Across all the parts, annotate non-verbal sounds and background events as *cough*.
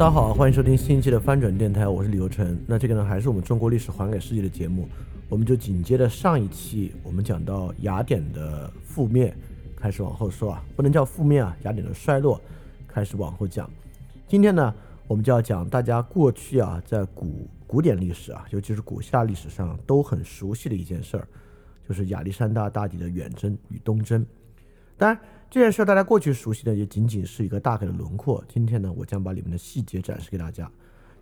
大家好，欢迎收听新一期的翻转电台，我是李游成。那这个呢，还是我们中国历史还给世界的节目，我们就紧接着上一期我们讲到雅典的覆灭，开始往后说啊，不能叫覆灭啊，雅典的衰落开始往后讲。今天呢，我们就要讲大家过去啊，在古古典历史啊，尤其是古希腊历史上都很熟悉的一件事儿，就是亚历山大大帝的远征与东征。当然。这件事大家过去熟悉的也仅仅是一个大概的轮廓。今天呢，我将把里面的细节展示给大家。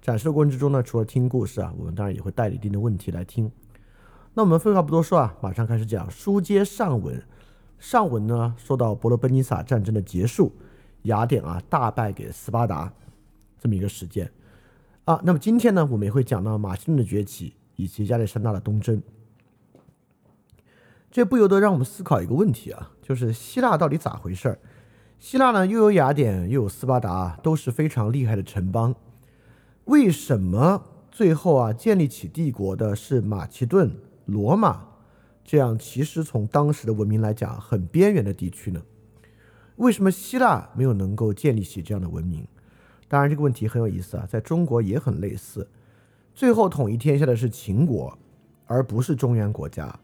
展示的过程之中呢，除了听故事啊，我们当然也会带着一定的问题来听。那我们废话不多说啊，马上开始讲书接上文。上文呢，说到伯罗奔尼撒战争的结束，雅典啊大败给斯巴达这么一个事件啊。那么今天呢，我们也会讲到马其顿的崛起以及亚历山大的东征。这不由得让我们思考一个问题啊，就是希腊到底咋回事儿？希腊呢，又有雅典，又有斯巴达，都是非常厉害的城邦。为什么最后啊，建立起帝国的是马其顿、罗马这样其实从当时的文明来讲很边缘的地区呢？为什么希腊没有能够建立起这样的文明？当然，这个问题很有意思啊，在中国也很类似。最后统一天下的是秦国，而不是中原国家。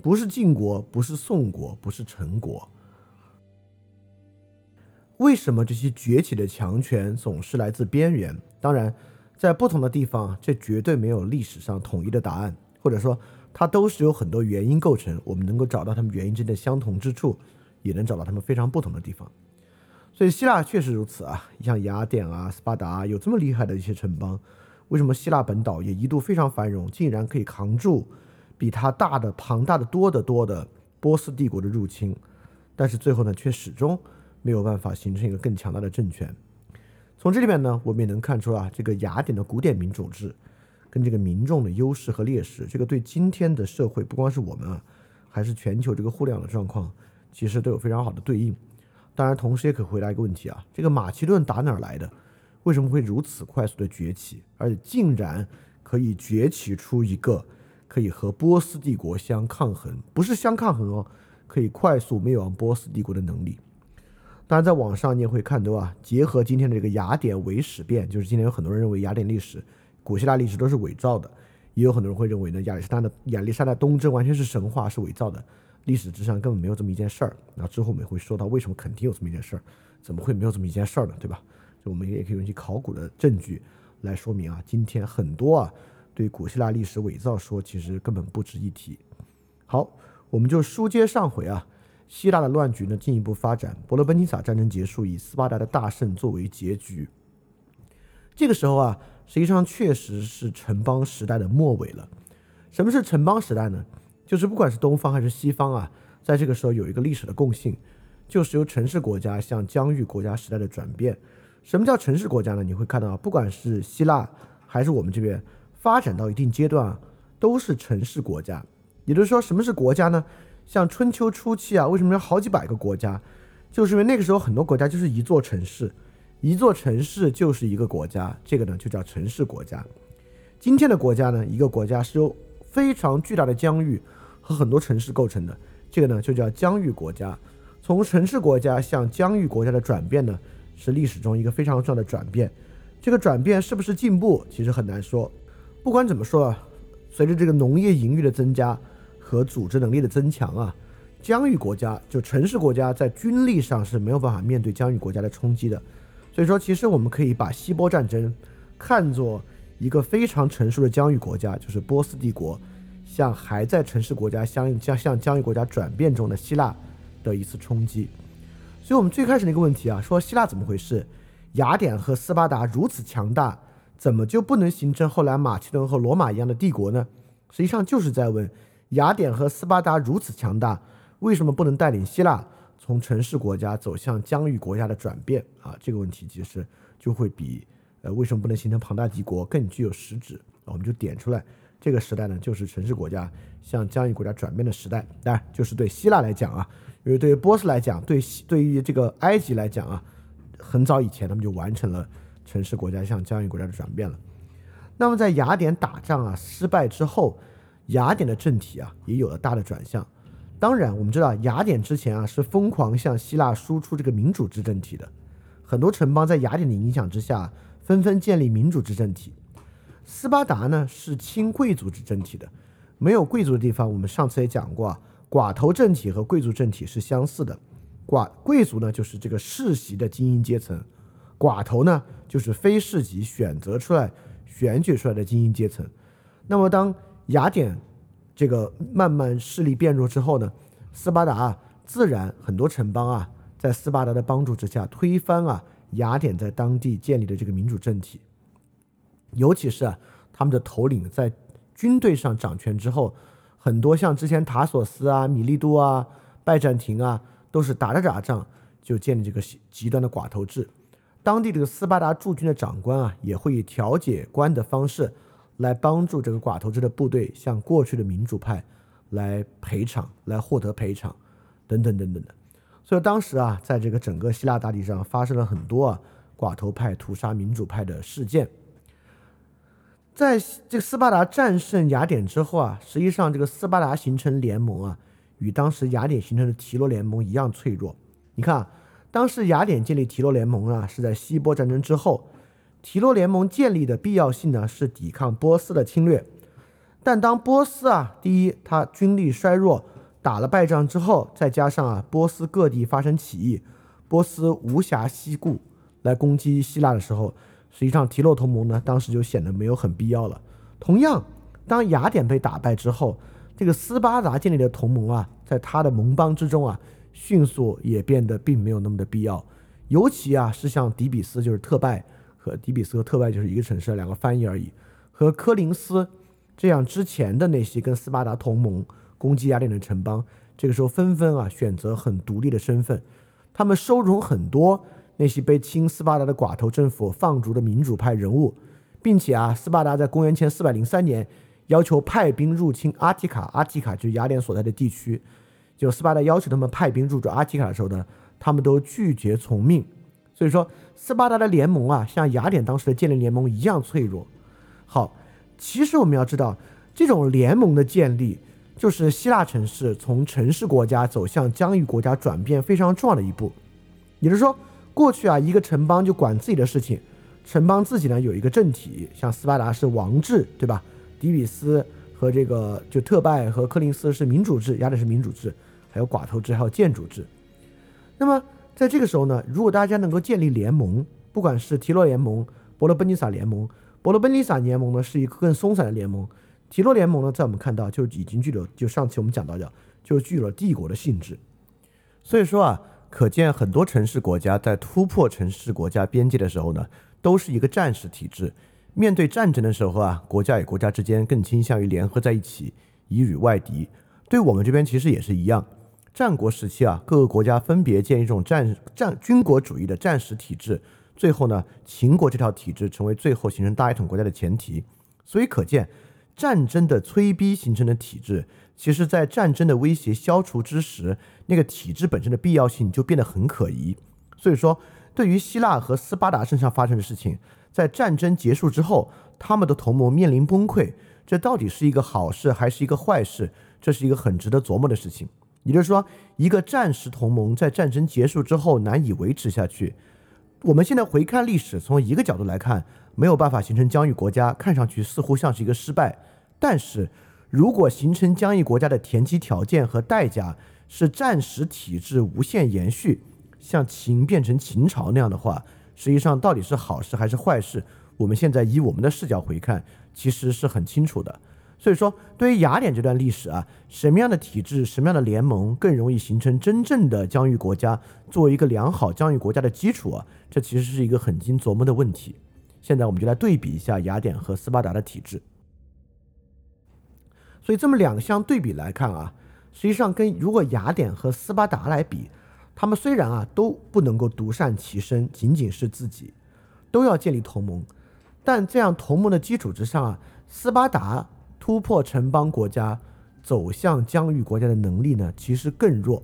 不是晋国，不是宋国，不是陈国。为什么这些崛起的强权总是来自边缘？当然，在不同的地方，这绝对没有历史上统一的答案，或者说，它都是有很多原因构成。我们能够找到它们原因之间的相同之处，也能找到它们非常不同的地方。所以，希腊确实如此啊！像雅典啊、斯巴达有这么厉害的一些城邦，为什么希腊本岛也一度非常繁荣，竟然可以扛住？比它大的、庞大的多得多的波斯帝国的入侵，但是最后呢，却始终没有办法形成一个更强大的政权。从这里面呢，我们也能看出啊，这个雅典的古典民主制跟这个民众的优势和劣势，这个对今天的社会，不光是我们啊，还是全球这个互联网的状况，其实都有非常好的对应。当然，同时也可以回答一个问题啊，这个马其顿打哪儿来的？为什么会如此快速的崛起，而且竟然可以崛起出一个？可以和波斯帝国相抗衡，不是相抗衡哦，可以快速灭亡波斯帝国的能力。当然，在网上你也会看到啊，结合今天的这个雅典伪史变，就是今天有很多人认为雅典历史、古希腊历史都是伪造的，也有很多人会认为呢，亚历山大的亚历山大东征完全是神话，是伪造的，历史之上根本没有这么一件事儿。那之后我们会说到为什么肯定有这么一件事儿，怎么会没有这么一件事儿呢？对吧？就我们也可以用一些考古的证据来说明啊，今天很多啊。对古希腊历史伪造说，其实根本不值一提。好，我们就书接上回啊，希腊的乱局呢进一步发展，伯罗奔尼撒战争结束，以斯巴达的大胜作为结局。这个时候啊，实际上确实是城邦时代的末尾了。什么是城邦时代呢？就是不管是东方还是西方啊，在这个时候有一个历史的共性，就是由城市国家向疆域国家时代的转变。什么叫城市国家呢？你会看到，不管是希腊还是我们这边。发展到一定阶段啊，都是城市国家。也就是说，什么是国家呢？像春秋初期啊，为什么有好几百个国家？就是因为那个时候很多国家就是一座城市，一座城市就是一个国家，这个呢就叫城市国家。今天的国家呢，一个国家是由非常巨大的疆域和很多城市构成的，这个呢就叫疆域国家。从城市国家向疆域国家的转变呢，是历史中一个非常重要的转变。这个转变是不是进步，其实很难说。不管怎么说啊，随着这个农业盈余的增加和组织能力的增强啊，疆域国家就城市国家在军力上是没有办法面对疆域国家的冲击的。所以说，其实我们可以把希波战争看作一个非常成熟的疆域国家，就是波斯帝国向还在城市国家相应向向疆域国家转变中的希腊的一次冲击。所以我们最开始那个问题啊，说希腊怎么回事？雅典和斯巴达如此强大。怎么就不能形成后来马其顿和罗马一样的帝国呢？实际上就是在问雅典和斯巴达如此强大，为什么不能带领希腊从城市国家走向疆域国家的转变啊？这个问题其实就会比呃为什么不能形成庞大帝国更具有实质。我们就点出来，这个时代呢就是城市国家向疆域国家转变的时代。当然，就是对希腊来讲啊，因为对于波斯来讲，对对于这个埃及来讲啊，很早以前他们就完成了。城市国家向疆域国家的转变了。那么在雅典打仗啊失败之后，雅典的政体啊也有了大的转向。当然，我们知道雅典之前啊是疯狂向希腊输出这个民主制政体的，很多城邦在雅典的影响之下纷纷建立民主制政体。斯巴达呢是亲贵族制政体的，没有贵族的地方，我们上次也讲过啊，寡头政体和贵族政体是相似的。寡贵族呢就是这个世袭的精英阶层，寡头呢就是非世袭选择出来、选举出来的精英阶层。那么当雅典这个慢慢势力变弱之后呢，斯巴达啊自然很多城邦啊，在斯巴达的帮助之下推翻啊雅典在当地建立的这个民主政体，尤其是啊他们的头领在军队上掌权之后，很多像之前塔索斯啊、米利都啊、拜占庭啊，都是打着打仗就建立这个极端的寡头制，当地这个斯巴达驻军的长官啊，也会以调解官的方式。来帮助这个寡头制的部队向过去的民主派来赔偿，来获得赔偿，等等等等的。所以当时啊，在这个整个希腊大地上发生了很多啊寡头派屠杀民主派的事件。在这个斯巴达战胜雅典之后啊，实际上这个斯巴达形成联盟啊，与当时雅典形成的提罗联盟一样脆弱。你看啊，当时雅典建立提洛联盟啊，是在希波战争之后。提洛联盟建立的必要性呢，是抵抗波斯的侵略。但当波斯啊，第一，他军力衰弱，打了败仗之后，再加上啊，波斯各地发生起义，波斯无暇西顾来攻击希腊的时候，实际上提洛同盟呢，当时就显得没有很必要了。同样，当雅典被打败之后，这个斯巴达建立的同盟啊，在他的盟邦之中啊，迅速也变得并没有那么的必要。尤其啊，是像底比斯，就是特拜。和底比斯和特拜就是一个城市，两个翻译而已。和科林斯这样之前的那些跟斯巴达同盟攻击雅典的城邦，这个时候纷纷啊选择很独立的身份。他们收容很多那些被亲斯巴达的寡头政府放逐的民主派人物，并且啊，斯巴达在公元前四百零三年要求派兵入侵阿提卡，阿提卡就是雅典所在的地区。就斯巴达要求他们派兵入驻阿提卡的时候呢，他们都拒绝从命。所以说，斯巴达的联盟啊，像雅典当时的建立联盟一样脆弱。好，其实我们要知道，这种联盟的建立，就是希腊城市从城市国家走向疆域国家转变非常重要的一步。也就是说，过去啊，一个城邦就管自己的事情，城邦自己呢有一个政体，像斯巴达是王制，对吧？底比斯和这个就特拜和柯林斯是民主制，雅典是民主制，还有寡头制，还有建主制。那么。在这个时候呢，如果大家能够建立联盟，不管是提洛联盟、伯罗奔尼撒联盟，伯罗奔尼撒联盟呢是一个更松散的联盟，提洛联盟呢，在我们看到就已经具有，就上次我们讲到的，就具有了帝国的性质。所以说啊，可见很多城市国家在突破城市国家边界的时候呢，都是一个战时体制。面对战争的时候啊，国家与国家之间更倾向于联合在一起以与外敌。对我们这边其实也是一样。战国时期啊，各个国家分别建立一种战战军国主义的战时体制，最后呢，秦国这套体制成为最后形成大一统国家的前提。所以可见，战争的催逼形成的体制，其实在战争的威胁消除之时，那个体制本身的必要性就变得很可疑。所以说，对于希腊和斯巴达身上发生的事情，在战争结束之后，他们的同盟面临崩溃，这到底是一个好事还是一个坏事？这是一个很值得琢磨的事情。也就是说，一个战时同盟在战争结束之后难以维持下去。我们现在回看历史，从一个角度来看，没有办法形成疆域国家，看上去似乎像是一个失败。但是如果形成疆域国家的前期条件和代价是战时体制无限延续，像秦变成秦朝那样的话，实际上到底是好事还是坏事？我们现在以我们的视角回看，其实是很清楚的。所以说，对于雅典这段历史啊，什么样的体制、什么样的联盟更容易形成真正的疆域国家，作为一个良好疆域国家的基础啊，这其实是一个很经琢磨的问题。现在我们就来对比一下雅典和斯巴达的体制。所以这么两项对比来看啊，实际上跟如果雅典和斯巴达来比，他们虽然啊都不能够独善其身，仅仅是自己，都要建立同盟，但这样同盟的基础之上啊，斯巴达。突破城邦国家，走向疆域国家的能力呢，其实更弱。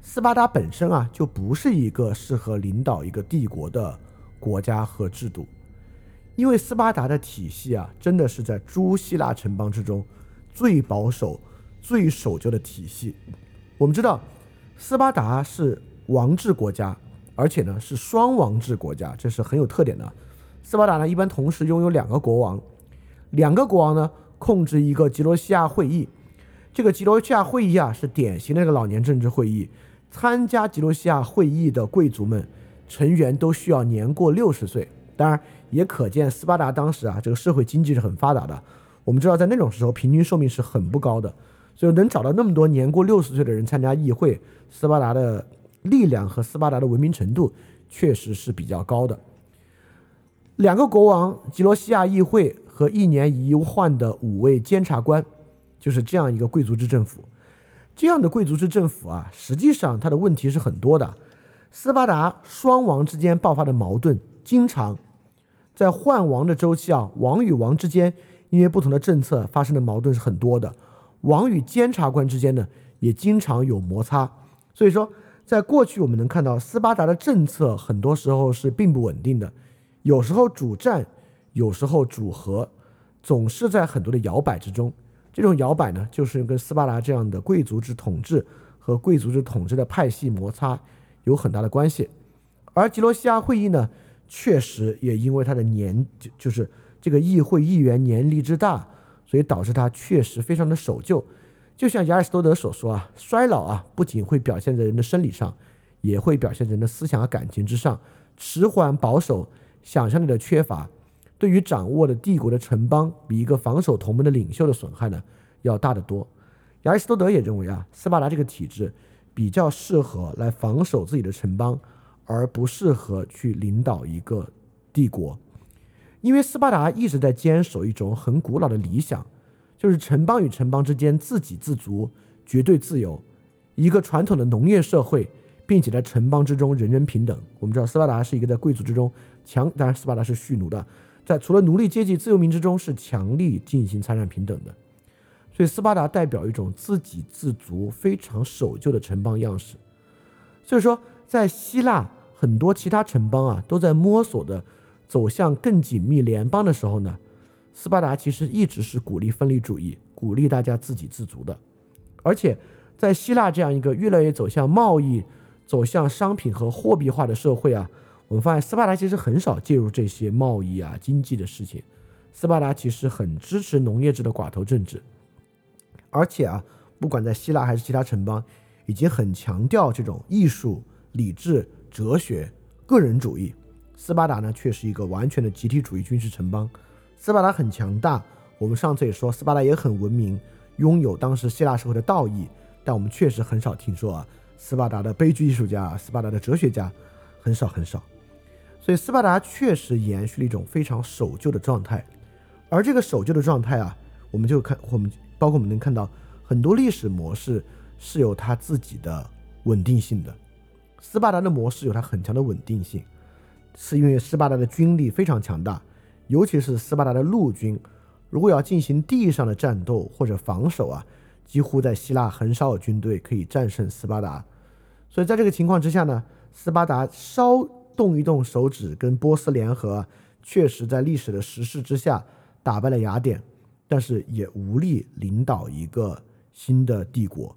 斯巴达本身啊，就不是一个适合领导一个帝国的国家和制度，因为斯巴达的体系啊，真的是在诸希腊城邦之中最保守、最守旧的体系。我们知道，斯巴达是王制国家，而且呢是双王制国家，这是很有特点的。斯巴达呢一般同时拥有两个国王，两个国王呢控制一个吉罗西亚会议。这个吉罗西亚会议啊是典型的一个老年政治会议，参加吉罗西亚会议的贵族们成员都需要年过六十岁。当然也可见斯巴达当时啊这个社会经济是很发达的。我们知道在那种时候平均寿命是很不高的，所以能找到那么多年过六十岁的人参加议会，斯巴达的力量和斯巴达的文明程度确实是比较高的。两个国王，吉罗西亚议会和一年一换的五位监察官，就是这样一个贵族制政府。这样的贵族制政府啊，实际上它的问题是很多的。斯巴达双王之间爆发的矛盾，经常在换王的周期啊，王与王之间因为不同的政策发生的矛盾是很多的。王与监察官之间呢，也经常有摩擦。所以说，在过去我们能看到斯巴达的政策很多时候是并不稳定的。有时候主战，有时候组合，总是在很多的摇摆之中。这种摇摆呢，就是跟斯巴达这样的贵族制统治和贵族制统治的派系摩擦有很大的关系。而吉罗西亚会议呢，确实也因为它的年就就是这个议会议员年龄之大，所以导致它确实非常的守旧。就像亚里士多德所说啊，衰老啊，不仅会表现在人的生理上，也会表现在人的思想和感情之上，迟缓保守。想象力的缺乏，对于掌握的帝国的城邦，比一个防守同盟的领袖的损害呢，要大得多。亚里士多德也认为啊，斯巴达这个体制比较适合来防守自己的城邦，而不适合去领导一个帝国。因为斯巴达一直在坚守一种很古老的理想，就是城邦与城邦之间自给自足、绝对自由，一个传统的农业社会，并且在城邦之中人人平等。我们知道斯巴达是一个在贵族之中。强，当然斯巴达是蓄奴的，在除了奴隶阶级、自由民之中是强力进行财产平等的，所以斯巴达代表一种自给自足、非常守旧的城邦样式。所以说，在希腊很多其他城邦啊都在摸索的走向更紧密联邦的时候呢，斯巴达其实一直是鼓励分离主义，鼓励大家自给自足的。而且在希腊这样一个越来越走向贸易、走向商品和货币化的社会啊。我们发现斯巴达其实很少介入这些贸易啊、经济的事情。斯巴达其实很支持农业制的寡头政治，而且啊，不管在希腊还是其他城邦，已经很强调这种艺术、理智、哲学、个人主义。斯巴达呢，却是一个完全的集体主义军事城邦。斯巴达很强大，我们上次也说，斯巴达也很文明，拥有当时希腊社会的道义。但我们确实很少听说啊，斯巴达的悲剧艺术家、斯巴达的哲学家，很少很少。所以斯巴达确实延续了一种非常守旧的状态，而这个守旧的状态啊，我们就看我们包括我们能看到很多历史模式是有它自己的稳定性的。斯巴达的模式有它很强的稳定性，是因为斯巴达的军力非常强大，尤其是斯巴达的陆军，如果要进行地上的战斗或者防守啊，几乎在希腊很少有军队可以战胜斯巴达。所以在这个情况之下呢，斯巴达稍。动一动手指，跟波斯联合，确实在历史的时势之下打败了雅典，但是也无力领导一个新的帝国。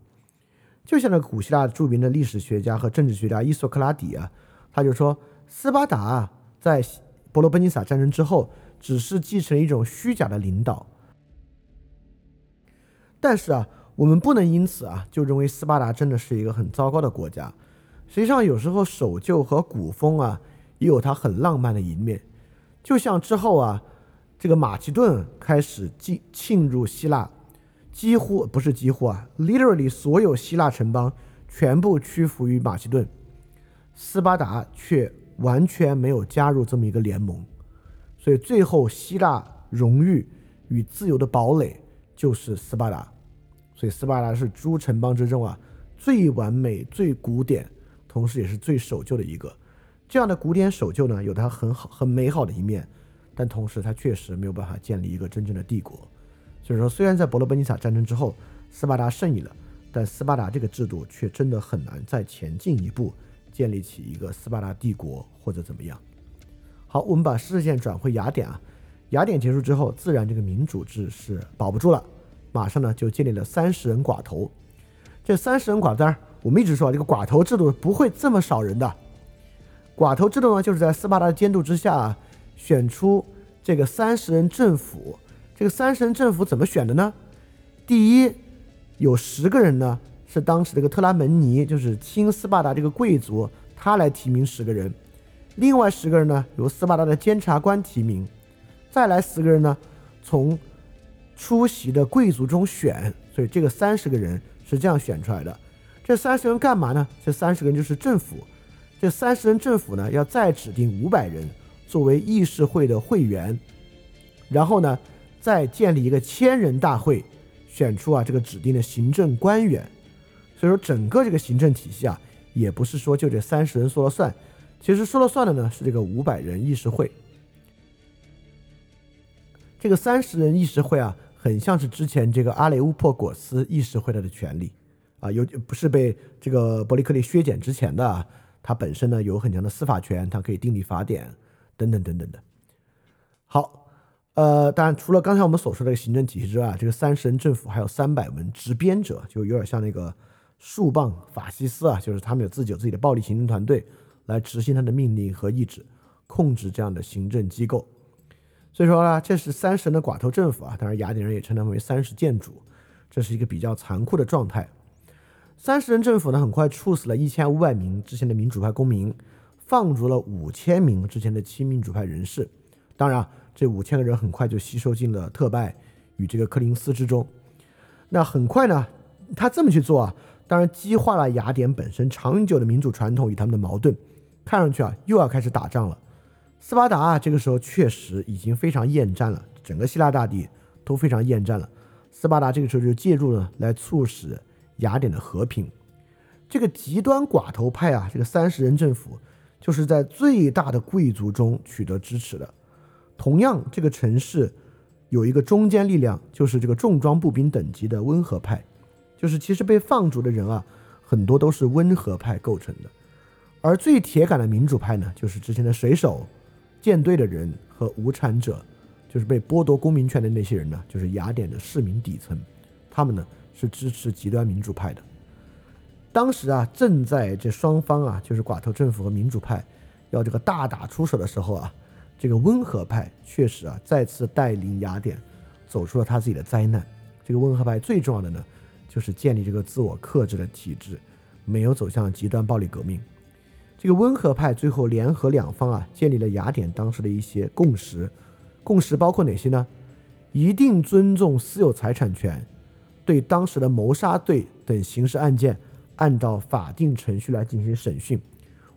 就像那古希腊著名的历史学家和政治学家伊索克拉底啊，他就说，斯巴达啊在伯罗奔尼撒战争之后，只是继承一种虚假的领导。但是啊，我们不能因此啊就认为斯巴达真的是一个很糟糕的国家。实际上，有时候守旧和古风啊，也有它很浪漫的一面。就像之后啊，这个马其顿开始进侵入希腊，几乎不是几乎啊，literally 所有希腊城邦全部屈服于马其顿，斯巴达却完全没有加入这么一个联盟。所以最后，希腊荣誉与自由的堡垒就是斯巴达。所以斯巴达是诸城邦之中啊最完美、最古典。同时，也是最守旧的一个。这样的古典守旧呢，有它很好、很美好的一面，但同时，它确实没有办法建立一个真正的帝国。所以说，虽然在伯罗奔尼撒战争之后，斯巴达胜利了，但斯巴达这个制度却真的很难再前进一步，建立起一个斯巴达帝国或者怎么样。好，我们把视线转回雅典啊。雅典结束之后，自然这个民主制是保不住了，马上呢就建立了三十人寡头。这三十人寡头。我们一直说这个寡头制度不会这么少人的。寡头制度呢，就是在斯巴达的监督之下，选出这个三十人政府。这个三十人政府怎么选的呢？第一，有十个人呢是当时这个特拉门尼，就是亲斯巴达这个贵族，他来提名十个人；另外十个人呢由斯巴达的监察官提名；再来十个人呢从出席的贵族中选。所以这个三十个人是这样选出来的。这三十人干嘛呢？这三十人就是政府。这三十人政府呢，要再指定五百人作为议事会的会员，然后呢，再建立一个千人大会，选出啊这个指定的行政官员。所以说，整个这个行政体系啊，也不是说就这三十人说了算，其实说了算的呢是这个五百人议事会。这个三十人议事会啊。很像是之前这个阿雷乌珀果斯议事会的权利啊，有不是被这个伯利克利削减之前的，它本身呢有很强的司法权，它可以订立法典等等等等的。好，呃，当然除了刚才我们所说的行政体系之外，这个三十人政府还有三百名执鞭者，就有点像那个树棒法西斯啊，就是他们有自己有自己的暴力行政团队来执行他的命令和意志，控制这样的行政机构。所以说呢，这是三十人的寡头政府啊，当然雅典人也称他们为三十建主，这是一个比较残酷的状态。三十人政府呢，很快处死了一千五百名之前的民主派公民，放逐了五千名之前的亲民主派人士。当然，这五千个人很快就吸收进了特拜与这个柯林斯之中。那很快呢，他这么去做啊，当然激化了雅典本身长久的民主传统与他们的矛盾，看上去啊，又要开始打仗了。斯巴达啊，这个时候确实已经非常厌战了，整个希腊大地都非常厌战了。斯巴达这个时候就介入了，来促使雅典的和平。这个极端寡头派啊，这个三十人政府就是在最大的贵族中取得支持的。同样，这个城市有一个中坚力量，就是这个重装步兵等级的温和派，就是其实被放逐的人啊，很多都是温和派构成的。而最铁杆的民主派呢，就是之前的水手。舰队的人和无产者，就是被剥夺公民权的那些人呢，就是雅典的市民底层，他们呢是支持极端民主派的。当时啊，正在这双方啊，就是寡头政府和民主派要这个大打出手的时候啊，这个温和派确实啊再次带领雅典走出了他自己的灾难。这个温和派最重要的呢，就是建立这个自我克制的体制，没有走向极端暴力革命。这个温和派最后联合两方啊，建立了雅典当时的一些共识。共识包括哪些呢？一定尊重私有财产权，对当时的谋杀罪等刑事案件按照法定程序来进行审讯。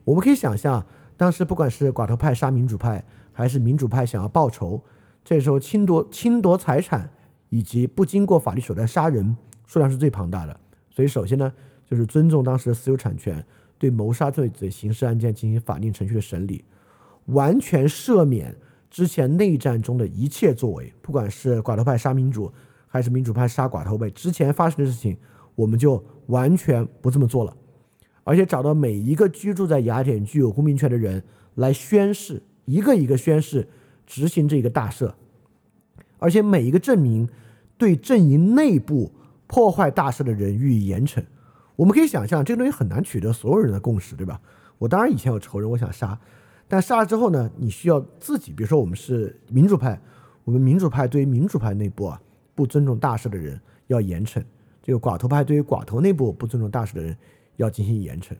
我们可以想象，当时不管是寡头派杀民主派，还是民主派想要报仇，这时候侵夺侵夺财产以及不经过法律手段杀人数量是最庞大的。所以，首先呢，就是尊重当时的私有产权。对谋杀罪的刑事案件进行法定程序的审理，完全赦免之前内战中的一切作为，不管是寡头派杀民主，还是民主派杀寡头呗，之前发生的事情，我们就完全不这么做了。而且找到每一个居住在雅典具有公民权的人来宣誓，一个一个宣誓执行这个大赦，而且每一个证明对阵营内部破坏大赦的人予以严惩。我们可以想象，这个东西很难取得所有人的共识，对吧？我当然以前有仇人，我想杀，但杀了之后呢？你需要自己，比如说我们是民主派，我们民主派对于民主派内部啊不尊重大事的人要严惩；这个寡头派对于寡头内部不尊重大事的人要进行严惩。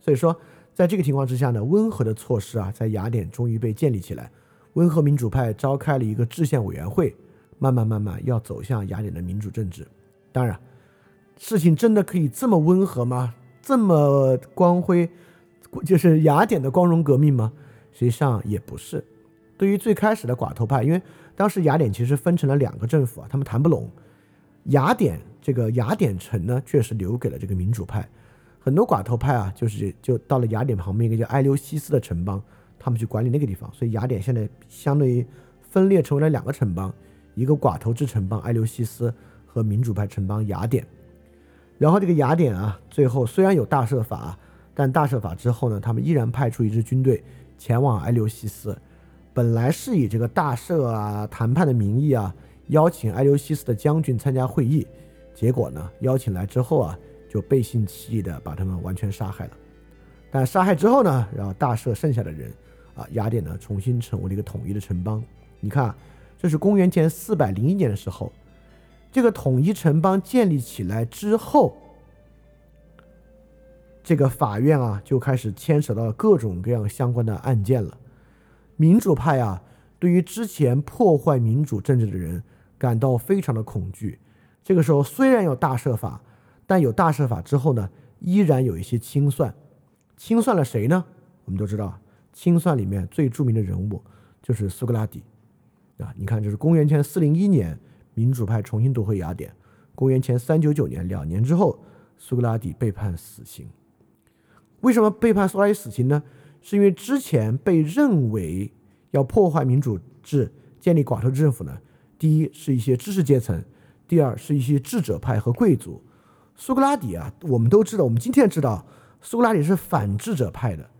所以说，在这个情况之下呢，温和的措施啊，在雅典终于被建立起来。温和民主派召开了一个制宪委员会，慢慢慢慢要走向雅典的民主政治。当然。事情真的可以这么温和吗？这么光辉，就是雅典的光荣革命吗？实际上也不是。对于最开始的寡头派，因为当时雅典其实分成了两个政府啊，他们谈不拢。雅典这个雅典城呢，确实留给了这个民主派。很多寡头派啊，就是就到了雅典旁边一个叫埃留西斯的城邦，他们去管理那个地方。所以雅典现在相当于分裂成为了两个城邦：一个寡头制城邦埃留西斯和民主派城邦雅典。然后这个雅典啊，最后虽然有大赦法，但大赦法之后呢，他们依然派出一支军队前往埃留西斯。本来是以这个大赦啊、谈判的名义啊，邀请埃留西斯的将军参加会议。结果呢，邀请来之后啊，就背信弃义的把他们完全杀害了。但杀害之后呢，然后大赦剩下的人啊，雅典呢重新成为了一个统一的城邦。你看，这是公元前四百零一年的时候，这个统一城邦建立起来之后，这个法院啊就开始牵扯到各种各样相关的案件了。民主派啊，对于之前破坏民主政治的人感到非常的恐惧。这个时候虽然有大赦法，但有大赦法之后呢，依然有一些清算。清算了谁呢？我们都知道，清算里面最著名的人物就是苏格拉底。啊，你看，这是公元前四零一年，民主派重新夺回雅典。公元前三九九年，两年之后，苏格拉底被判死刑。为什么被判苏格拉底死刑呢？是因为之前被认为要破坏民主制、建立寡头政府呢？第一是一些知识阶层，第二是一些智者派和贵族。苏格拉底啊，我们都知道，我们今天知道苏格拉底是反智者派的，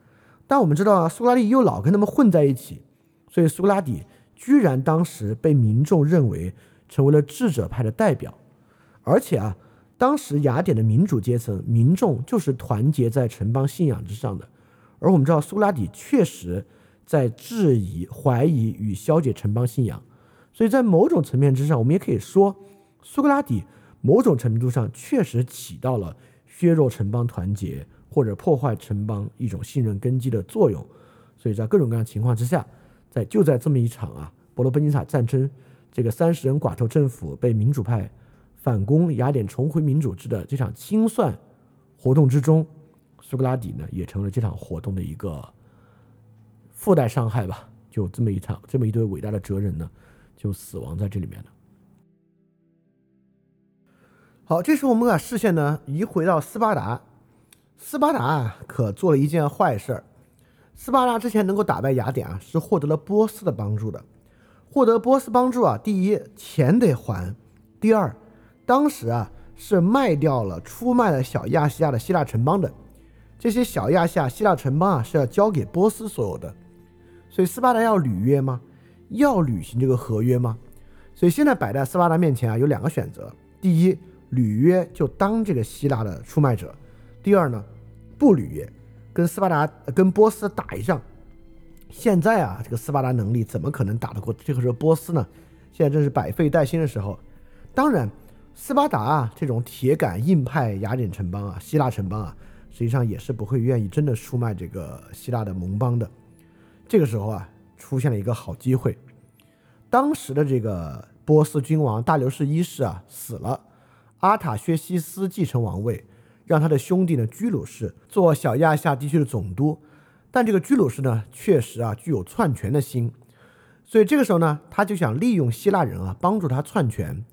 但我们知道啊，苏格拉底又老跟他们混在一起，所以苏格拉底居然当时被民众认为成为了智者派的代表，而且啊，当时雅典的民主阶层民众就是团结在城邦信仰之上的。而我们知道，苏格拉底确实在质疑、怀疑与消解城邦信仰，所以在某种层面之上，我们也可以说，苏格拉底某种程度上确实起到了削弱城邦团结或者破坏城邦一种信任根基的作用。所以在各种各样情况之下，在就在这么一场啊伯罗奔尼撒战争，这个三十人寡头政府被民主派反攻雅典、重回民主制的这场清算活动之中。苏格拉底呢，也成了这场活动的一个附带伤害吧。就这么一场，这么一对伟大的哲人呢，就死亡在这里面了。好，这时候我们把视线呢移回到斯巴达。斯巴达，可做了一件坏事儿。斯巴达之前能够打败雅典啊，是获得了波斯的帮助的。获得波斯帮助啊，第一钱得还，第二，当时啊是卖掉了、出卖了小亚细亚的希腊城邦的。这些小亚细亚希腊城邦啊是要交给波斯所有的，所以斯巴达要履约吗？要履行这个合约吗？所以现在摆在斯巴达面前啊有两个选择：第一，履约就当这个希腊的出卖者；第二呢，不履约，跟斯巴达跟波斯打一仗。现在啊，这个斯巴达能力怎么可能打得过这个时候波斯呢？现在正是百废待兴的时候。当然，斯巴达啊这种铁杆硬派雅典城邦啊，希腊城邦啊。实际上也是不会愿意真的出卖这个希腊的盟邦的。这个时候啊，出现了一个好机会。当时的这个波斯君王大流士一世啊死了，阿塔薛西斯继承王位，让他的兄弟呢居鲁士做小亚细亚地区的总督。但这个居鲁士呢，确实啊具有篡权的心，所以这个时候呢，他就想利用希腊人啊帮助他篡权，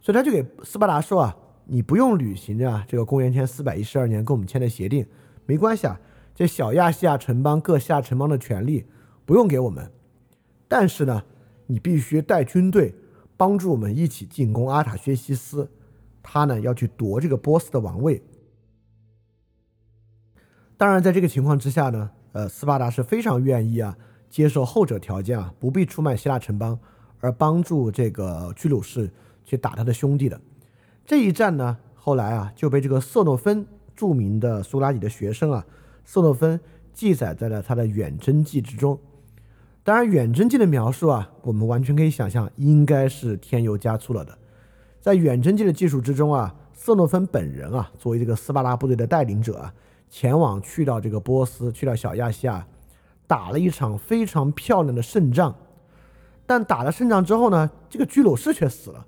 所以他就给斯巴达说啊。你不用履行啊，这个公元前四百一十二年跟我们签的协定，没关系啊。这小亚细亚城邦各下城邦的权利不用给我们，但是呢，你必须带军队帮助我们一起进攻阿塔薛西斯，他呢要去夺这个波斯的王位。当然，在这个情况之下呢，呃，斯巴达是非常愿意啊接受后者条件啊，不必出卖希腊城邦，而帮助这个居鲁士去打他的兄弟的。这一战呢，后来啊就被这个色诺芬著名的苏拉底的学生啊，色诺芬记载在了他的远征记之中。当然，远征记的描述啊，我们完全可以想象，应该是添油加醋了的。在远征记的技术之中啊，色诺芬本人啊，作为这个斯巴达部队的带领者啊，前往去到这个波斯，去到小亚细亚，打了一场非常漂亮的胜仗。但打了胜仗之后呢，这个居鲁士却死了。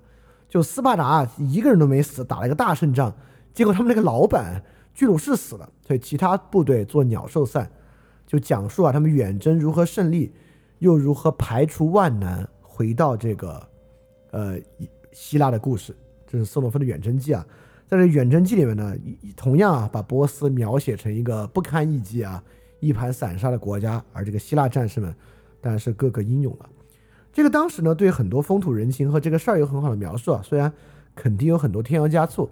就斯巴达一个人都没死，打了一个大胜仗，结果他们那个老板居鲁士死了，所以其他部队做鸟兽散，就讲述啊他们远征如何胜利，又如何排除万难回到这个呃希腊的故事。这是斯诺芬的远征记啊，在这远征记里面呢，同样啊把波斯描写成一个不堪一击啊一盘散沙的国家，而这个希腊战士们当然是个个英勇了。这个当时呢，对很多风土人情和这个事儿有很好的描述啊，虽然肯定有很多添油加醋。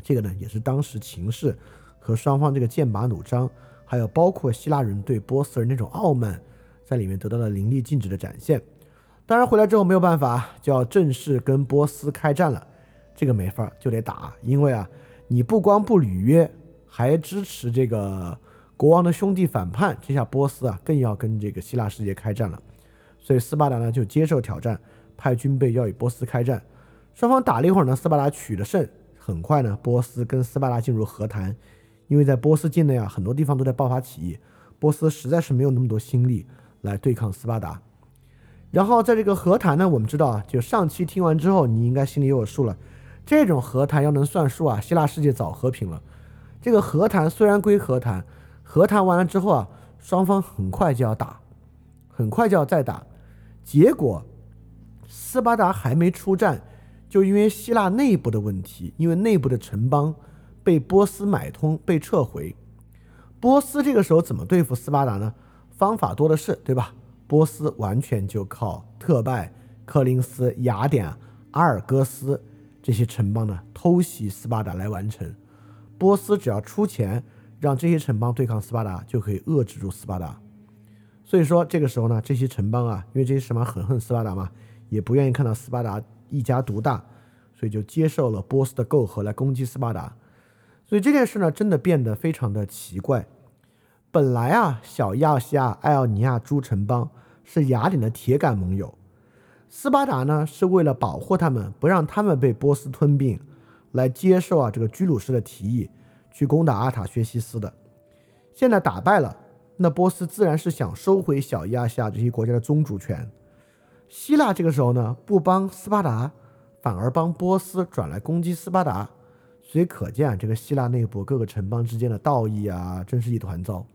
这个呢，也是当时情势和双方这个剑拔弩张，还有包括希腊人对波斯人那种傲慢，在里面得到了淋漓尽致的展现。当然回来之后没有办法，就要正式跟波斯开战了。这个没法就得打，因为啊，你不光不履约，还支持这个国王的兄弟反叛，这下波斯啊更要跟这个希腊世界开战了。所以斯巴达呢就接受挑战，派军备要与波斯开战。双方打了一会儿呢，斯巴达取了胜。很快呢，波斯跟斯巴达进入和谈，因为在波斯境内啊，很多地方都在爆发起义，波斯实在是没有那么多心力来对抗斯巴达。然后在这个和谈呢，我们知道啊，就上期听完之后，你应该心里有数了。这种和谈要能算数啊，希腊世界早和平了。这个和谈虽然归和谈，和谈完了之后啊，双方很快就要打，很快就要再打。结果斯巴达还没出战。就因为希腊内部的问题，因为内部的城邦被波斯买通被撤回，波斯这个时候怎么对付斯巴达呢？方法多的是，对吧？波斯完全就靠特拜、柯林斯、雅典、阿尔戈斯这些城邦呢偷袭斯巴达来完成。波斯只要出钱让这些城邦对抗斯巴达，就可以遏制住斯巴达。所以说这个时候呢，这些城邦啊，因为这些城邦很恨斯巴达嘛，也不愿意看到斯巴达。一家独大，所以就接受了波斯的媾和来攻击斯巴达。所以这件事呢，真的变得非常的奇怪。本来啊，小亚细亚艾奥尼亚诸城邦是雅典的铁杆盟友，斯巴达呢是为了保护他们，不让他们被波斯吞并，来接受啊这个居鲁士的提议，去攻打阿塔薛西斯的。现在打败了，那波斯自然是想收回小亚细亚这些国家的宗主权。希腊这个时候呢，不帮斯巴达，反而帮波斯转来攻击斯巴达，所以可见啊，这个希腊内部各个城邦之间的道义啊，真是一团糟。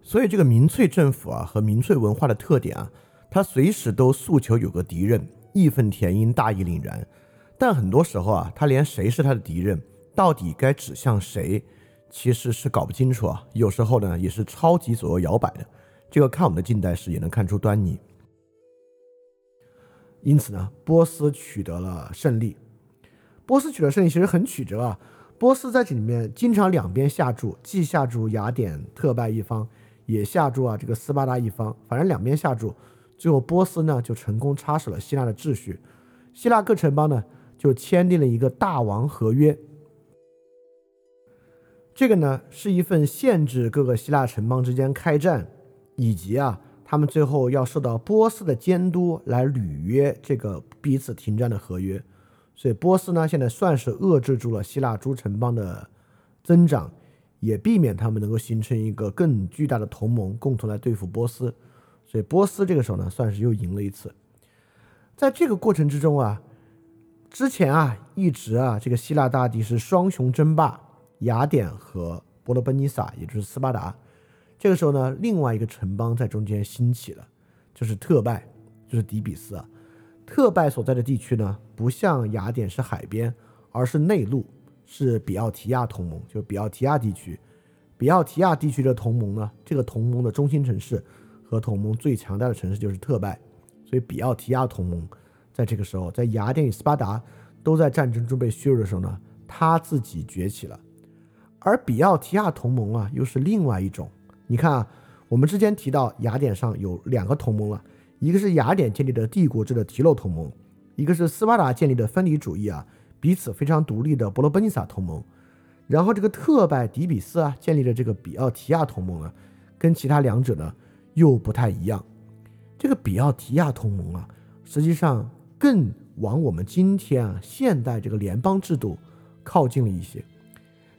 所以这个民粹政府啊和民粹文化的特点啊，它随时都诉求有个敌人，义愤填膺，大义凛然。但很多时候啊，他连谁是他的敌人，到底该指向谁，其实是搞不清楚啊。有时候呢，也是超级左右摇摆的。这个看我们的近代史也能看出端倪。因此呢，波斯取得了胜利。波斯取得胜利其实很曲折啊。波斯在这里面经常两边下注，既下注雅典特拜一方，也下注啊这个斯巴达一方，反正两边下注。最后波斯呢就成功插手了希腊的秩序，希腊各城邦呢就签订了一个大王合约。这个呢是一份限制各个希腊城邦之间开战，以及啊。他们最后要受到波斯的监督来履约这个彼此停战的合约，所以波斯呢现在算是遏制住了希腊诸城邦的增长，也避免他们能够形成一个更巨大的同盟，共同来对付波斯。所以波斯这个时候呢算是又赢了一次。在这个过程之中啊，之前啊一直啊这个希腊大地是双雄争霸，雅典和伯罗奔尼撒，也就是斯巴达。这个时候呢，另外一个城邦在中间兴起了，就是特拜，就是底比斯啊。特拜所在的地区呢，不像雅典是海边，而是内陆，是比奥提亚同盟，就是比奥提亚地区。比奥提亚地区的同盟呢，这个同盟的中心城市和同盟最强大的城市就是特拜，所以比奥提亚同盟在这个时候，在雅典与斯巴达都在战争中被削弱的时候呢，他自己崛起了。而比奥提亚同盟啊，又是另外一种。你看啊，我们之前提到雅典上有两个同盟了，一个是雅典建立的帝国制的提洛同盟，一个是斯巴达建立的分离主义啊，彼此非常独立的伯罗奔尼撒同盟。然后这个特拜迪比斯啊建立的这个比奥提亚同盟啊，跟其他两者呢又不太一样。这个比奥提亚同盟啊，实际上更往我们今天啊现代这个联邦制度靠近了一些。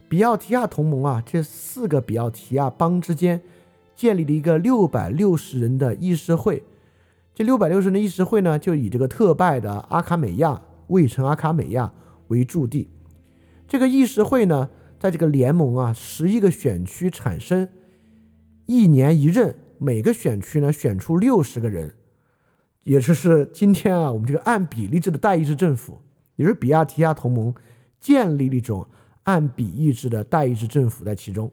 比奥提亚同盟啊，这四个比奥提亚邦之间建立了一个六百六十人的议事会。这六百六十人的议事会呢，就以这个特拜的阿卡美亚卫城阿卡美亚为驻地。这个议事会呢，在这个联盟啊，十一个选区产生，一年一任，每个选区呢选出六十个人，也就是今天啊，我们这个按比例制的代议制政府，也是比亚提亚同盟建立了一种。按比意制的代议制政府在其中，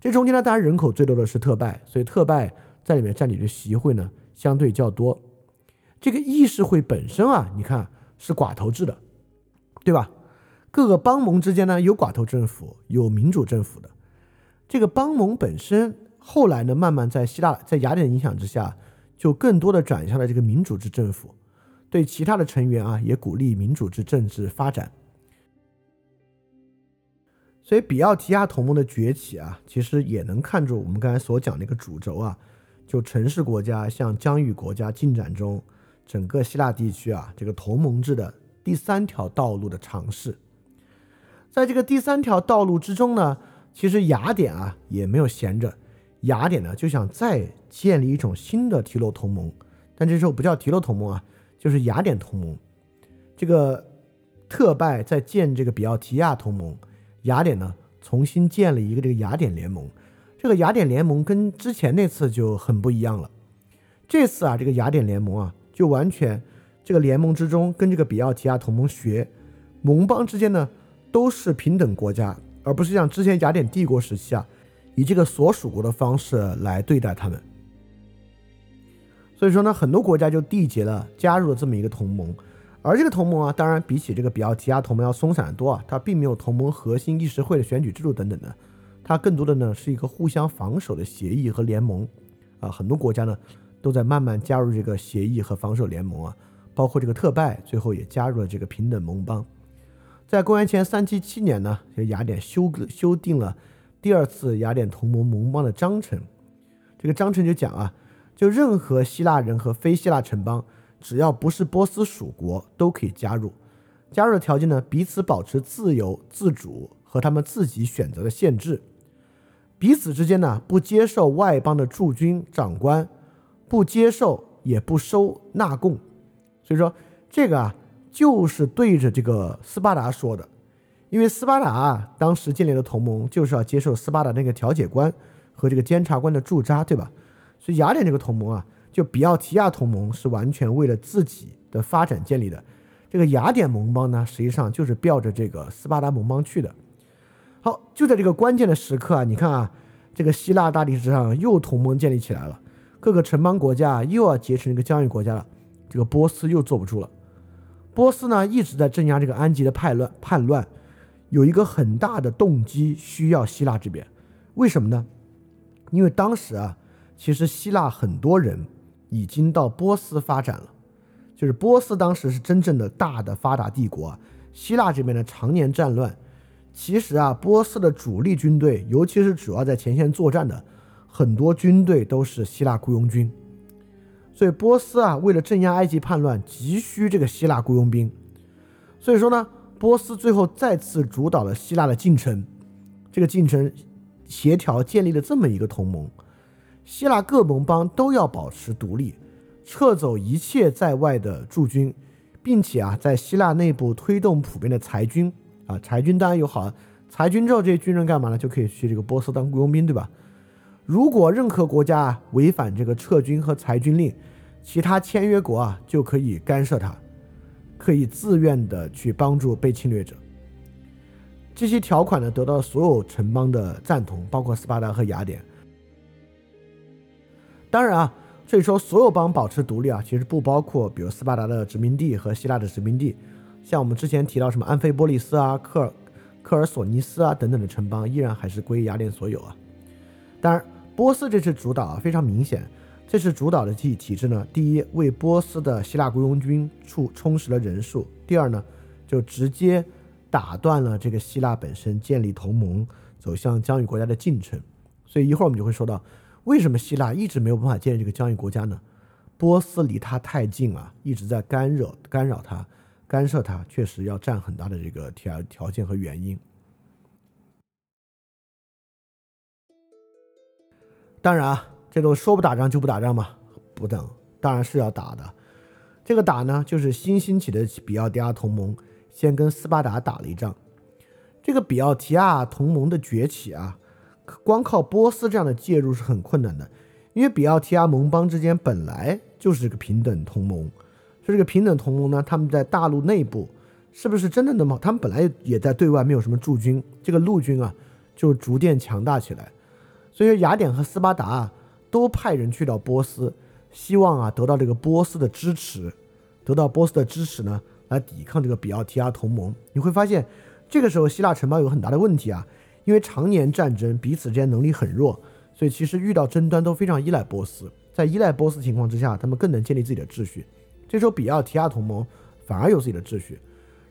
这中间呢，当然人口最多的是特拜，所以特拜在里面占领的席会呢相对较多。这个议事会本身啊，你看是寡头制的，对吧？各个邦盟之间呢有寡头政府，有民主政府的。这个邦盟本身后来呢，慢慢在希腊在雅典的影响之下，就更多的转向了这个民主制政府，对其他的成员啊也鼓励民主制政治发展。所以比奥提亚同盟的崛起啊，其实也能看出我们刚才所讲的一个主轴啊，就城市国家向疆域国家进展中，整个希腊地区啊这个同盟制的第三条道路的尝试。在这个第三条道路之中呢，其实雅典啊也没有闲着，雅典呢就想再建立一种新的提洛同盟，但这时候不叫提洛同盟啊，就是雅典同盟。这个特拜在建这个比奥提亚同盟，雅典呢重新建了一个这个雅典联盟。这个雅典联盟跟之前那次就很不一样了。这次啊，这个雅典联盟啊，就完全这个联盟之中跟这个比奥提亚同盟学，盟邦之间呢。都是平等国家，而不是像之前雅典帝国时期啊，以这个所属国的方式来对待他们。所以说呢，很多国家就缔结了加入了这么一个同盟，而这个同盟啊，当然比起这个比奥提亚同盟要松散得多啊，它并没有同盟核心议事会的选举制度等等的，它更多的呢是一个互相防守的协议和联盟啊。很多国家呢都在慢慢加入这个协议和防守联盟啊，包括这个特拜最后也加入了这个平等盟邦。在公元前三七七年呢，就雅典修修订了第二次雅典同盟盟邦的章程。这个章程就讲啊，就任何希腊人和非希腊城邦，只要不是波斯属国，都可以加入。加入的条件呢，彼此保持自由自主和他们自己选择的限制。彼此之间呢，不接受外邦的驻军长官，不接受也不收纳贡。所以说这个啊。就是对着这个斯巴达说的，因为斯巴达啊，当时建立的同盟就是要接受斯巴达那个调解官和这个监察官的驻扎，对吧？所以雅典这个同盟啊，就比奥提亚同盟是完全为了自己的发展建立的。这个雅典盟邦呢，实际上就是吊着这个斯巴达盟邦去的。好，就在这个关键的时刻啊，你看啊，这个希腊大地上又同盟建立起来了，各个城邦国家又要结成一个疆域国家了，这个波斯又坐不住了。波斯呢一直在镇压这个安吉的叛乱，叛乱有一个很大的动机需要希腊这边，为什么呢？因为当时啊，其实希腊很多人已经到波斯发展了，就是波斯当时是真正的大的发达帝国，啊希腊这边呢常年战乱，其实啊，波斯的主力军队，尤其是主要在前线作战的很多军队都是希腊雇佣军。所以波斯啊，为了镇压埃及叛乱，急需这个希腊雇佣兵。所以说呢，波斯最后再次主导了希腊的进程，这个进程协调建立了这么一个同盟：希腊各盟邦都要保持独立，撤走一切在外的驻军，并且啊，在希腊内部推动普遍的裁军啊，裁军当然有好，裁军之后这些军人干嘛呢？就可以去这个波斯当雇佣兵，对吧？如果任何国家违反这个撤军和裁军令，其他签约国啊就可以干涉他，可以自愿的去帮助被侵略者。这些条款呢得到所有城邦的赞同，包括斯巴达和雅典。当然啊，所以说所有邦保持独立啊，其实不包括比如斯巴达的殖民地和希腊的殖民地，像我们之前提到什么安菲波利斯啊、科尔科尔索尼斯啊等等的城邦，依然还是归雅典所有啊。当然。波斯这次主导啊，非常明显。这次主导的体体制呢，第一，为波斯的希腊雇佣军充充实了人数；第二呢，就直接打断了这个希腊本身建立同盟、走向疆域国家的进程。所以一会儿我们就会说到，为什么希腊一直没有办法建立这个疆域国家呢？波斯离他太近了，一直在干扰、干扰他、干涉他，确实要占很大的这个条条件和原因。当然啊，这都说不打仗就不打仗嘛，不等，当然是要打的。这个打呢，就是新兴起的比奥提亚同盟先跟斯巴达打了一仗。这个比奥提亚同盟的崛起啊，光靠波斯这样的介入是很困难的，因为比奥提亚盟邦之间本来就是个平等同盟。这个平等同盟呢，他们在大陆内部是不是真的那么？他们本来也在对外没有什么驻军，这个陆军啊就逐渐强大起来。所以雅典和斯巴达啊，都派人去到波斯，希望啊得到这个波斯的支持，得到波斯的支持呢，来抵抗这个比奥提亚同盟。你会发现，这个时候希腊城邦有很大的问题啊，因为常年战争，彼此之间能力很弱，所以其实遇到争端都非常依赖波斯。在依赖波斯情况之下，他们更能建立自己的秩序。这时候比奥提亚同盟反而有自己的秩序，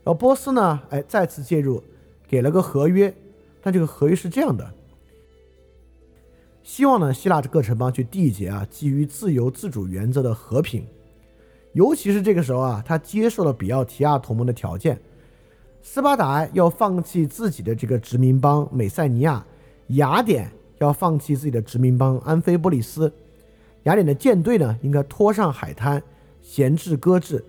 然后波斯呢，哎，再次介入，给了个合约。但这个合约是这样的：希望呢，希腊各城邦去缔结啊，基于自由自主原则的和平。尤其是这个时候啊，他接受了比奥提亚同盟的条件，斯巴达要放弃自己的这个殖民邦美塞尼亚，雅典要放弃自己的殖民邦安菲波利斯，雅典的舰队呢应该拖上海滩，闲置搁置。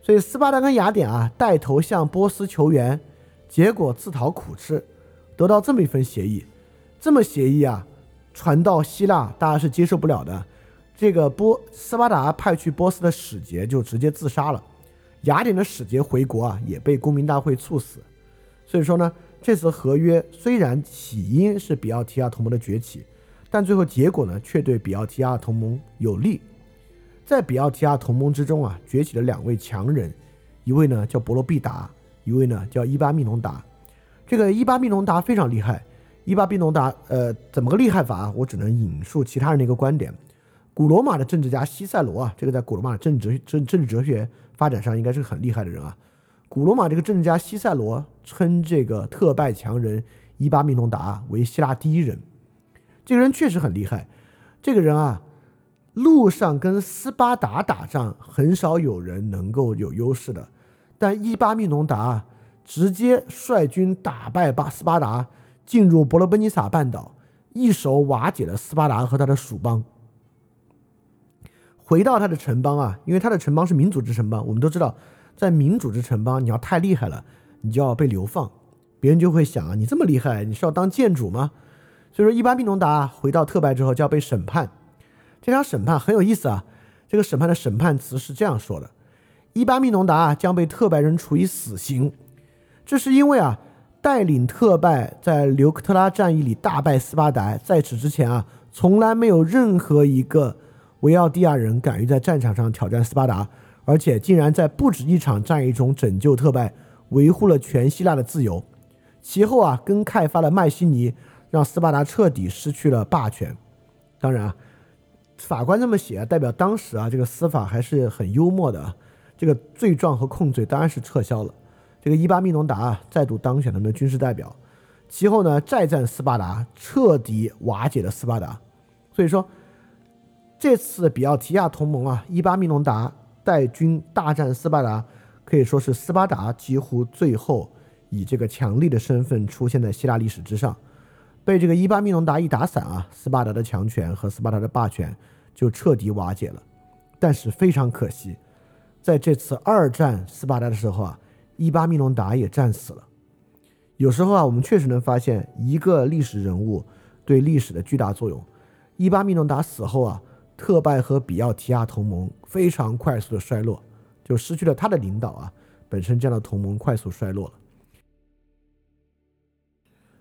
所以斯巴达跟雅典啊带头向波斯求援，结果自讨苦吃，得到这么一份协议，这么协议啊传到希腊，大家是接受不了的。这个波斯巴达派去波斯的使节就直接自杀了，雅典的使节回国啊也被公民大会处死。所以说呢，这次合约虽然起因是比奥提亚同盟的崛起，但最后结果呢却对比奥提亚同盟有利。在比奥提亚同盟之中啊，崛起了两位强人，一位呢叫伯罗必达，一位呢叫伊巴密农达。这个伊巴密农达非常厉害，伊巴密农达呃怎么个厉害法？我只能引述其他人的一个观点。古罗马的政治家西塞罗啊，这个在古罗马政治政政治哲学发展上应该是很厉害的人啊。古罗马这个政治家西塞罗称这个特拜强人伊巴密农达为希腊第一人，这个人确实很厉害。这个人啊，路上跟斯巴达打仗很少有人能够有优势的，但伊巴密农达直接率军打败巴斯巴达，进入伯罗奔尼撒半岛，一手瓦解了斯巴达和他的属邦。回到他的城邦啊，因为他的城邦是民主制城邦，我们都知道，在民主制城邦，你要太厉害了，你就要被流放，别人就会想啊，你这么厉害，你是要当建主吗？所以说，伊巴密农达回到特拜之后就要被审判。这场审判很有意思啊，这个审判的审判词是这样说的：伊巴密农达将被特拜人处以死刑，这是因为啊，带领特拜在留克特拉战役里大败斯巴达，在此之前啊，从来没有任何一个。维奥蒂亚人敢于在战场上挑战斯巴达，而且竟然在不止一场战役中拯救特拜，维护了全希腊的自由。其后啊，跟开发了麦西尼，让斯巴达彻底失去了霸权。当然啊，法官这么写啊，代表当时啊这个司法还是很幽默的。这个罪状和控罪当然是撤销了。这个伊巴密农达啊再度当选他们的军事代表。其后呢，再战斯巴达，彻底瓦解了斯巴达。所以说。这次比奥提亚同盟啊，伊巴密农达带军大战斯巴达，可以说是斯巴达几乎最后以这个强力的身份出现在希腊历史之上。被这个伊巴密农达一打散啊，斯巴达的强权和斯巴达的霸权就彻底瓦解了。但是非常可惜，在这次二战斯巴达的时候啊，伊巴密农达也战死了。有时候啊，我们确实能发现一个历史人物对历史的巨大作用。伊巴密农达死后啊。特拜和比奥提亚同盟非常快速的衰落，就失去了他的领导啊，本身这样的同盟快速衰落了，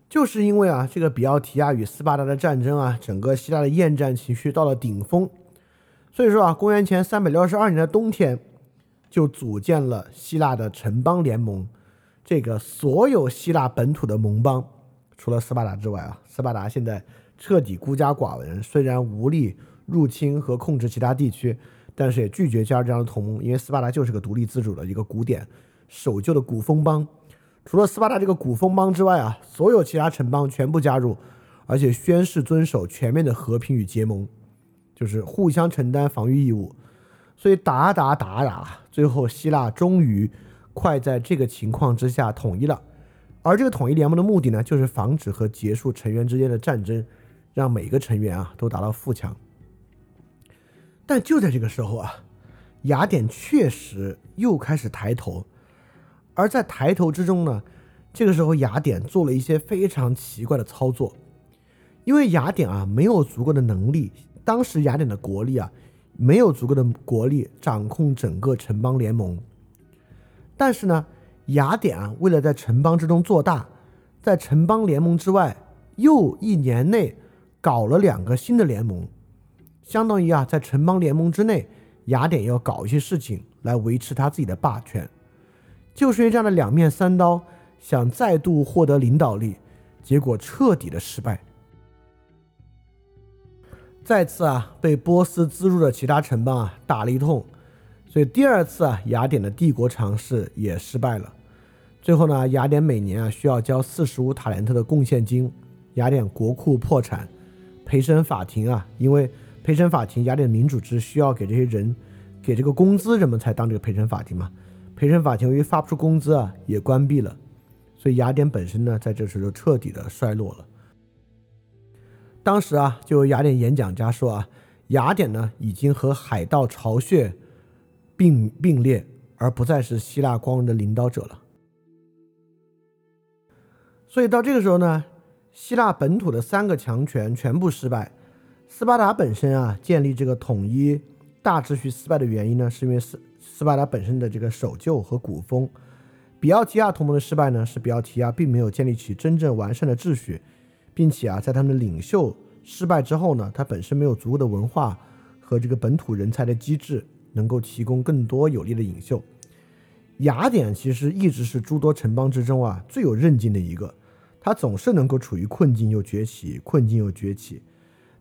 就是因为啊，这个比奥提亚与斯巴达的战争啊，整个希腊的厌战情绪到了顶峰，所以说啊，公元前三百六十二年的冬天，就组建了希腊的城邦联盟，这个所有希腊本土的盟邦，除了斯巴达之外啊，斯巴达现在彻底孤家寡人，虽然无力。入侵和控制其他地区，但是也拒绝加入这样的同盟，因为斯巴达就是个独立自主的一个古典守旧的古风邦。除了斯巴达这个古风邦之外啊，所有其他城邦全部加入，而且宣誓遵守全面的和平与结盟，就是互相承担防御义务。所以打打打打，最后希腊终于快在这个情况之下统一了。而这个统一联盟的目的呢，就是防止和结束成员之间的战争，让每个成员啊都达到富强。但就在这个时候啊，雅典确实又开始抬头，而在抬头之中呢，这个时候雅典做了一些非常奇怪的操作，因为雅典啊没有足够的能力，当时雅典的国力啊没有足够的国力掌控整个城邦联盟，但是呢，雅典啊为了在城邦之中做大，在城邦联盟之外又一年内搞了两个新的联盟。相当于啊，在城邦联盟之内，雅典要搞一些事情来维持他自己的霸权，就是因为这样的两面三刀，想再度获得领导力，结果彻底的失败。再次啊，被波斯资助的其他城邦啊打了一通，所以第二次啊，雅典的帝国尝试也失败了。最后呢，雅典每年啊需要交四十五塔连特的贡献金，雅典国库破产，陪审法庭啊，因为陪审法庭雅典民主制需要给这些人给这个工资，人们才当这个陪审法庭嘛。陪审法庭由于发不出工资啊，也关闭了，所以雅典本身呢，在这时候就彻底的衰落了。当时啊，就有雅典演讲家说啊，雅典呢已经和海盗巢穴并并列，而不再是希腊光荣的领导者了。所以到这个时候呢，希腊本土的三个强权全部失败。斯巴达本身啊，建立这个统一大秩序失败的原因呢，是因为斯斯巴达本身的这个守旧和古风。比奥提亚同盟的失败呢，是比奥提亚并没有建立起真正完善的秩序。并且啊，在他们的领袖失败之后呢，他本身没有足够的文化和这个本土人才的机制，能够提供更多有力的领袖。雅典其实一直是诸多城邦之中啊最有韧劲的一个，他总是能够处于困境又崛起，困境又崛起。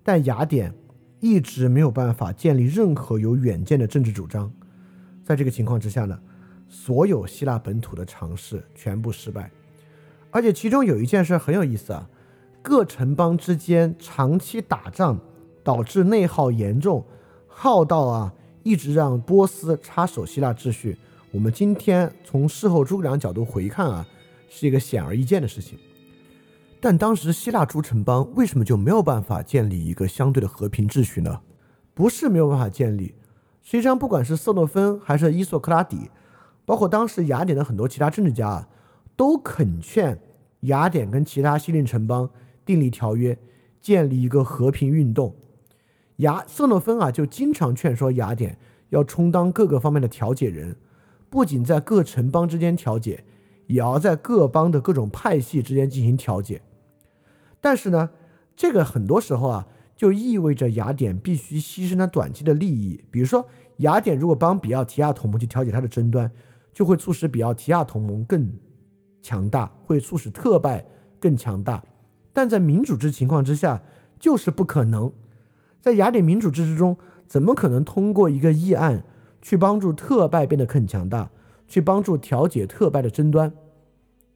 但雅典一直没有办法建立任何有远见的政治主张。在这个情况之下呢，所有希腊本土的尝试全部失败，而且其中有一件事很有意思啊。各城邦之间长期打仗，导致内耗严重，耗到啊，一直让波斯插手希腊秩序。我们今天从事后诸葛亮角度回看啊，是一个显而易见的事情。但当时希腊诸城邦为什么就没有办法建立一个相对的和平秩序呢？不是没有办法建立，实际上不管是色诺芬还是伊索克拉底，包括当时雅典的很多其他政治家啊，都恳劝雅典跟其他西邻城邦。订立条约，建立一个和平运动。雅色诺芬啊，就经常劝说雅典要充当各个方面的调解人，不仅在各城邦之间调解，也要在各邦的各种派系之间进行调解。但是呢，这个很多时候啊，就意味着雅典必须牺牲它短期的利益。比如说，雅典如果帮比奥提亚同盟去调解它的争端，就会促使比奥提亚同盟更强大，会促使特拜更强大。但在民主制情况之下，就是不可能。在雅典民主制之中，怎么可能通过一个议案去帮助特拜变得更强大，去帮助调解特拜的争端？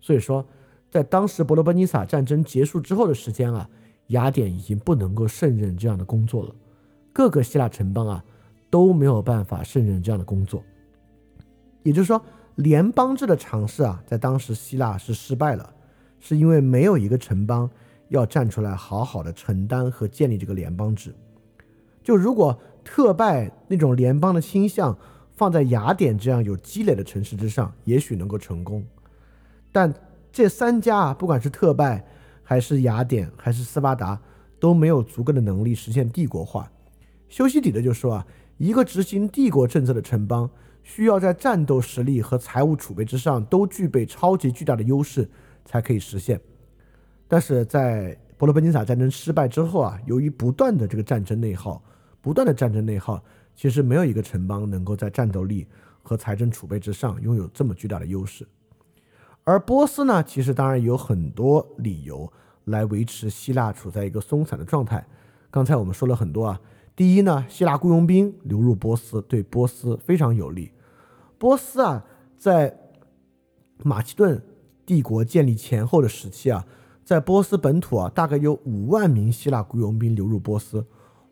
所以说，在当时伯罗奔尼撒战争结束之后的时间啊，雅典已经不能够胜任这样的工作了。各个希腊城邦啊都没有办法胜任这样的工作。也就是说，联邦制的尝试啊，在当时希腊是失败了，是因为没有一个城邦。要站出来，好好的承担和建立这个联邦制。就如果特拜那种联邦的倾向放在雅典这样有积累的城市之上，也许能够成功。但这三家啊，不管是特拜，还是雅典，还是斯巴达，都没有足够的能力实现帝国化。修昔底德就说啊，一个执行帝国政策的城邦，需要在战斗实力和财务储备之上都具备超级巨大的优势，才可以实现。但是在伯罗奔尼撒战争失败之后啊，由于不断的这个战争内耗，不断的战争内耗，其实没有一个城邦能够在战斗力和财政储备之上拥有这么巨大的优势。而波斯呢，其实当然有很多理由来维持希腊处在一个松散的状态。刚才我们说了很多啊，第一呢，希腊雇佣兵流入波斯对波斯非常有利。波斯啊，在马其顿帝国建立前后的时期啊。在波斯本土啊，大概有五万名希腊雇佣兵流入波斯，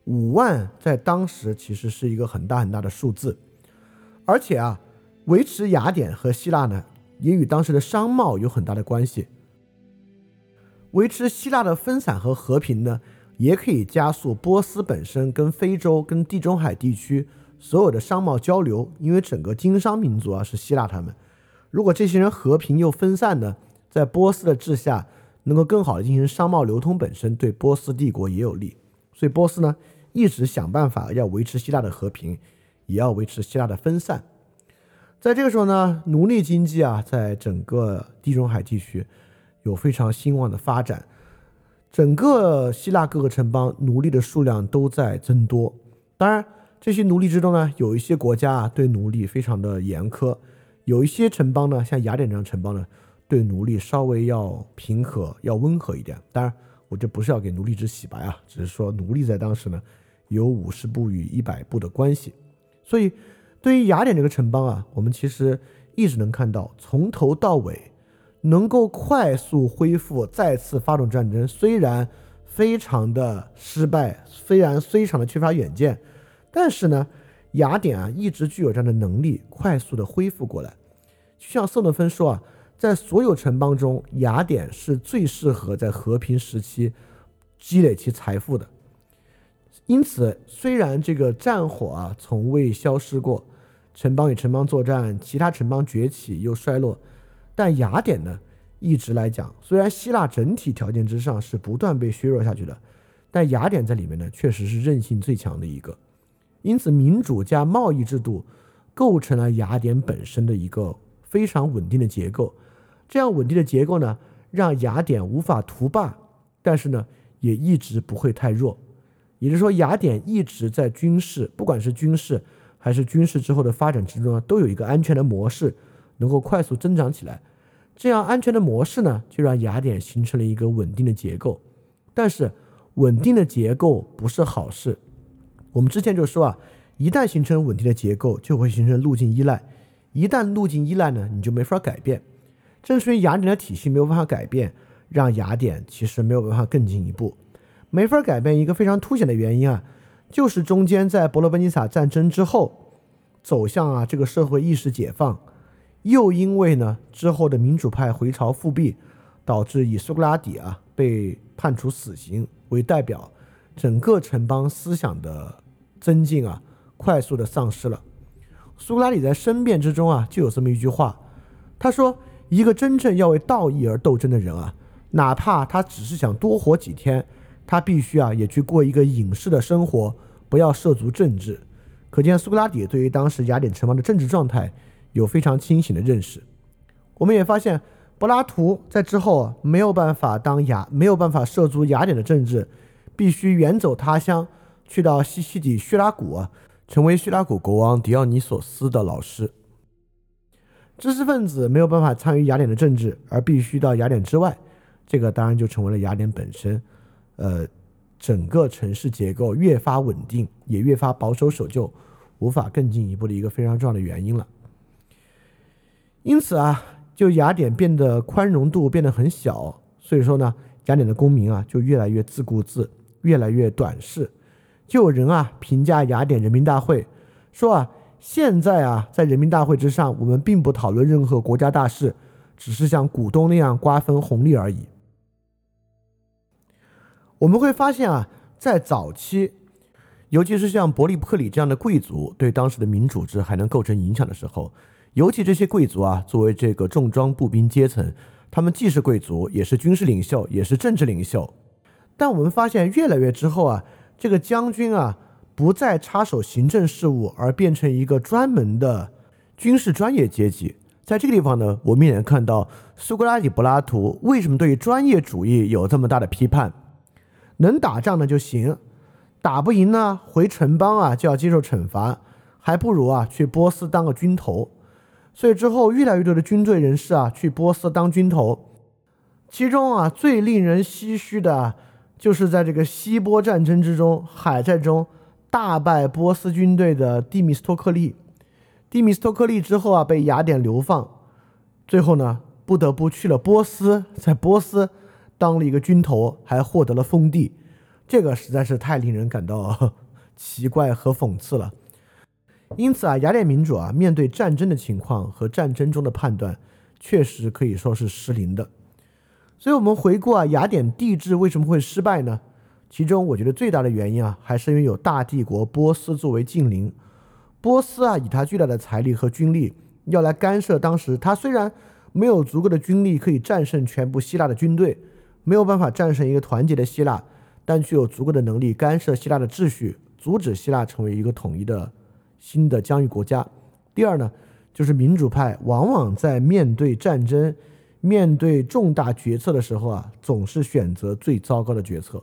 五万在当时其实是一个很大很大的数字，而且啊，维持雅典和希腊呢，也与当时的商贸有很大的关系。维持希腊的分散和和平呢，也可以加速波斯本身跟非洲、跟地中海地区所有的商贸交流，因为整个经商民族啊是希腊他们。如果这些人和平又分散呢，在波斯的治下。能够更好的进行商贸流通，本身对波斯帝国也有利，所以波斯呢一直想办法要维持希腊的和平，也要维持希腊的分散。在这个时候呢，奴隶经济啊，在整个地中海地区有非常兴旺的发展，整个希腊各个城邦奴隶的数量都在增多。当然，这些奴隶之中呢，有一些国家啊对奴隶非常的严苛，有一些城邦呢，像雅典这样城邦呢。对奴隶稍微要平和，要温和一点。当然，我这不是要给奴隶制洗白啊，只是说奴隶在当时呢，有五十步与一百步的关系。所以，对于雅典这个城邦啊，我们其实一直能看到，从头到尾能够快速恢复再次发动战争，虽然非常的失败，虽然非常的缺乏远见，但是呢，雅典啊一直具有这样的能力，快速的恢复过来。就像宋德芬说啊，在所有城邦中，雅典是最适合在和平时期积累其财富的。因此，虽然这个战火啊从未消失过，城邦与城邦作战，其他城邦崛起又衰落，但雅典呢，一直来讲，虽然希腊整体条件之上是不断被削弱下去的，但雅典在里面呢，确实是韧性最强的一个。因此，民主加贸易制度构成了雅典本身的一个非常稳定的结构。这样稳定的结构呢，让雅典无法图霸，但是呢，也一直不会太弱。也就是说，雅典一直在军事，不管是军事还是军事之后的发展之中啊，都有一个安全的模式，能够快速增长起来。这样安全的模式呢，就让雅典形成了一个稳定的结构。但是，稳定的结构不是好事。我们之前就说啊，一旦形成稳定的结构，就会形成路径依赖。一旦路径依赖呢，你就没法改变。正是因为雅典的体系没有办法改变，让雅典其实没有办法更进一步。没法改变一个非常凸显的原因啊，就是中间在伯罗奔尼撒战争之后走向啊这个社会意识解放，又因为呢之后的民主派回朝复辟，导致以苏格拉底啊被判处死刑为代表，整个城邦思想的增进啊快速的丧失了。苏格拉底在申辩之中啊就有这么一句话，他说：“一个真正要为道义而斗争的人啊，哪怕他只是想多活几天。”他必须啊，也去过一个隐士的生活，不要涉足政治。可见苏格拉底对于当时雅典城邦的政治状态有非常清醒的认识。我们也发现，柏拉图在之后没有办法当雅，没有办法涉足雅典的政治，必须远走他乡，去到西西里叙拉古啊，成为叙拉古国王狄奥尼索斯的老师。知识分子没有办法参与雅典的政治，而必须到雅典之外，这个当然就成为了雅典本身。呃，整个城市结构越发稳定，也越发保守守旧，无法更进一步的一个非常重要的原因了。因此啊，就雅典变得宽容度变得很小，所以说呢，雅典的公民啊就越来越自顾自，越来越短视。就有人啊评价雅典人民大会说啊，现在啊在人民大会之上，我们并不讨论任何国家大事，只是像股东那样瓜分红利而已。我们会发现啊，在早期，尤其是像伯利克里这样的贵族对当时的民主制还能构成影响的时候，尤其这些贵族啊，作为这个重装步兵阶层，他们既是贵族，也是军事领袖，也是政治领袖。但我们发现，越来越之后啊，这个将军啊，不再插手行政事务，而变成一个专门的军事专业阶级。在这个地方呢，我们也能看到苏格拉底、柏拉图为什么对专业主义有这么大的批判。能打仗的就行，打不赢呢，回城邦啊就要接受惩罚，还不如啊去波斯当个军头。所以之后越来越多的军队人士啊去波斯当军头，其中啊最令人唏嘘的，就是在这个希波战争之中，海战中大败波斯军队的蒂米斯托克利。蒂米斯托克利之后啊被雅典流放，最后呢不得不去了波斯，在波斯。当了一个军头，还获得了封地，这个实在是太令人感到 *laughs* 奇怪和讽刺了。因此啊，雅典民主啊，面对战争的情况和战争中的判断，确实可以说是失灵的。所以，我们回顾啊，雅典帝制为什么会失败呢？其中，我觉得最大的原因啊，还是因为有大帝国波斯作为近邻。波斯啊，以他巨大的财力和军力，要来干涉当时他虽然没有足够的军力可以战胜全部希腊的军队。没有办法战胜一个团结的希腊，但具有足够的能力干涉希腊的秩序，阻止希腊成为一个统一的新的疆域国家。第二呢，就是民主派往往在面对战争、面对重大决策的时候啊，总是选择最糟糕的决策。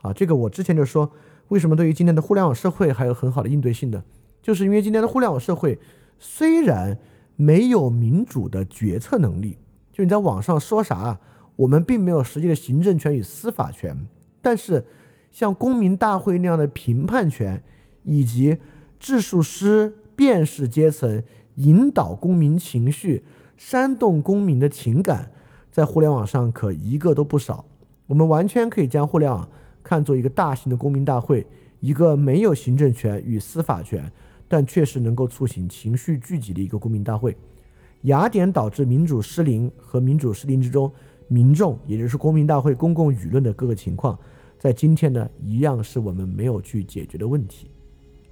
啊，这个我之前就说，为什么对于今天的互联网社会还有很好的应对性的，就是因为今天的互联网社会虽然没有民主的决策能力，就你在网上说啥。我们并没有实际的行政权与司法权，但是像公民大会那样的评判权，以及质术师、辨识阶层引导公民情绪、煽动公民的情感，在互联网上可一个都不少。我们完全可以将互联网看作一个大型的公民大会，一个没有行政权与司法权，但确实能够促进情绪聚集的一个公民大会。雅典导致民主失灵和民主失灵之中，民众也就是公民大会公共舆论的各个情况，在今天呢，一样是我们没有去解决的问题。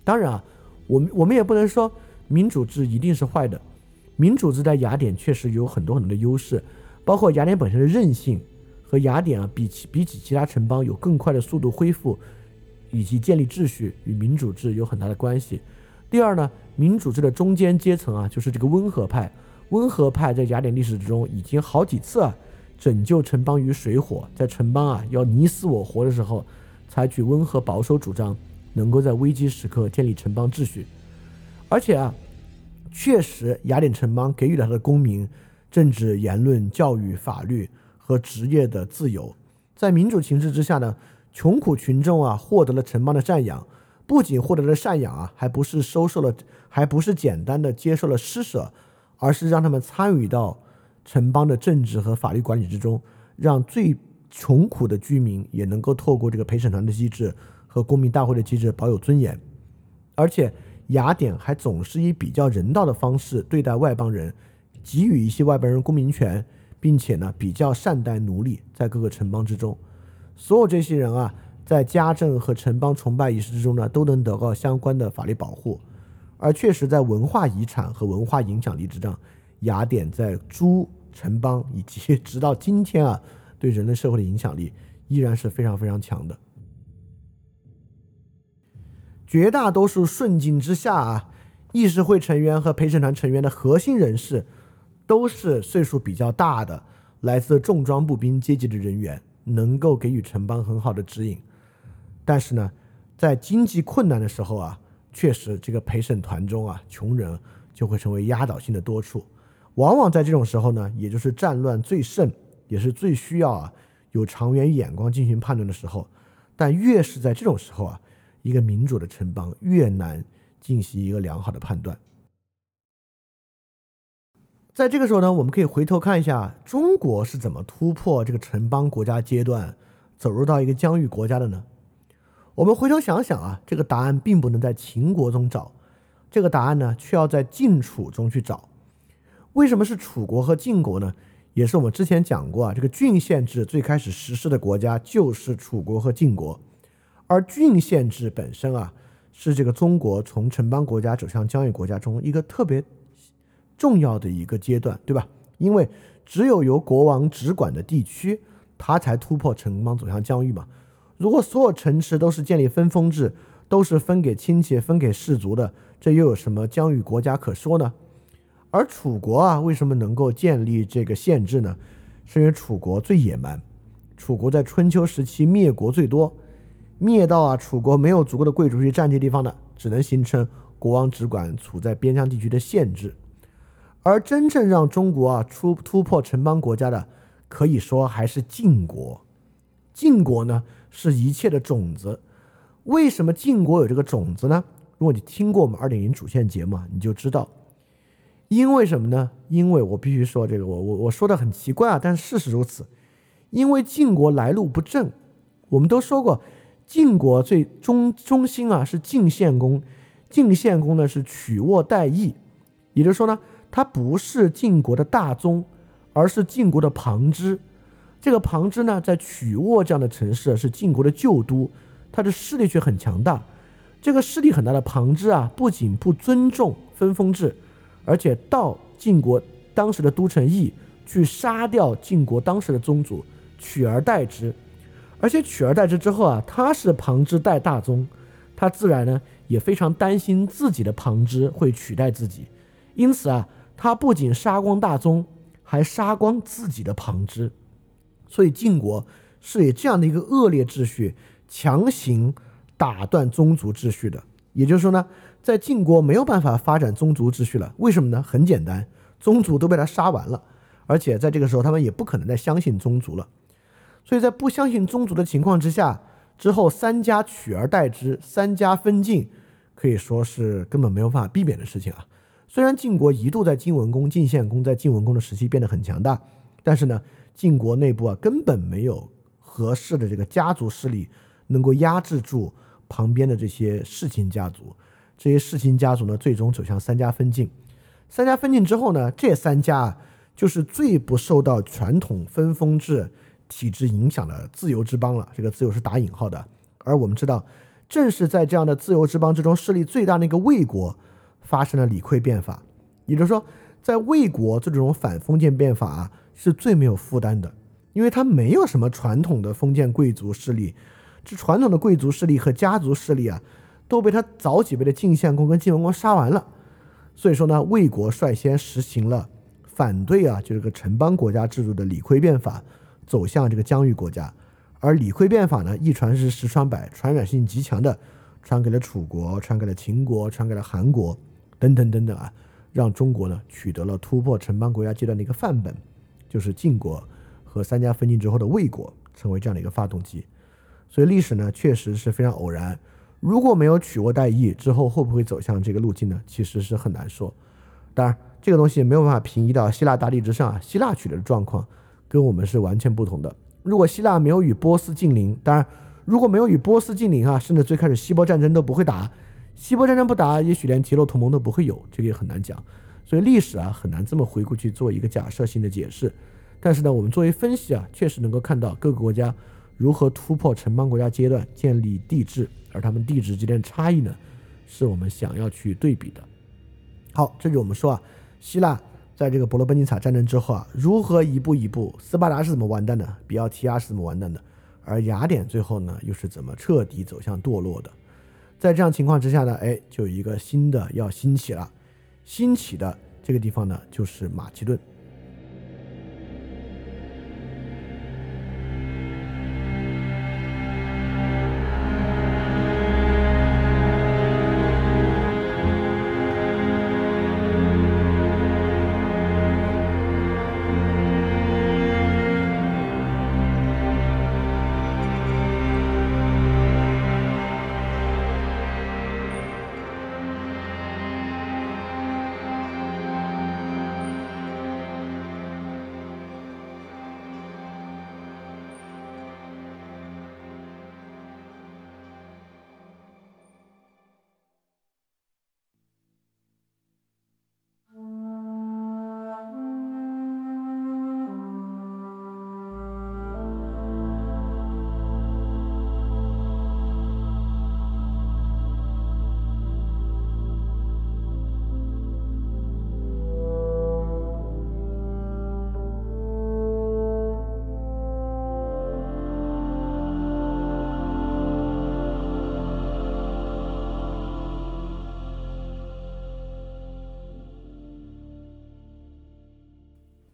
当然啊，我们我们也不能说民主制一定是坏的。民主制在雅典确实有很多很多的优势，包括雅典本身的韧性和雅典啊比起比起其他城邦有更快的速度恢复以及建立秩序，与民主制有很大的关系。第二呢，民主制的中间阶层啊，就是这个温和派。温和派在雅典历史之中已经好几次啊拯救城邦于水火，在城邦啊要你死我活的时候，采取温和保守主张，能够在危机时刻建立城邦秩序，而且啊。确实，雅典城邦给予了他的公民政治、言论、教育、法律和职业的自由。在民主形势之下呢，穷苦群众啊获得了城邦的赡养，不仅获得了赡养啊，还不是收受了，还不是简单的接受了施舍，而是让他们参与到城邦的政治和法律管理之中，让最穷苦的居民也能够透过这个陪审团的机制和公民大会的机制保有尊严，而且。雅典还总是以比较人道的方式对待外邦人，给予一些外邦人公民权，并且呢比较善待奴隶，在各个城邦之中，所有这些人啊，在家政和城邦崇拜仪式之中呢，都能得到相关的法律保护。而确实，在文化遗产和文化影响力之上，雅典在诸城邦以及直到今天啊，对人类社会的影响力依然是非常非常强的。绝大多数顺境之下啊，议事会成员和陪审团成员的核心人士，都是岁数比较大的，来自重装步兵阶级的人员，能够给予城邦很好的指引。但是呢，在经济困难的时候啊，确实这个陪审团中啊，穷人就会成为压倒性的多数。往往在这种时候呢，也就是战乱最盛，也是最需要啊有长远眼光进行判断的时候。但越是在这种时候啊。一个民主的城邦越难进行一个良好的判断。在这个时候呢，我们可以回头看一下中国是怎么突破这个城邦国家阶段，走入到一个疆域国家的呢？我们回头想想啊，这个答案并不能在秦国中找，这个答案呢，却要在晋楚中去找。为什么是楚国和晋国呢？也是我们之前讲过啊，这个郡县制最开始实施的国家就是楚国和晋国。而郡县制本身啊，是这个中国从城邦国家走向疆域国家中一个特别重要的一个阶段，对吧？因为只有由国王直管的地区，他才突破城邦走向疆域嘛。如果所有城池都是建立分封制，都是分给亲戚、分给氏族的，这又有什么疆域国家可说呢？而楚国啊，为什么能够建立这个县制呢？是因为楚国最野蛮，楚国在春秋时期灭国最多。灭到啊，楚国没有足够的贵族去占据地方的，只能形成国王只管处在边疆地区的限制。而真正让中国啊出突破城邦国家的，可以说还是晋国。晋国呢是一切的种子。为什么晋国有这个种子呢？如果你听过我们二点零主线节目，你就知道，因为什么呢？因为我必须说这个，我我我说的很奇怪啊，但是事实如此。因为晋国来路不正，我们都说过。晋国最中中心啊是晋献公，晋献公呢是曲沃代邑，也就是说呢，他不是晋国的大宗，而是晋国的旁支。这个旁支呢，在曲沃这样的城市是晋国的旧都，他的势力却很强大。这个势力很大的旁支啊，不仅不尊重分封制，而且到晋国当时的都城邑去杀掉晋国当时的宗主，取而代之。而且取而代之之后啊，他是旁支代大宗，他自然呢也非常担心自己的旁支会取代自己，因此啊，他不仅杀光大宗，还杀光自己的旁支。所以晋国是以这样的一个恶劣秩序强行打断宗族秩序的。也就是说呢，在晋国没有办法发展宗族秩序了。为什么呢？很简单，宗族都被他杀完了，而且在这个时候他们也不可能再相信宗族了。所以在不相信宗族的情况之下，之后三家取而代之，三家分晋，可以说是根本没有办法避免的事情啊。虽然晋国一度在晋文公、晋献公在晋文公的时期变得很强大，但是呢，晋国内部啊根本没有合适的这个家族势力能够压制住旁边的这些世卿家族。这些世卿家族呢，最终走向三家分晋。三家分晋之后呢，这三家啊就是最不受到传统分封制体制影响的自由之邦了。这个“自由”是打引号的。而我们知道，正是在这样的自由之邦之中，势力最大的一个魏国发生了李悝变法。也就是说，在魏国做这种反封建变法啊，是最没有负担的，因为它没有什么传统的封建贵族势力，这传统的贵族势力和家族势力啊，都被他早几辈的晋献公跟晋文公杀完了。所以说呢，魏国率先实行了反对啊，就这个城邦国家制度的李悝变法，走向这个疆域国家。而李悝变法呢，一传十，十传百，传染性极强的，传给了楚国，传给了秦国，传给了韩国，等等等等啊，让中国呢取得了突破城邦国家阶段的一个范本，就是晋国和三家分晋之后的魏国，成为这样的一个发动机。所以历史呢确实是非常偶然。如果没有取过代易，之后会不会走向这个路径呢？其实是很难说。当然，这个东西没有办法平移到希腊大地之上啊，希腊取得的状况跟我们是完全不同的。如果希腊没有与波斯近邻，当然，如果没有与波斯近邻啊，甚至最开始希波战争都不会打，希波战争不打，也许连提洛同盟都不会有，这个也很难讲。所以历史啊，很难这么回顾去做一个假设性的解释。但是呢，我们作为分析啊，确实能够看到各个国家如何突破城邦国家阶段，建立帝制，而他们帝制之间的差异呢，是我们想要去对比的。好，这就我们说啊，希腊。在这个伯罗奔尼撒战争之后啊，如何一步一步？斯巴达是怎么完蛋的？比奥提亚是怎么完蛋的？而雅典最后呢，又是怎么彻底走向堕落的？在这样情况之下呢，哎，就有一个新的要兴起了，兴起的这个地方呢，就是马其顿。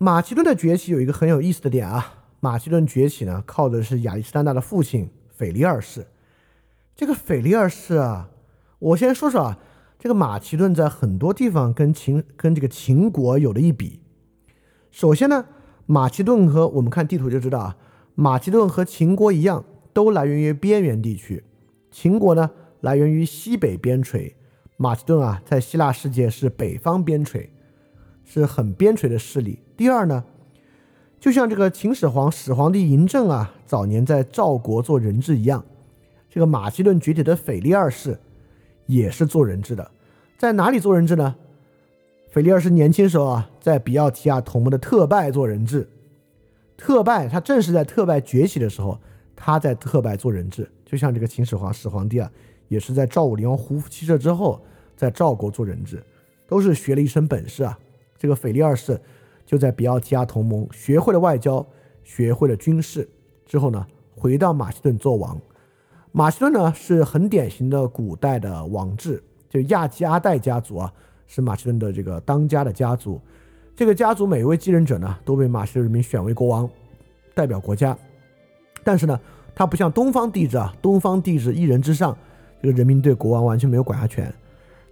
马其顿的崛起有一个很有意思的点啊，马其顿崛起呢，靠的是亚历山大的父亲腓力二世。这个腓力二世啊，我先说说啊，这个马其顿在很多地方跟秦跟这个秦国有的一比。首先呢，马其顿和我们看地图就知道啊，马其顿和秦国一样，都来源于边缘地区。秦国呢，来源于西北边陲，马其顿啊，在希腊世界是北方边陲。是很边陲的势力。第二呢，就像这个秦始皇始皇帝嬴政啊，早年在赵国做人质一样，这个马其顿崛起的腓力二世也是做人质的。在哪里做人质呢？腓力二世年轻时候啊，在比奥提亚同盟的特拜做人质。特拜他正是在特拜崛起的时候，他在特拜做人质。就像这个秦始皇始皇帝啊，也是在赵武灵王胡服骑射之后，在赵国做人质，都是学了一身本事啊。这个腓力二世就在比奥提亚同盟学会了外交，学会了军事之后呢，回到马其顿做王。马其顿呢是很典型的古代的王制，就亚基阿代家族啊，是马其顿的这个当家的家族。这个家族每一位继任者呢，都被马其顿人民选为国王，代表国家。但是呢，它不像东方帝制啊，东方帝制一人之上，这个人民对国王完全没有管辖权。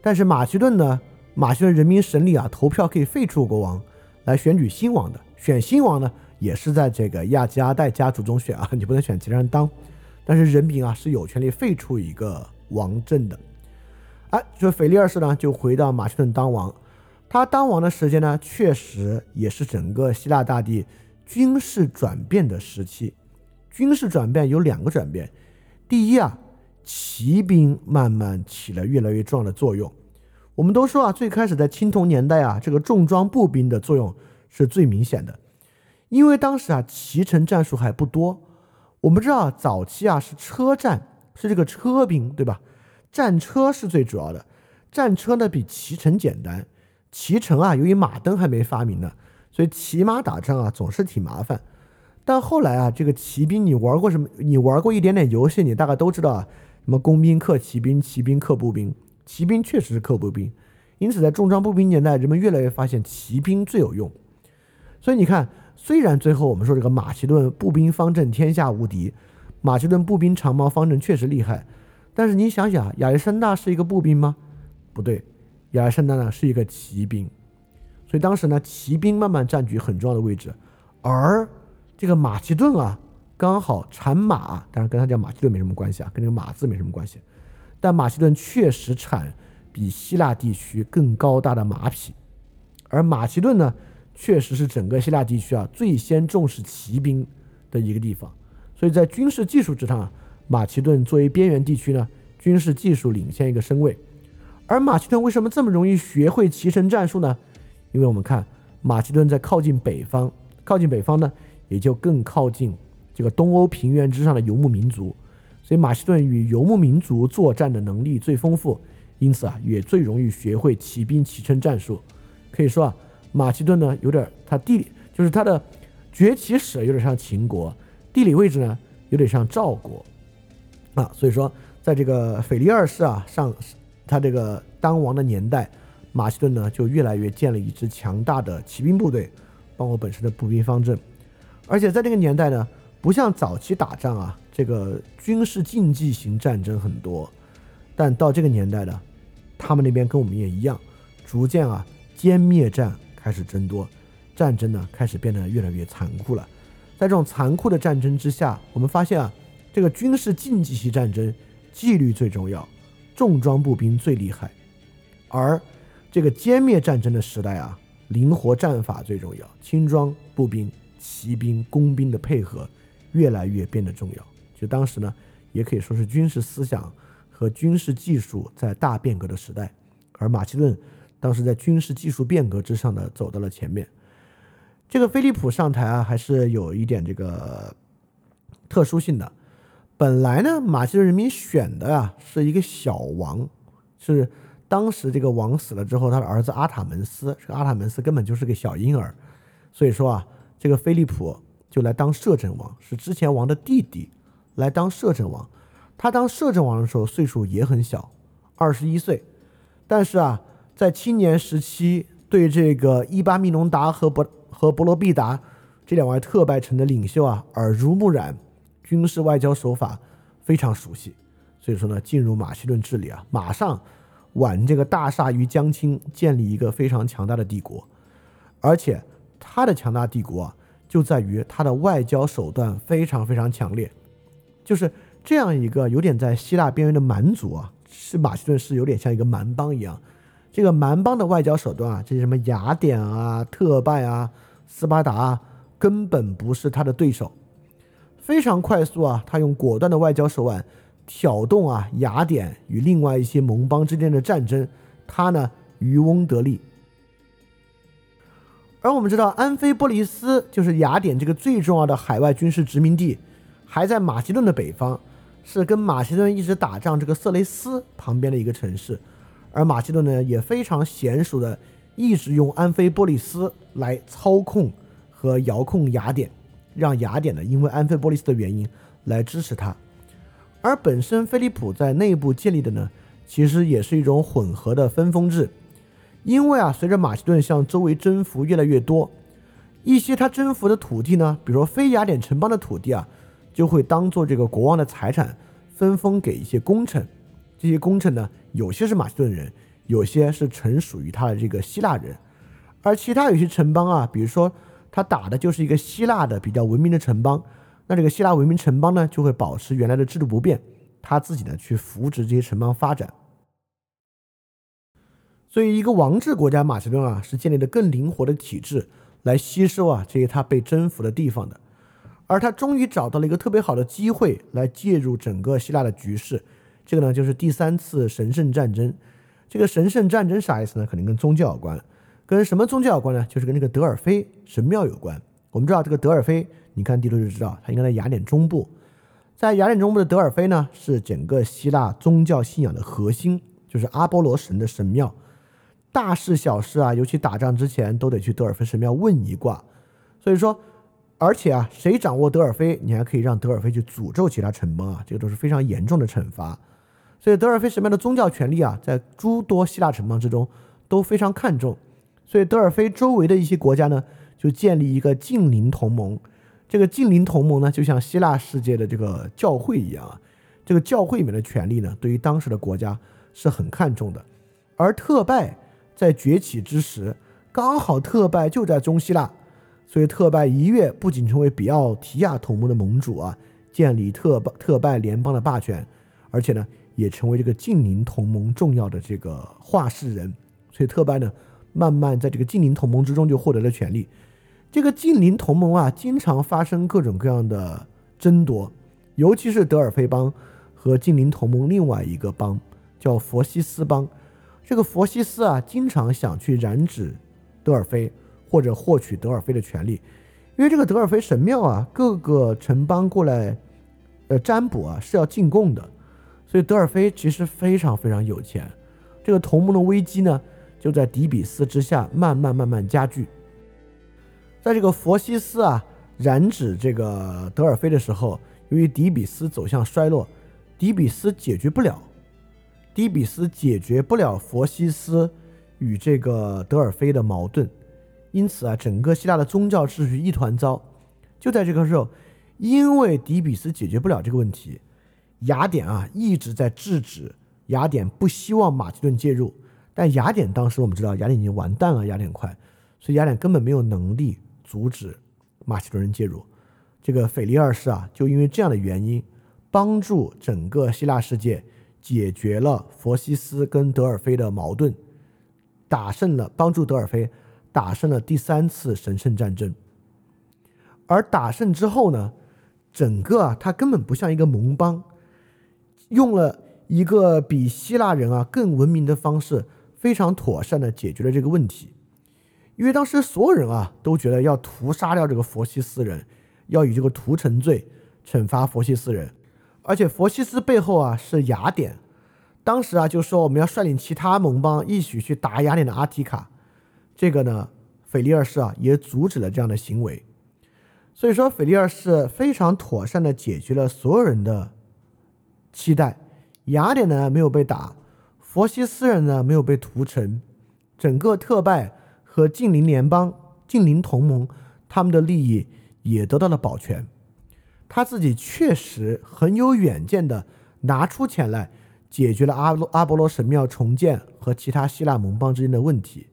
但是马其顿呢？马其顿人民审理啊，投票可以废除国王，来选举新王的。选新王呢，也是在这个亚基阿代家族中选啊，*laughs* 你不能选其他人当。但是人民啊是有权利废除一个王政的。哎，就腓力二世呢，就回到马其顿当王。他当王的时间呢，确实也是整个希腊大地军事转变的时期。军事转变有两个转变，第一啊，骑兵慢慢起了越来越重要的作用。我们都说啊，最开始在青铜年代啊，这个重装步兵的作用是最明显的，因为当时啊，骑乘战术还不多。我们知道早期啊是车战，是这个车兵，对吧？战车是最主要的，战车呢比骑乘简单。骑乘啊，由于马灯还没发明呢，所以骑马打仗啊总是挺麻烦。但后来啊，这个骑兵，你玩过什么？你玩过一点点游戏，你大概都知道啊，什么工兵克骑兵，骑兵克步兵。骑兵确实是克步兵，因此在重装步兵年代，人们越来越发现骑兵最有用。所以你看，虽然最后我们说这个马其顿步兵方阵天下无敌，马其顿步兵长矛方阵确实厉害，但是你想想，亚历山大是一个步兵吗？不对。亚历山大呢是一个骑兵，所以当时呢骑兵慢慢占据很重要的位置，而这个马其顿啊刚好产马，当然跟他叫马其顿没什么关系啊，跟这个马字没什么关系，但马其顿确实产比希腊地区更高大的马匹，而马其顿呢确实是整个希腊地区啊最先重视骑兵的一个地方，所以在军事技术之上，马其顿作为边缘地区呢军事技术领先一个身位。而马其顿为什么这么容易学会骑乘战术呢？因为我们看马其顿在靠近北方，靠近北方呢，也就更靠近这个东欧平原之上的游牧民族，所以马其顿与游牧民族作战的能力最丰富，因此啊，也最容易学会骑兵骑乘战术。可以说啊，马其顿呢，有点它地理就是它的崛起史有点像秦国，地理位置呢有点像赵国啊，所以说在这个腓力二世啊上。他这个当王的年代，马其顿呢就越来越建了一支强大的骑兵部队，包括本身的步兵方阵。而且在这个年代呢，不像早期打仗啊，这个军事竞技型战争很多。但到这个年代呢，他们那边跟我们也一样，逐渐啊歼灭战开始增多，战争呢开始变得越来越残酷了。在这种残酷的战争之下，我们发现啊，这个军事竞技型战争纪律最重要。重装步兵最厉害，而这个歼灭战争的时代啊，灵活战法最重要。轻装步兵、骑兵、工兵的配合越来越变得重要。当时呢，也可以说是军事思想和军事技术在大变革的时代。而马其顿当时在军事技术变革之上呢，走到了前面。这个菲利普上台啊，还是有一点这个特殊性的。本来呢，马其顿人民选的啊是一个小王，是当时这个王死了之后，他的儿子阿塔门斯，这个阿塔门斯根本就是个小婴儿，所以说啊，这个菲利普就来当摄政王，是之前王的弟弟来当摄政王。他当摄政王的时候岁数也很小，二十一岁，但是啊，在青年时期对这个伊巴密农达和博和伯罗必达这两位特拜城的领袖啊耳濡目染。军事外交手法非常熟悉，所以说呢，进入马其顿治理啊，马上挽这个大厦于江青，建立一个非常强大的帝国。而且他的强大帝国啊，就在于他的外交手段非常非常强烈。就是这样一个有点在希腊边缘的蛮族啊，是马其顿是有点像一个蛮邦一样。这个蛮邦的外交手段啊，这些什么雅典啊、特拜啊、斯巴达啊，根本不是他的对手。非常快速啊！他用果断的外交手腕挑动啊雅典与另外一些盟邦之间的战争，他呢渔翁得利。而我们知道，安菲波利斯就是雅典这个最重要的海外军事殖民地，还在马其顿的北方，是跟马其顿一直打仗这个色雷斯旁边的一个城市。而马其顿呢也非常娴熟的一直用安菲波利斯来操控和遥控雅典。让雅典呢，因为安菲波利斯的原因来支持他，而本身菲利普在内部建立的呢，其实也是一种混合的分封制。因为啊，随着马其顿向周围征服越来越多，一些他征服的土地呢，比如说非雅典城邦的土地啊，就会当做这个国王的财产分封给一些功臣。这些功臣呢，有些是马其顿人，有些是臣属于他的这个希腊人，而其他有些城邦啊，比如说。他打的就是一个希腊的比较文明的城邦，那这个希腊文明城邦呢，就会保持原来的制度不变，他自己呢去扶植这些城邦发展。所以，一个王制国家马其顿啊，是建立的更灵活的体制，来吸收啊这些他被征服的地方的。而他终于找到了一个特别好的机会来介入整个希腊的局势，这个呢就是第三次神圣战争。这个神圣战争啥意思呢？肯定跟宗教有关，跟什么宗教有关呢？就是跟这个德尔菲神庙有关。我们知道这个德尔菲，你看地图就知道，它应该在雅典中部。在雅典中部的德尔菲呢，是整个希腊宗教信仰的核心，就是阿波罗神的神庙。大事小事啊，尤其打仗之前，都得去德尔菲神庙问一卦。所以说。而且啊，谁掌握德尔菲，你还可以让德尔菲去诅咒其他城邦啊，这个都是非常严重的惩罚。所以德尔菲什么样的宗教权利啊，在诸多希腊城邦之中都非常看重。所以德尔菲周围的一些国家呢，就建立一个近邻同盟。这个近邻同盟呢，就像希腊世界的这个教会一样啊，这个教会里面的权力呢，对于当时的国家是很看重的。而特拜在崛起之时，刚好特拜就在中希腊。所以特拜一跃不仅成为比奥提亚同盟的盟主啊，建立特拜特拜联邦的霸权，而且呢，也成为这个近邻同盟重要的这个话事人。所以特拜呢，慢慢在这个近邻同盟之中就获得了权利。这个近邻同盟啊，经常发生各种各样的争夺，尤其是德尔菲邦和近邻同盟另外一个邦叫佛西斯邦。这个佛西斯啊，经常想去染指德尔菲。或者获取德尔菲的权利，因为这个德尔菲神庙啊，各个城邦过来，呃，占卜啊是要进贡的，所以德尔菲其实非常非常有钱。这个同盟的危机呢，就在底比斯之下慢慢慢慢加剧。在这个佛西斯啊染指这个德尔菲的时候，由于底比斯走向衰落，底比斯解决不了，底比斯解决不了佛西斯与这个德尔菲的矛盾。因此啊，整个希腊的宗教秩序一团糟。就在这个时候，因为底比斯解决不了这个问题，雅典啊一直在制止雅典，不希望马其顿介入。但雅典当时我们知道，雅典已经完蛋了，雅典快，所以雅典根本没有能力阻止马其顿人介入。这个腓力二世啊，就因为这样的原因，帮助整个希腊世界解决了佛西斯跟德尔菲的矛盾，打胜了，帮助德尔菲。打胜了第三次神圣战争，而打胜之后呢，整个啊，他根本不像一个盟邦，用了一个比希腊人啊更文明的方式，非常妥善的解决了这个问题。因为当时所有人啊都觉得要屠杀掉这个佛西斯人，要以这个屠城罪惩罚佛西斯人，而且佛西斯背后啊是雅典，当时啊就说我们要率领其他盟邦一起去打雅典的阿提卡。这个呢，腓力二世啊也阻止了这样的行为，所以说腓力二世非常妥善的解决了所有人的期待。雅典呢没有被打，佛西斯人呢没有被屠城，整个特拜和近邻联邦、近邻同盟他们的利益也得到了保全。他自己确实很有远见的拿出钱来解决了阿罗阿波罗神庙重建和其他希腊盟邦之间的问题。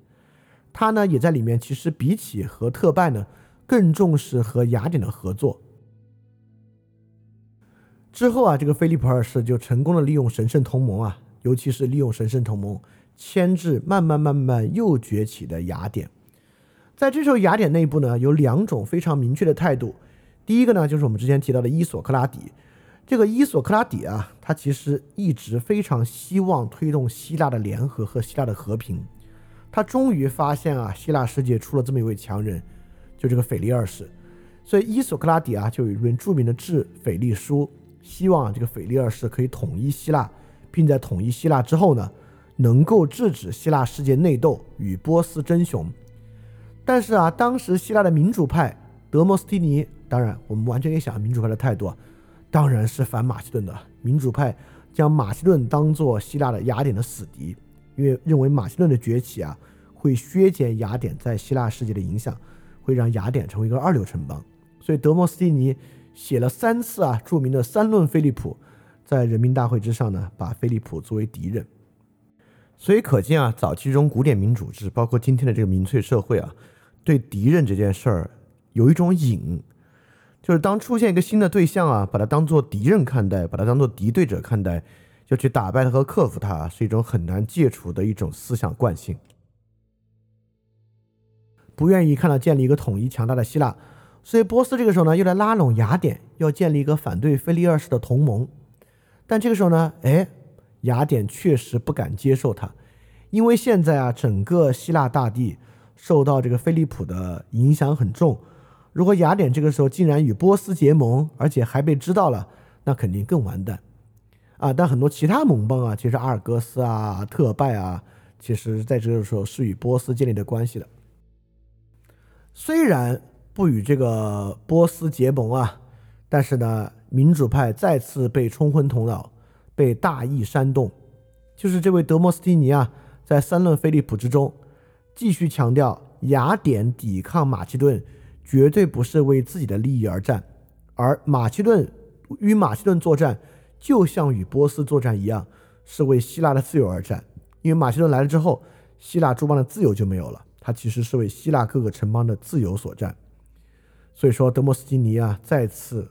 他呢也在里面，其实比起和特拜呢，更重视和雅典的合作。之后啊，这个菲利普二世就成功的利用神圣同盟啊，尤其是利用神圣同盟牵制慢慢慢慢又崛起的雅典。在这时候，雅典内部呢有两种非常明确的态度。第一个呢，就是我们之前提到的伊索克拉底。这个伊索克拉底啊，他其实一直非常希望推动希腊的联合和希腊的和平。他终于发现啊，希腊世界出了这么一位强人，就这个腓力二世。所以伊索克拉底啊，就有一本著名的致腓力书，希望这个腓力二世可以统一希腊，并在统一希腊之后呢，能够制止希腊世界内斗与波斯争雄。但是啊，当时希腊的民主派德莫斯蒂尼，当然我们完全可以想民主派的态度，当然是反马其顿的。民主派将马其顿当做希腊的雅典的死敌。因为认为马其顿的崛起啊，会削减雅典在希腊世界的影响，会让雅典成为一个二流城邦，所以德莫斯蒂尼写了三次啊著名的三论菲利普，在人民大会之上呢，把菲利普作为敌人。所以可见啊，早期中古典民主制，包括今天的这个民粹社会啊，对敌人这件事儿有一种瘾，就是当出现一个新的对象啊，把它当做敌人看待，把它当做敌对者看待。要去打败他和克服他，是一种很难戒除的一种思想惯性。不愿意看到建立一个统一强大的希腊，所以波斯这个时候呢，又来拉拢雅典，要建立一个反对腓力二世的同盟。但这个时候呢，哎，雅典确实不敢接受他，因为现在啊，整个希腊大地受到这个菲利普的影响很重。如果雅典这个时候竟然与波斯结盟，而且还被知道了，那肯定更完蛋啊！但很多其他盟邦啊，其实阿尔戈斯啊、特拜啊，其实在这个时候是与波斯建立的关系的。虽然不与这个波斯结盟啊，但是呢，民主派再次被冲昏头脑，被大意煽动。就是这位德摩斯蒂尼啊，在三论菲利普之中，继续强调雅典抵抗马其顿。绝对不是为自己的利益而战，而马其顿与马其顿作战，就像与波斯作战一样，是为希腊的自由而战。因为马其顿来了之后，希腊诸邦的自由就没有了。他其实是为希腊各个城邦的自由所战。所以说，德摩斯蒂尼啊，再次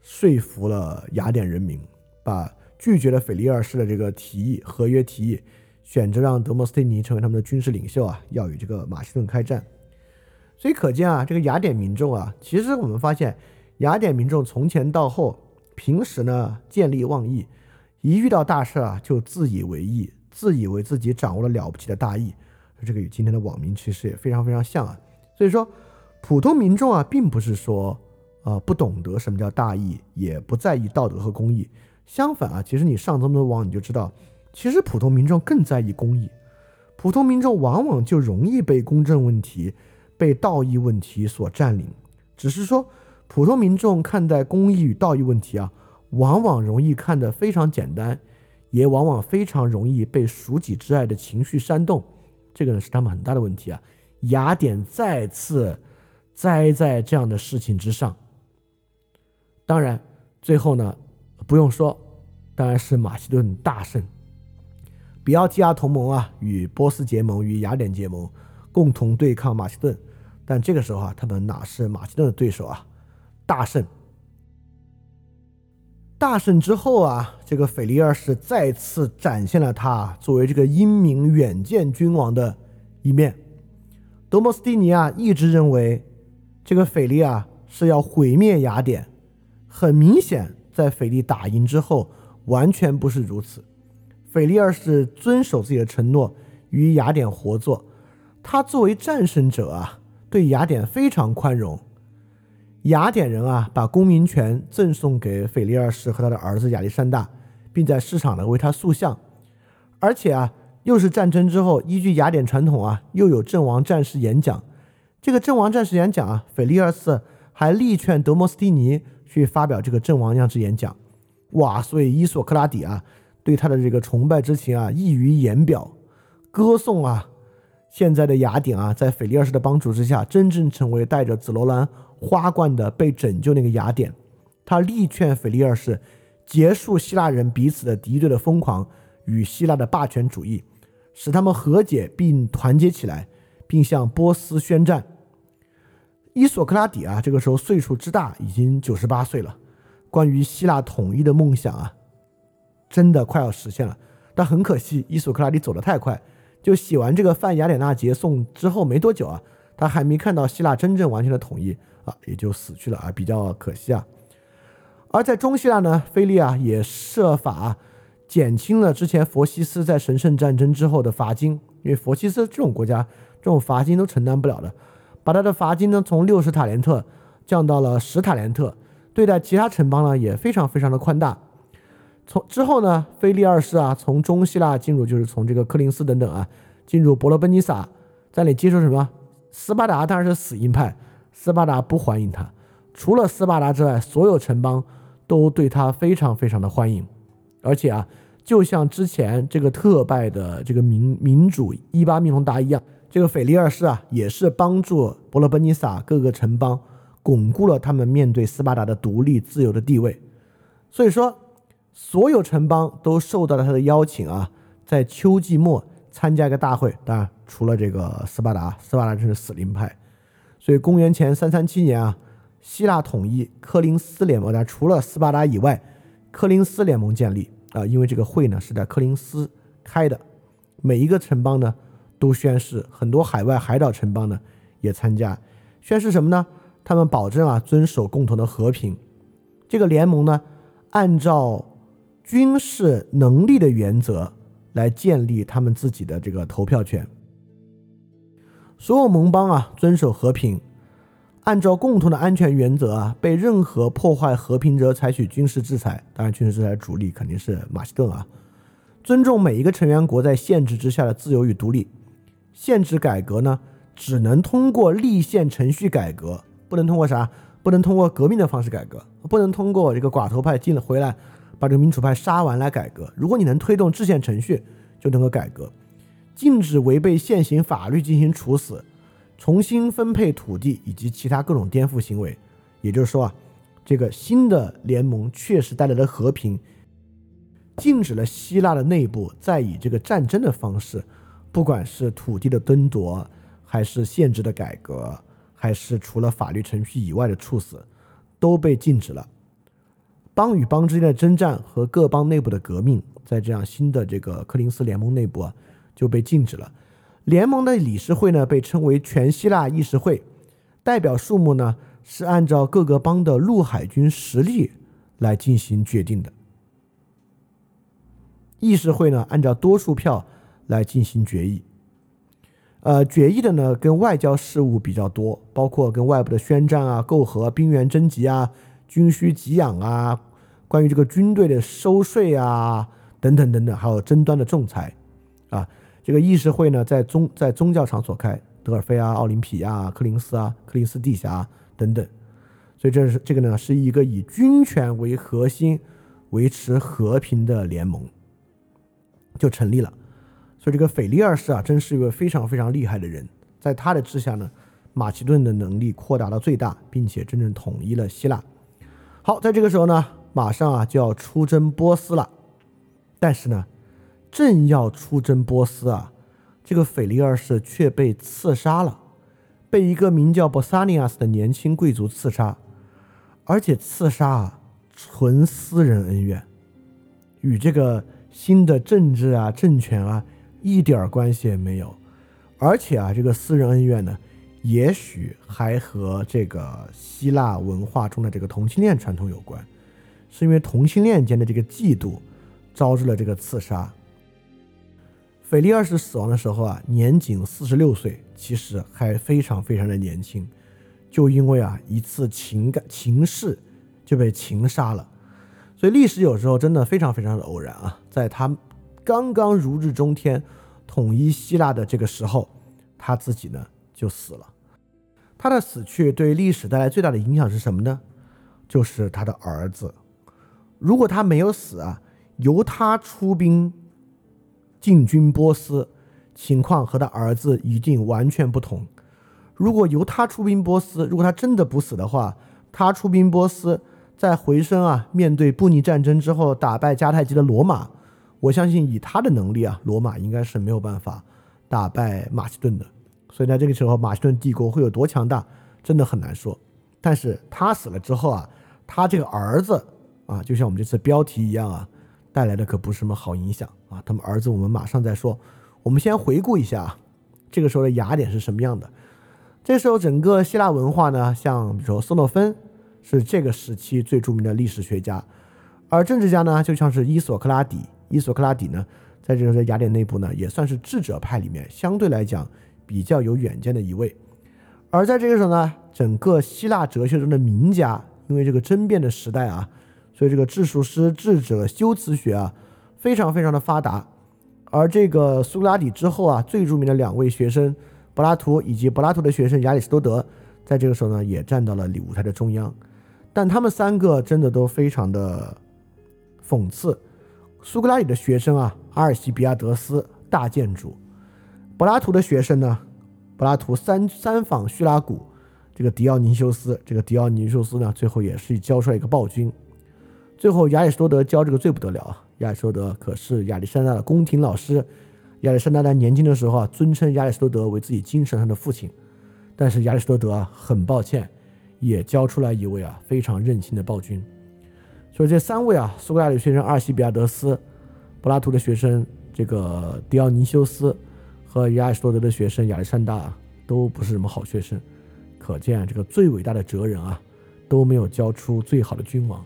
说服了雅典人民，把拒绝了腓力二世的这个提议，合约提议，选择让德摩斯蒂尼成为他们的军事领袖啊，要与这个马其顿开战。所以可见啊，这个雅典民众啊，其实我们发现，雅典民众从前到后，平时呢见利忘义，一遇到大事啊就自以为意，自以为自己掌握了了不起的大义。这个与今天的网民其实也非常非常像啊。所以说，普通民众啊，并不是说啊不懂得什么叫大义，也不在意道德和公义。相反啊，其实你上这么多网，你就知道，其实普通民众更在意公义。普通民众往往就容易被公正问题。被道义问题所占领，只是说普通民众看待公益与道义问题啊，往往容易看得非常简单，也往往非常容易被属己之爱的情绪煽动，这个呢是他们很大的问题啊。雅典再次栽在这样的事情之上。当然，最后呢不用说，当然是马其顿大胜，比奥提亚同盟啊，与波斯结盟，与雅典结盟，共同对抗马其顿。但这个时候啊，他们哪是马其顿的对手啊？大胜，大胜之后啊，这个腓力二世再次展现了他作为这个英明远见君王的一面。德摩斯蒂尼啊，一直认为这个腓力啊是要毁灭雅典。很明显，在腓力打赢之后，完全不是如此。腓力二世遵守自己的承诺，与雅典合作。他作为战胜者啊。对雅典非常宽容，雅典人啊，把公民权赠送给腓力二世和他的儿子亚历山大，并在市场呢为他塑像，而且啊，又是战争之后，依据雅典传统啊，又有阵亡战士演讲。这个阵亡战士演讲啊，腓力二世还力劝德摩斯蒂尼去发表这个阵亡样式演讲。哇，所以伊索克拉底啊，对他的这个崇拜之情啊，溢于言表，歌颂啊。现在的雅典啊，在腓力二世的帮助之下，真正成为带着紫罗兰花冠的被拯救那个雅典。他力劝腓力二世结束希腊人彼此的敌对的疯狂与希腊的霸权主义，使他们和解并团结起来，并向波斯宣战。伊索克拉底啊，这个时候岁数之大，已经九十八岁了。关于希腊统一的梦想啊，真的快要实现了。但很可惜，伊索克拉底走得太快。就写完这个泛雅典娜节颂之后没多久啊，他还没看到希腊真正完全的统一啊，也就死去了啊，比较可惜啊。而在中希腊呢，菲利啊也设法减轻了之前佛西斯在神圣战争之后的罚金，因为佛西斯这种国家这种罚金都承担不了的，把他的罚金呢从六十塔连特降到了十塔连特，对待其他城邦呢也非常非常的宽大。从之后呢，菲利二世啊，从中希腊进入，就是从这个科林斯等等啊，进入伯罗奔尼撒，在那里接受什么？斯巴达当然是死硬派，斯巴达不欢迎他。除了斯巴达之外，所有城邦都对他非常非常的欢迎。而且啊，就像之前这个特拜的这个民民主伊巴密隆达一样，这个腓力二世啊，也是帮助伯罗奔尼撒各个城邦巩固了他们面对斯巴达的独立自由的地位。所以说。所有城邦都受到了他的邀请啊，在秋季末参加一个大会。当然，除了这个斯巴达，斯巴达真是死灵派。所以，公元前三三七年啊，希腊统一科林斯联盟。但除了斯巴达以外，科林斯联盟建立啊，因为这个会呢是在科林斯开的。每一个城邦呢都宣誓，很多海外海岛城邦呢也参加，宣誓什么呢？他们保证啊遵守共同的和平。这个联盟呢，按照军事能力的原则来建立他们自己的这个投票权。所有盟邦啊遵守和平，按照共同的安全原则啊，被任何破坏和平者采取军事制裁。当然，军事制裁主力肯定是马其顿啊。尊重每一个成员国在限制之下的自由与独立。限制改革呢，只能通过立宪程序改革，不能通过啥？不能通过革命的方式改革，不能通过这个寡头派进了回来把这个民主派杀完来改革。如果你能推动制宪程序，就能够改革。禁止违背现行法律进行处死、重新分配土地以及其他各种颠覆行为。也就是说啊，这个新的联盟确实带来了和平。禁止了希腊的内部再以这个战争的方式，不管是土地的争夺，还是限制的改革，还是除了法律程序以外的处死，都被禁止了。邦与邦之间的征战和各邦内部的革命，在这样新的这个柯林斯联盟内部啊，就被禁止了。联盟的理事会呢，被称为全希腊议事会，代表数目呢是按照各个邦的陆海军实力来进行决定的。议事会呢，按照多数票来进行决议。呃，决议的呢，跟外交事务比较多，包括跟外部的宣战啊、媾和、兵员征集啊、军需给养啊、关于这个军队的收税啊等等等等，还有争端的仲裁啊。这个议事会呢，在宗在宗教场所开，德尔菲啊、奥林匹亚、柯林斯啊、柯林斯地峡等等。所以这是这个呢，是一个以军权为核心维持和平的联盟。就成立了，所以这个腓力二世啊，真是一个非常非常厉害的人。在他的治下呢，马其顿的能力扩大到最大，并且真正统一了希腊。好，在这个时候呢，马上啊就要出征波斯了。但是呢，正要出征波斯啊，这个腓力二世却被刺杀了，被一个名叫波萨尼亚斯的年轻贵族刺杀，而且刺杀啊纯私人恩怨，与这个。新的政治啊，政权啊，一点关系也没有，而且啊，这个私人恩怨呢，也许还和这个希腊文化中的这个同性恋传统有关，是因为同性恋间的这个嫉妒，招致了这个刺杀。腓力二世死亡的时候啊，年仅四十六岁，其实还非常非常的年轻，就因为啊一次情感情事就被情杀了。所以历史有时候真的非常非常的偶然啊，在他刚刚如日中天、统一希腊的这个时候，他自己呢就死了。他的死去对历史带来最大的影响是什么呢？就是他的儿子。如果他没有死啊，由他出兵进军波斯，情况和他儿子一定完全不同。如果由他出兵波斯，如果他真的不死的话，他出兵波斯。在回声啊，面对布匿战争之后打败迦太基的罗马，我相信以他的能力啊，罗马应该是没有办法打败马其顿的。所以在这个时候，马其顿帝国会有多强大，真的很难说。但是他死了之后啊，他这个儿子啊，就像我们这次标题一样啊，带来的可不是什么好影响啊。他们儿子，我们马上再说。我们先回顾一下这个时候的雅典是什么样的。这时候整个希腊文化呢，像比如说斯诺芬。是这个时期最著名的历史学家，而政治家呢，就像是伊索克拉底。伊索克拉底呢，在这个雅典内部呢，也算是智者派里面相对来讲比较有远见的一位。而在这个时候呢，整个希腊哲学中的名家，因为这个争辩的时代啊，所以这个治术师、智者、修辞学啊，非常非常的发达。而这个苏格拉底之后啊，最著名的两位学生柏拉图以及柏拉图的学生亚里士多德，在这个时候呢，也站到了舞台的中央。但他们三个真的都非常的讽刺。苏格拉底的学生啊，阿尔西比亚德斯大建筑；柏拉图的学生呢，柏拉图三三访叙拉古，这个狄奥尼修斯，这个狄奥尼修斯呢，最后也是教出来一个暴君。最后亚里士多德教这个最不得了啊！亚里士多德可是亚历山大的宫廷老师。亚历山大在年轻的时候啊，尊称亚里士多德为自己精神上的父亲。但是亚里士多德啊，很抱歉。也教出来一位啊非常任性的暴君，所以这三位啊，苏格拉底学生阿尔西比亚德斯，柏拉图的学生这个狄奥尼修斯和亚里士多德的学生亚历山大，都不是什么好学生。可见这个最伟大的哲人啊，都没有教出最好的君王。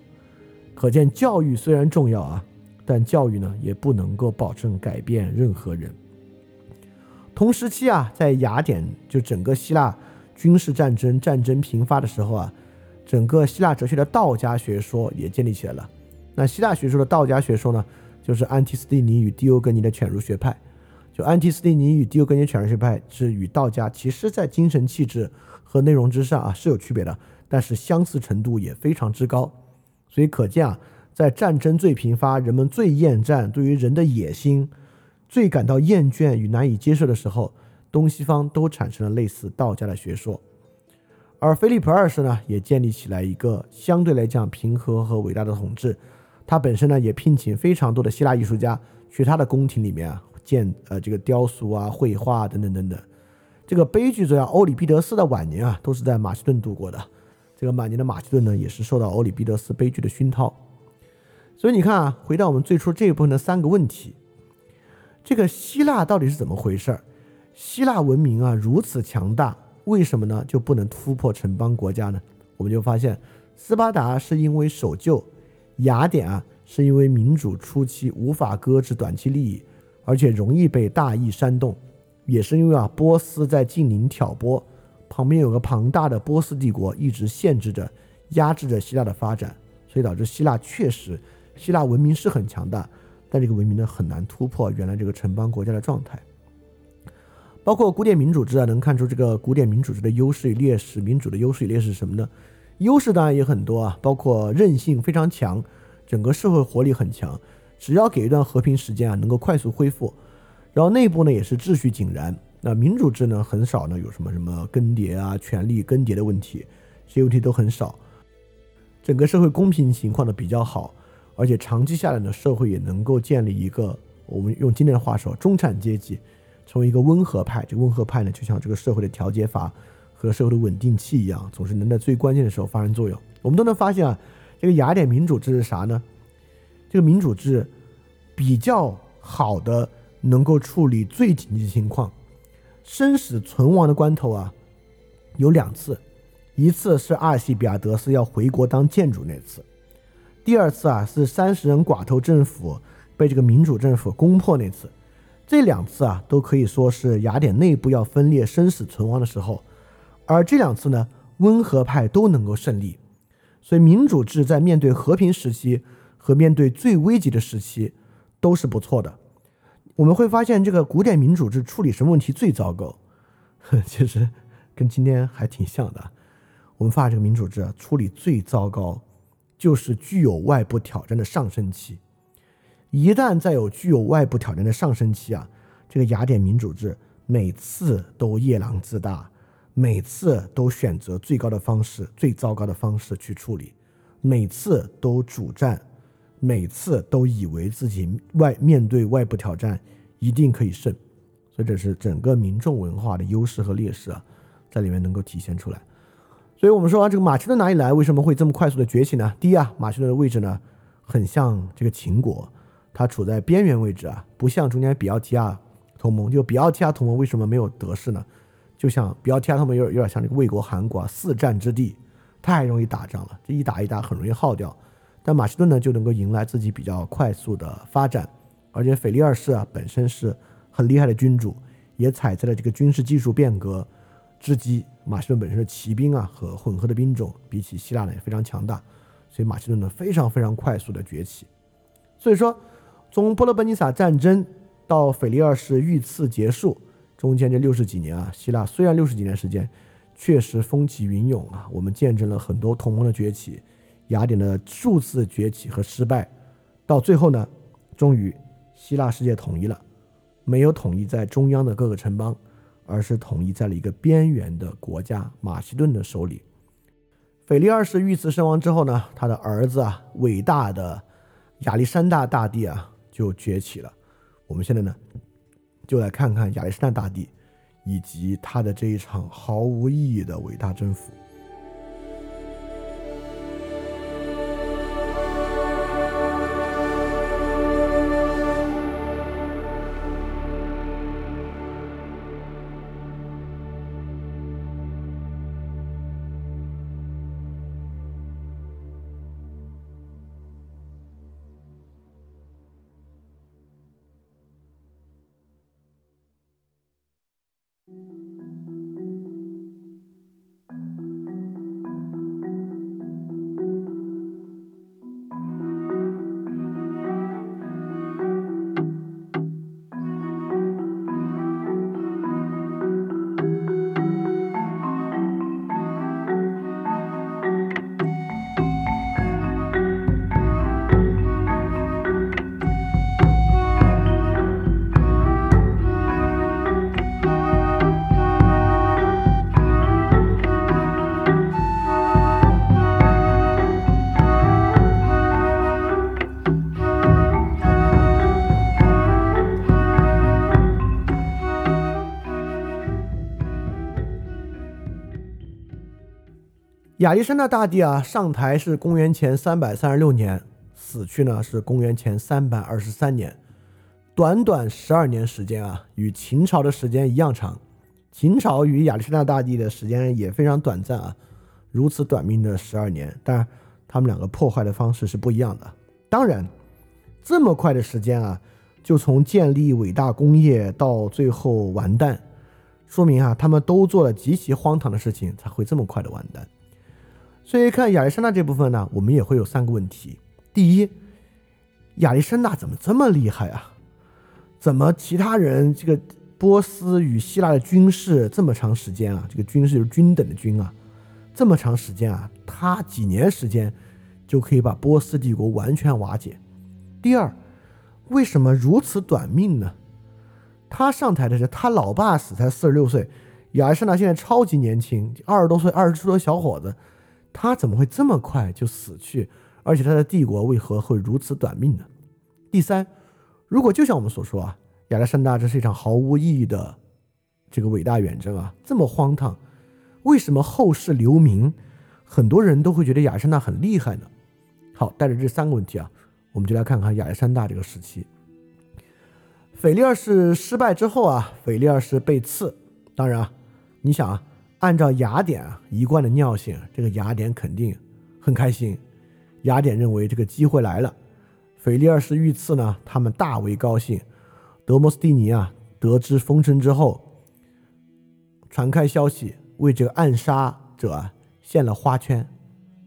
可见教育虽然重要啊，但教育呢也不能够保证改变任何人。同时期啊，在雅典就整个希腊军事战争战争频发的时候啊，整个希腊哲学的道家学说也建立起来了。那希腊学说的道家学说呢，就是安提斯蒂尼与狄欧根尼的犬儒学派。就安提斯蒂尼与狄欧根尼犬儒学派是与道家其实在精神气质。和内容之上啊是有区别的，但是相似程度也非常之高，所以可见啊，在战争最频发、人们最厌战、对于人的野心最感到厌倦与难以接受的时候，东西方都产生了类似道家的学说。而菲利普二世呢，也建立起来一个相对来讲平和和伟大的统治。他本身呢，也聘请非常多的希腊艺术家去他的宫廷里面啊建呃这个雕塑啊、绘画等等等等。这个悲剧作家欧里庇得斯的晚年啊，都是在马其顿度过的。这个晚年的马其顿呢，也是受到欧里庇得斯悲剧的熏陶。所以你看啊，回到我们最初这一部分的三个问题：这个希腊到底是怎么回事儿？希腊文明啊如此强大，为什么呢就不能突破城邦国家呢？我们就发现，斯巴达是因为守旧，雅典啊是因为民主初期无法搁置短期利益，而且容易被大意煽动。也是因为啊，波斯在近邻挑拨，旁边有个庞大的波斯帝国一直限制着、压制着希腊的发展，所以导致希腊确实，希腊文明是很强大，但这个文明呢很难突破原来这个城邦国家的状态。包括古典民主制啊，能看出这个古典民主制的优势与劣势。民主的优势与劣势是什么呢？优势当然也很多啊，包括韧性非常强，整个社会活力很强，只要给一段和平时间啊，能够快速恢复。然后内部呢也是秩序井然，那民主制呢很少呢有什么什么更迭啊、权力更迭的问题，这些问题都很少。整个社会公平情况呢比较好，而且长期下来呢，社会也能够建立一个我们用今天的话说，中产阶级成为一个温和派。这温和派呢，就像这个社会的调节阀和社会的稳定器一样，总是能在最关键的时候发生作用。我们都能发现啊，这个雅典民主制是啥呢？这个民主制比较好的。能够处理最紧急情况、生死存亡的关头啊，有两次，一次是阿尔西比亚德斯要回国当建主那次，第二次啊是三十人寡头政府被这个民主政府攻破那次，这两次啊都可以说是雅典内部要分裂、生死存亡的时候，而这两次呢，温和派都能够胜利，所以民主制在面对和平时期和面对最危急的时期都是不错的。我们会发现，这个古典民主制处理什么问题最糟糕？其实跟今天还挺像的。我们发现这个民主制处理最糟糕，就是具有外部挑战的上升期。一旦再有具有外部挑战的上升期啊，这个雅典民主制每次都夜郎自大，每次都选择最高的方式、最糟糕的方式去处理，每次都主战。每次都以为自己外面对外部挑战一定可以胜，所以这是整个民众文化的优势和劣势啊，在里面能够体现出来。所以我们说啊这个马其顿哪里来？为什么会这么快速的崛起呢？第一啊，马其顿的位置呢很像这个秦国，它处在边缘位置啊，不像中间比奥提亚同盟。就比奥提亚同盟为什么没有得势呢？就像比奥提亚同盟有点有点像这个魏国、韩国啊，四战之地，太容易打仗了，这一打一打很容易耗掉。但马其顿呢就能够迎来自己比较快速的发展，而且腓力二世啊本身是很厉害的君主，也踩在了这个军事技术变革之机。马其顿本身的骑兵啊和混合的兵种比起希腊呢也非常强大，所以马其顿呢非常非常快速的崛起。所以说，从波罗奔尼撒战争到腓力二世遇刺结束，中间这六十几年啊，希腊虽然六十几年时间确实风起云涌啊，我们见证了很多同盟的崛起。雅典的数次崛起和失败，到最后呢，终于希腊世界统一了，没有统一在中央的各个城邦，而是统一在了一个边缘的国家马其顿的手里。腓力二世遇刺身亡之后呢，他的儿子啊，伟大的亚历山大大帝啊，就崛起了。我们现在呢，就来看看亚历山大大帝以及他的这一场毫无意义的伟大征服。亚历山大大帝啊，上台是公元前三百三十六年，死去呢是公元前三百二十三年，短短十二年时间啊，与秦朝的时间一样长。秦朝与亚历山大大帝的时间也非常短暂啊，如此短命的十二年，但他们两个破坏的方式是不一样的。当然，这么快的时间啊，就从建立伟大工业到最后完蛋，说明啊，他们都做了极其荒唐的事情，才会这么快的完蛋。所以看亚历山大这部分呢，我们也会有三个问题：第一，亚历山大怎么这么厉害啊？怎么其他人这个波斯与希腊的军事这么长时间啊？这个军事就是均等的军啊，这么长时间啊，他几年时间就可以把波斯帝国完全瓦解？第二，为什么如此短命呢？他上台的时候，他老爸死才四十六岁，亚历山大现在超级年轻，二十多岁，二十出头小伙子。他怎么会这么快就死去？而且他的帝国为何会如此短命呢？第三，如果就像我们所说啊，亚历山大这是一场毫无意义的这个伟大远征啊，这么荒唐，为什么后世留名，很多人都会觉得亚历山大很厉害呢？好，带着这三个问题啊，我们就来看看亚历山大这个时期。腓力二世失败之后啊，腓力二世被刺，当然啊，你想啊。按照雅典啊一贯的尿性，这个雅典肯定很开心。雅典认为这个机会来了，腓力二世遇刺呢，他们大为高兴。德摩斯蒂尼啊得知风声之后，传开消息，为这个暗杀者献了花圈，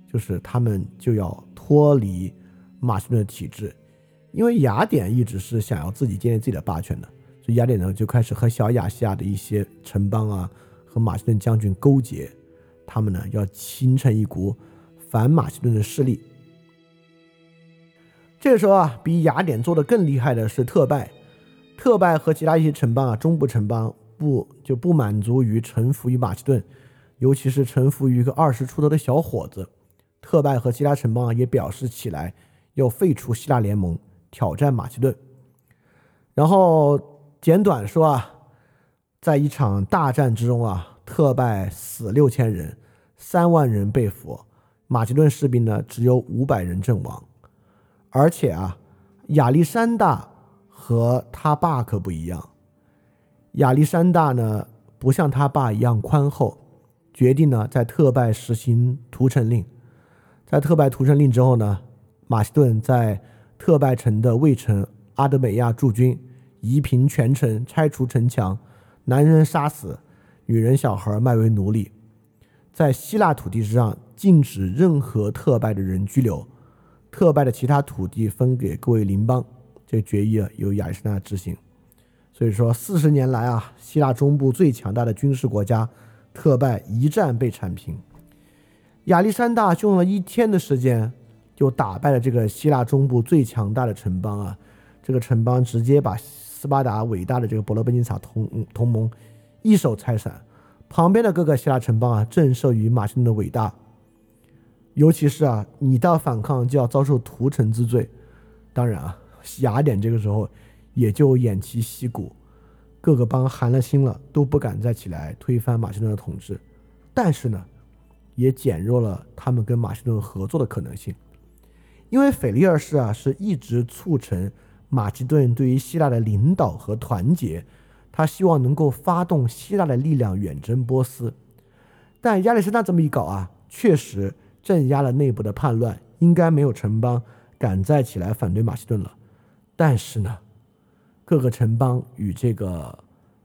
就是他们就要脱离马其顿的体制，因为雅典一直是想要自己建立自己的霸权的，所以雅典呢就开始和小亚细亚的一些城邦啊。和马其顿将军勾结，他们呢要形成一股反马其顿的势力。这个时候啊，比雅典做的更厉害的是特拜。特拜和其他一些城邦啊，中部城邦不就不满足于臣服于马其顿，尤其是臣服于一个二十出头的小伙子。特拜和其他城邦啊也表示起来要废除希腊联盟，挑战马其顿。然后简短说啊。在一场大战之中啊，特拜死六千人，三万人被俘，马其顿士兵呢只有五百人阵亡。而且啊，亚历山大和他爸可不一样，亚历山大呢不像他爸一样宽厚，决定呢在特拜实行屠城令。在特拜屠城令之后呢，马其顿在特拜城的卫城阿德美亚驻军，夷平全城，拆除城墙。男人杀死，女人小孩卖为奴隶，在希腊土地之上禁止任何特拜的人居留，特拜的其他土地分给各位邻邦。这决议啊由亚历山大执行。所以说，四十年来啊，希腊中部最强大的军事国家特拜一战被铲平。亚历山大用了一天的时间就打败了这个希腊中部最强大的城邦啊，这个城邦直接把。斯巴达伟大的这个伯罗奔尼撒同同盟一手拆散，旁边的各个希腊城邦啊，震慑于马其顿的伟大。尤其是啊，你到反抗就要遭受屠城之罪。当然啊，雅典这个时候也就偃旗息鼓，各个邦寒了心了，都不敢再起来推翻马其顿的统治。但是呢，也减弱了他们跟马其顿合作的可能性，因为腓力二世啊，是一直促成。马其顿对于希腊的领导和团结，他希望能够发动希腊的力量远征波斯，但亚历山大这么一搞啊，确实镇压了内部的叛乱，应该没有城邦敢再起来反对马其顿了。但是呢，各个城邦与这个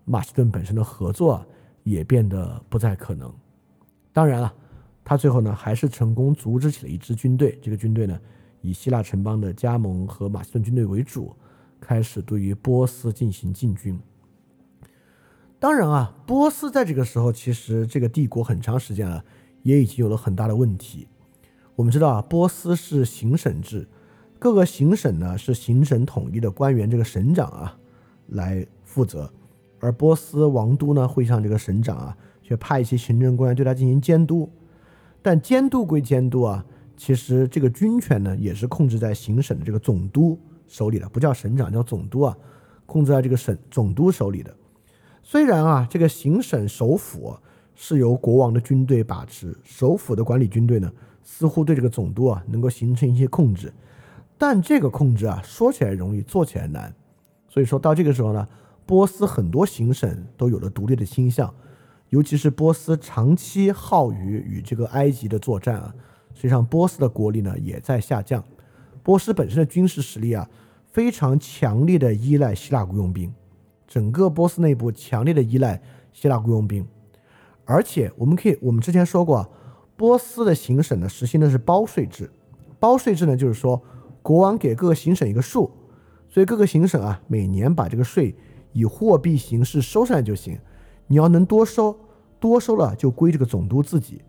马其顿本身的合作也变得不再可能。当然了，他最后呢还是成功组织起了一支军队，这个军队呢。以希腊城邦的加盟和马其顿军队为主，开始对于波斯进行进军。当然啊，波斯在这个时候其实这个帝国很长时间了，也已经有了很大的问题。我们知道啊，波斯是行省制，各个行省呢是行省统一的官员，这个省长啊来负责，而波斯王都呢会向这个省长啊去派一些行政官员对他进行监督，但监督归监督啊。其实这个军权呢，也是控制在行省的这个总督手里的，不叫省长，叫总督啊，控制在这个省总督手里的。虽然啊，这个行省首府是由国王的军队把持，首府的管理军队呢，似乎对这个总督啊能够形成一些控制，但这个控制啊说起来容易，做起来难。所以说到这个时候呢，波斯很多行省都有了独立的倾向，尤其是波斯长期耗于与这个埃及的作战啊，实际上波斯的国力呢也在下降。波斯本身的军事实力啊非常强烈的依赖希腊雇佣兵，整个波斯内部强烈的依赖希腊雇佣兵。而且我们可以，我们之前说过，波斯的行省呢实行的是包税制。包税制呢，就是说国王给各个行省一个数，所以各个行省啊每年把这个税以货币形式收上来就行。你要能多收，多收了就归这个总督自己。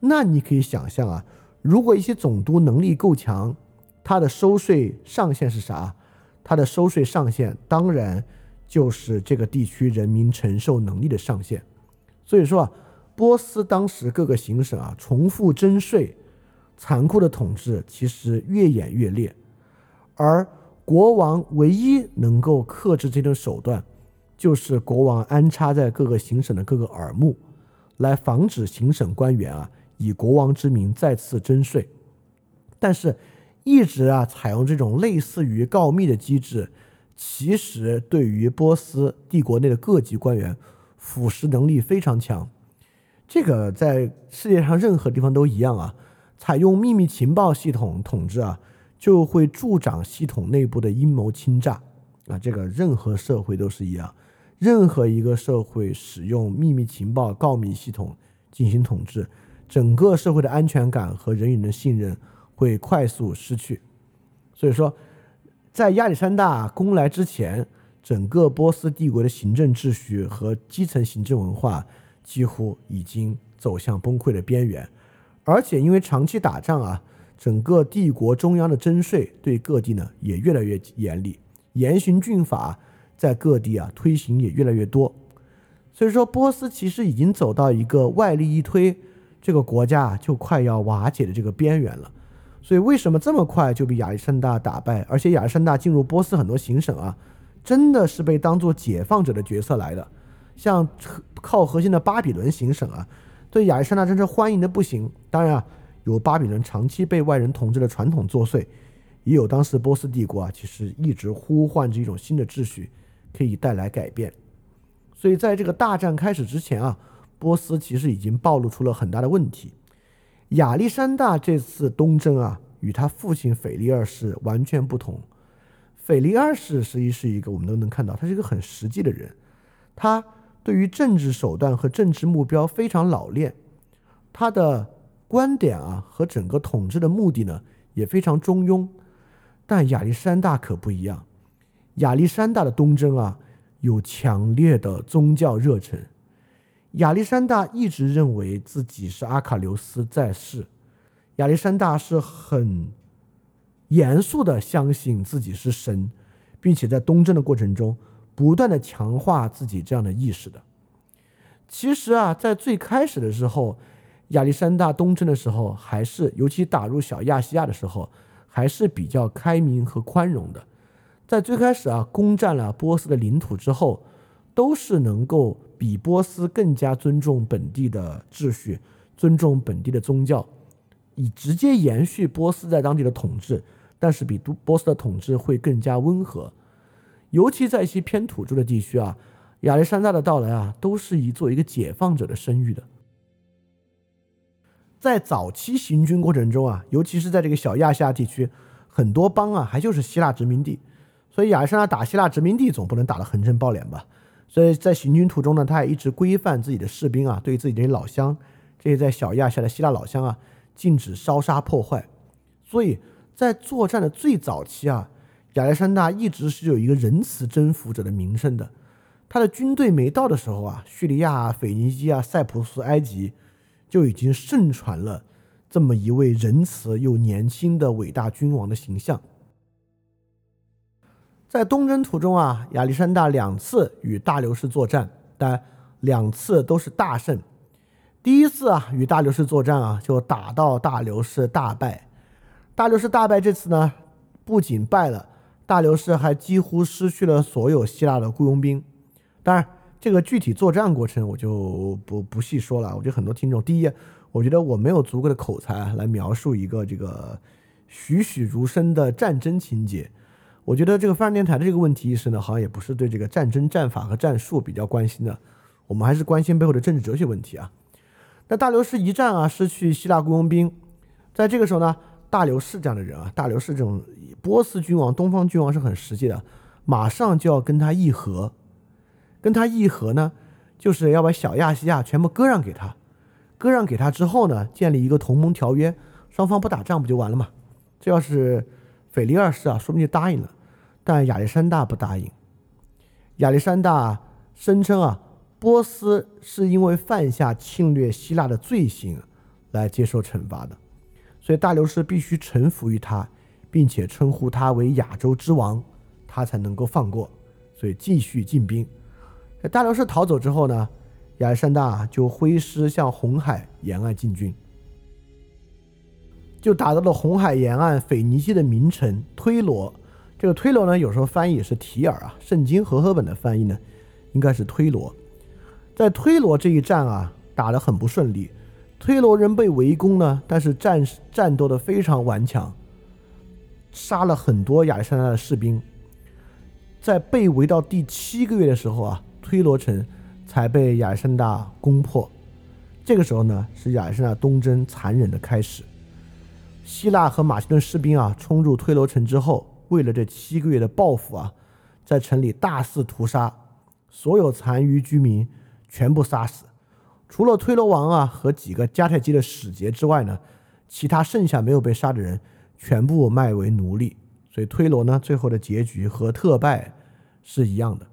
那你可以想象啊，如果一些总督能力够强，他的收税上限是啥？他的收税上限当然就是这个地区人民承受能力的上限。所以说啊，波斯当时各个行省啊重复征税，残酷的统治其实越演越烈，而国王唯一能够克制这种手段，就是国王安插在各个行省的各个耳目，来防止行省官员啊以国王之名再次征税。但是，一直啊采用这种类似于告密的机制，其实对于波斯帝国内的各级官员。腐蚀能力非常强，这个在世界上任何地方都一样啊。采用秘密情报系统统治啊，就会助长系统内部的阴谋侵诈啊。这个任何社会都是一样，任何一个社会使用秘密情报告密系统进行统治，整个社会的安全感和人与人的信任会快速失去。所以说，在亚历山大攻来之前。整个波斯帝国的行政秩序和基层行政文化几乎已经走向崩溃的边缘，而且因为长期打仗啊，整个帝国中央的征税对各地呢也越来越严厉，严刑峻法在各地啊推行也越来越多，所以说波斯其实已经走到一个外力一推，这个国家就快要瓦解的这个边缘了。所以为什么这么快就被亚历山大打败？而且亚历山大进入波斯很多行省啊。真的是被当做解放者的角色来的，像靠核心的巴比伦行省啊，对亚历山大真是欢迎的不行。当然啊，有巴比伦长期被外人统治的传统作祟，也有当时波斯帝国啊，其实一直呼唤着一种新的秩序，可以带来改变。所以在这个大战开始之前啊，波斯其实已经暴露出了很大的问题。亚历山大这次东征啊，与他父亲腓力二世完全不同。腓力二世实际是一个我们都能看到，他是一个很实际的人，他对于政治手段和政治目标非常老练，他的观点啊和整个统治的目的呢也非常中庸。但亚历山大可不一样，亚历山大的东征啊有强烈的宗教热忱，亚历山大一直认为自己是阿卡琉斯在世，亚历山大是很。严肃地相信自己是神，并且在东征的过程中不断地强化自己这样的意识的。其实啊，在最开始的时候，亚历山大东征的时候，还是尤其打入小亚细亚的时候，还是比较开明和宽容的。在最开始啊，攻占了波斯的领土之后，都是能够比波斯更加尊重本地的秩序，尊重本地的宗教，以直接延续波斯在当地的统治。但是比都波斯的统治会更加温和，尤其在一些偏土著的地区啊，亚历山大的到来啊，都是以做一个解放者的声誉的。在早期行军过程中啊，尤其是在这个小亚细亚地区，很多邦啊还就是希腊殖民地，所以亚历山大打希腊殖民地总不能打得横征暴敛吧？所以在行军途中呢，他也一直规范自己的士兵啊，对自己的老乡，这些在小亚细亚的希腊老乡啊，禁止烧杀破坏，所以。在作战的最早期啊，亚历山大一直是有一个仁慈征服者的名声的。他的军队没到的时候啊，叙利亚、腓尼基啊、塞浦路斯、埃及就已经盛传了这么一位仁慈又年轻的伟大君王的形象。在东征途中啊，亚历山大两次与大流士作战，但两次都是大胜。第一次啊，与大流士作战啊，就打到大流士大败。大流士大败，这次呢，不仅败了，大流士还几乎失去了所有希腊的雇佣兵。当然，这个具体作战过程我就不不细说了。我觉得很多听众，第一，我觉得我没有足够的口才来描述一个这个栩栩如生的战争情节。我觉得这个泛电台的这个问题意识呢，好像也不是对这个战争战法和战术比较关心的，我们还是关心背后的政治哲学问题啊。那大流士一战啊，失去希腊雇佣兵，在这个时候呢，大流士这样的人啊，大流士这种波斯君王、东方君王是很实际的，马上就要跟他议和，跟他议和呢，就是要把小亚细亚全部割让给他，割让给他之后呢，建立一个同盟条约，双方不打仗不就完了吗？这要是腓力二世啊，说不定就答应了。但亚历山大不答应。亚历山大声称啊，波斯是因为犯下侵略希腊的罪行来接受惩罚的，所以大流士必须臣服于他，并且称呼他为亚洲之王，他才能够放过。所以继续进兵。大流士逃走之后呢，亚历山大就挥师向红海沿岸进军，就打到了红海沿岸腓尼基的名城推罗。这个推罗呢，有时候翻译也是提尔啊，圣经和合本的翻译呢，应该是推罗。在推罗这一战啊，打得很不顺利，推罗人被围攻呢，但是战战斗的非常顽强，杀了很多亚历山大的士兵。在被围到第七个月的时候啊，推罗城才被亚历山大攻破。这个时候呢，是亚历山大东征残忍的开始。希腊和马其顿士兵啊，冲入推罗城之后。为了这七个月的报复啊，在城里大肆屠杀，所有残余居民全部杀死，除了推罗王啊和几个迦太基的使节之外呢，其他剩下没有被杀的人全部卖为奴隶。所以推罗呢，最后的结局和特拜是一样的。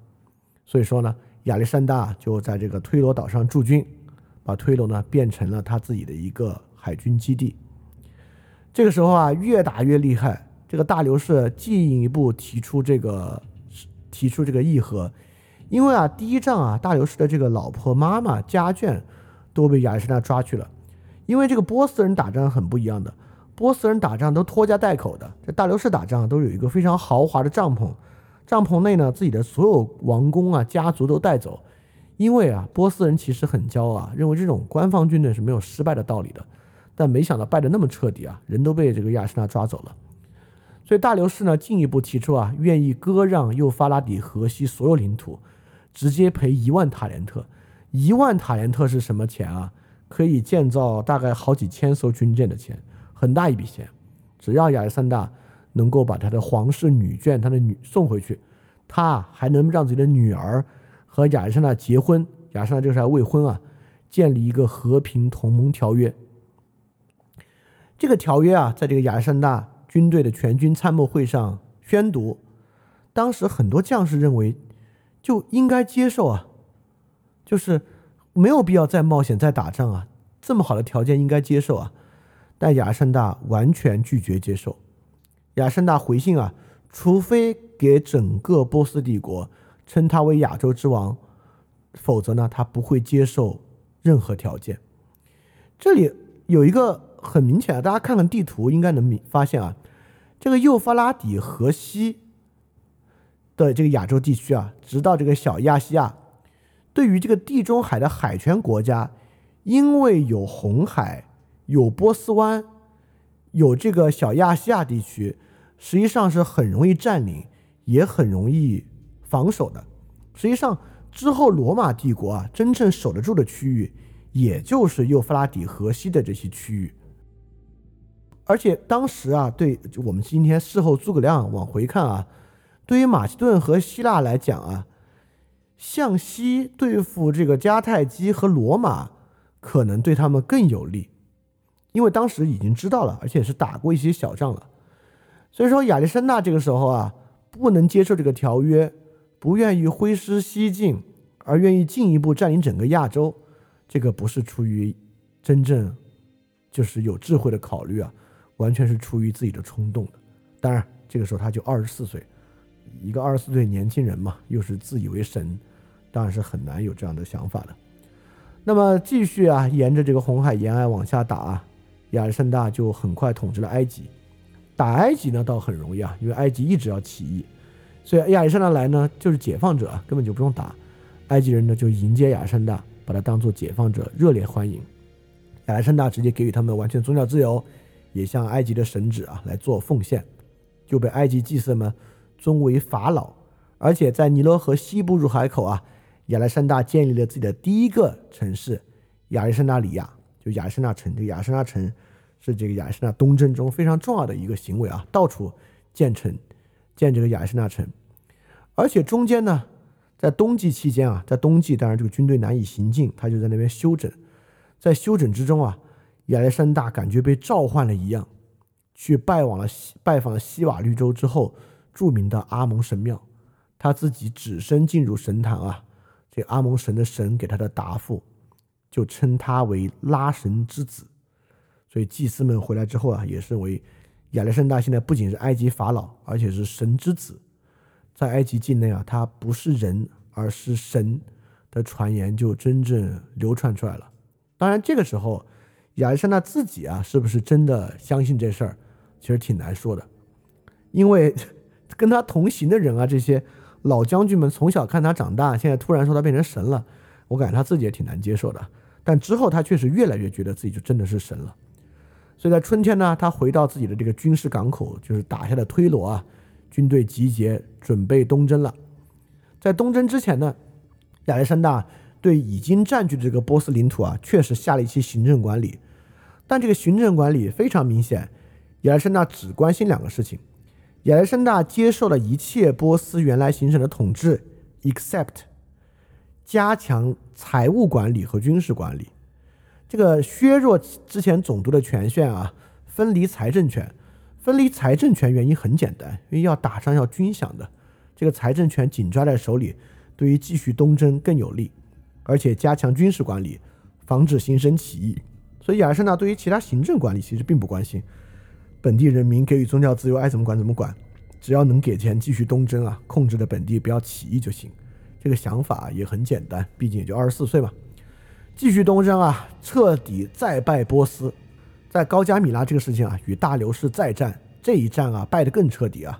所以说呢，亚历山大就在这个推罗岛上驻军，把推罗呢变成了他自己的一个海军基地。这个时候啊，越打越厉害。这个大流士进一步提出这个提出这个议和，因为啊，第一仗啊，大流士的这个老婆、妈妈、家眷都被亚历山大抓去了。因为这个波斯人打仗很不一样的，波斯人打仗都拖家带口的，这大流士打仗都有一个非常豪华的帐篷，帐篷内呢，自己的所有王公啊、家族都带走。因为啊，波斯人其实很骄傲啊，认为这种官方军队是没有失败的道理的，但没想到败得那么彻底啊，人都被这个亚历山大抓走了。所以大流士呢进一步提出啊，愿意割让幼发拉底河西所有领土，直接赔一万塔连特。一万塔连特是什么钱啊？可以建造大概好几千艘军舰的钱，很大一笔钱。只要亚历山大能够把他的皇室女眷、他的女送回去，他还能让自己的女儿和亚历山大结婚。亚历山大这时候还未婚啊，建立一个和平同盟条约。这个条约啊，在这个亚历山大。军队的全军参谋会上宣读，当时很多将士认为就应该接受啊，就是没有必要再冒险再打仗啊，这么好的条件应该接受啊。但亚历山大完全拒绝接受。亚历山大回信啊，除非给整个波斯帝国称他为亚洲之王，否则呢，他不会接受任何条件。这里有一个很明显啊，大家看看地图应该能明发现啊。这个幼发拉底河西的这个亚洲地区啊，直到这个小亚细亚，对于这个地中海的海权国家，因为有红海、有波斯湾、有这个小亚细亚地区，实际上是很容易占领，也很容易防守的。实际上之后罗马帝国啊，真正守得住的区域，也就是幼发拉底河西的这些区域。而且当时啊，对我们今天事后诸葛亮往回看啊，对于马其顿和希腊来讲啊，向西对付这个迦太基和罗马，可能对他们更有利，因为当时已经知道了，而且是打过一些小仗了。所以说亚历山大这个时候啊，不能接受这个条约，不愿意挥师西进，而愿意进一步占领整个亚洲，这个不是出于真正就是有智慧的考虑啊。完全是出于自己的冲动的，当然这个时候他就二十四岁，一个二十四岁年轻人嘛，又是自以为神，当然是很难有这样的想法的。那么继续啊，沿着这个红海沿岸往下打，亚历山大就很快统治了埃及。打埃及呢倒很容易啊，因为埃及一直要起义，所以亚历山大来呢就是解放者，根本就不用打。埃及人呢就迎接亚历山大，把他当做解放者，热烈欢迎。亚历山大直接给予他们完全宗教自由，也向埃及的神祇啊来做奉献，就被埃及祭司们尊为法老。而且在尼罗河西部入海口啊，亚历山大建立了自己的第一个城市亚历山大里亚，就亚历山大城。这个亚历山大城是这个亚历山大东征中非常重要的一个行为啊，到处建城，建这个亚历山大城。而且中间呢，在冬季期间啊，在冬季当然这个军队难以行进，他就在那边休整。在休整之中啊，亚历山大感觉被召唤了一样，去拜往了西拜访了西瓦绿洲之后著名的阿蒙神庙。他自己只身进入神坛啊，这阿蒙神的神给他的答复，就称他为拉神之子。所以祭司们回来之后啊，也认为亚历山大现在不仅是埃及法老，而且是神之子。在埃及境内啊，他不是人，而是神的传言就真正流传出来了。当然，这个时候亚历山大自己啊，是不是真的相信这事儿，其实挺难说的，因为 *laughs* 跟他同行的人啊，这些。老将军们从小看他长大，现在突然说他变成神了，我感觉他自己也挺难接受的。但之后他确实越来越觉得自己就真的是神了。所以在春天呢，他回到自己的这个军事港口，就是打下了推罗啊，军队集结准备东征了。在东征之前呢，亚历山大对已经占据的这个波斯领土啊，确实下了一些行政管理。但这个行政管理非常明显，亚历山大只关心两个事情。亚历山大接受了一切波斯原来形成的统治，except 加强财务管理和军事管理。这个削弱之前总督的权限啊，分离财政权。分离财政权原因很简单，因为要打仗要军饷的，这个财政权紧抓在手里，对于继续东征更有利。而且加强军事管理，防止新生起义。所以亚历山大对于其他行政管理其实并不关心。本地人民给予宗教自由，爱怎么管怎么管，只要能给钱继续东征啊，控制着本地不要起义就行。这个想法也很简单，毕竟也就二十四岁嘛。继续东征啊，彻底再败波斯。在高加米拉这个事情啊，与大流士再战，这一战啊败得更彻底啊，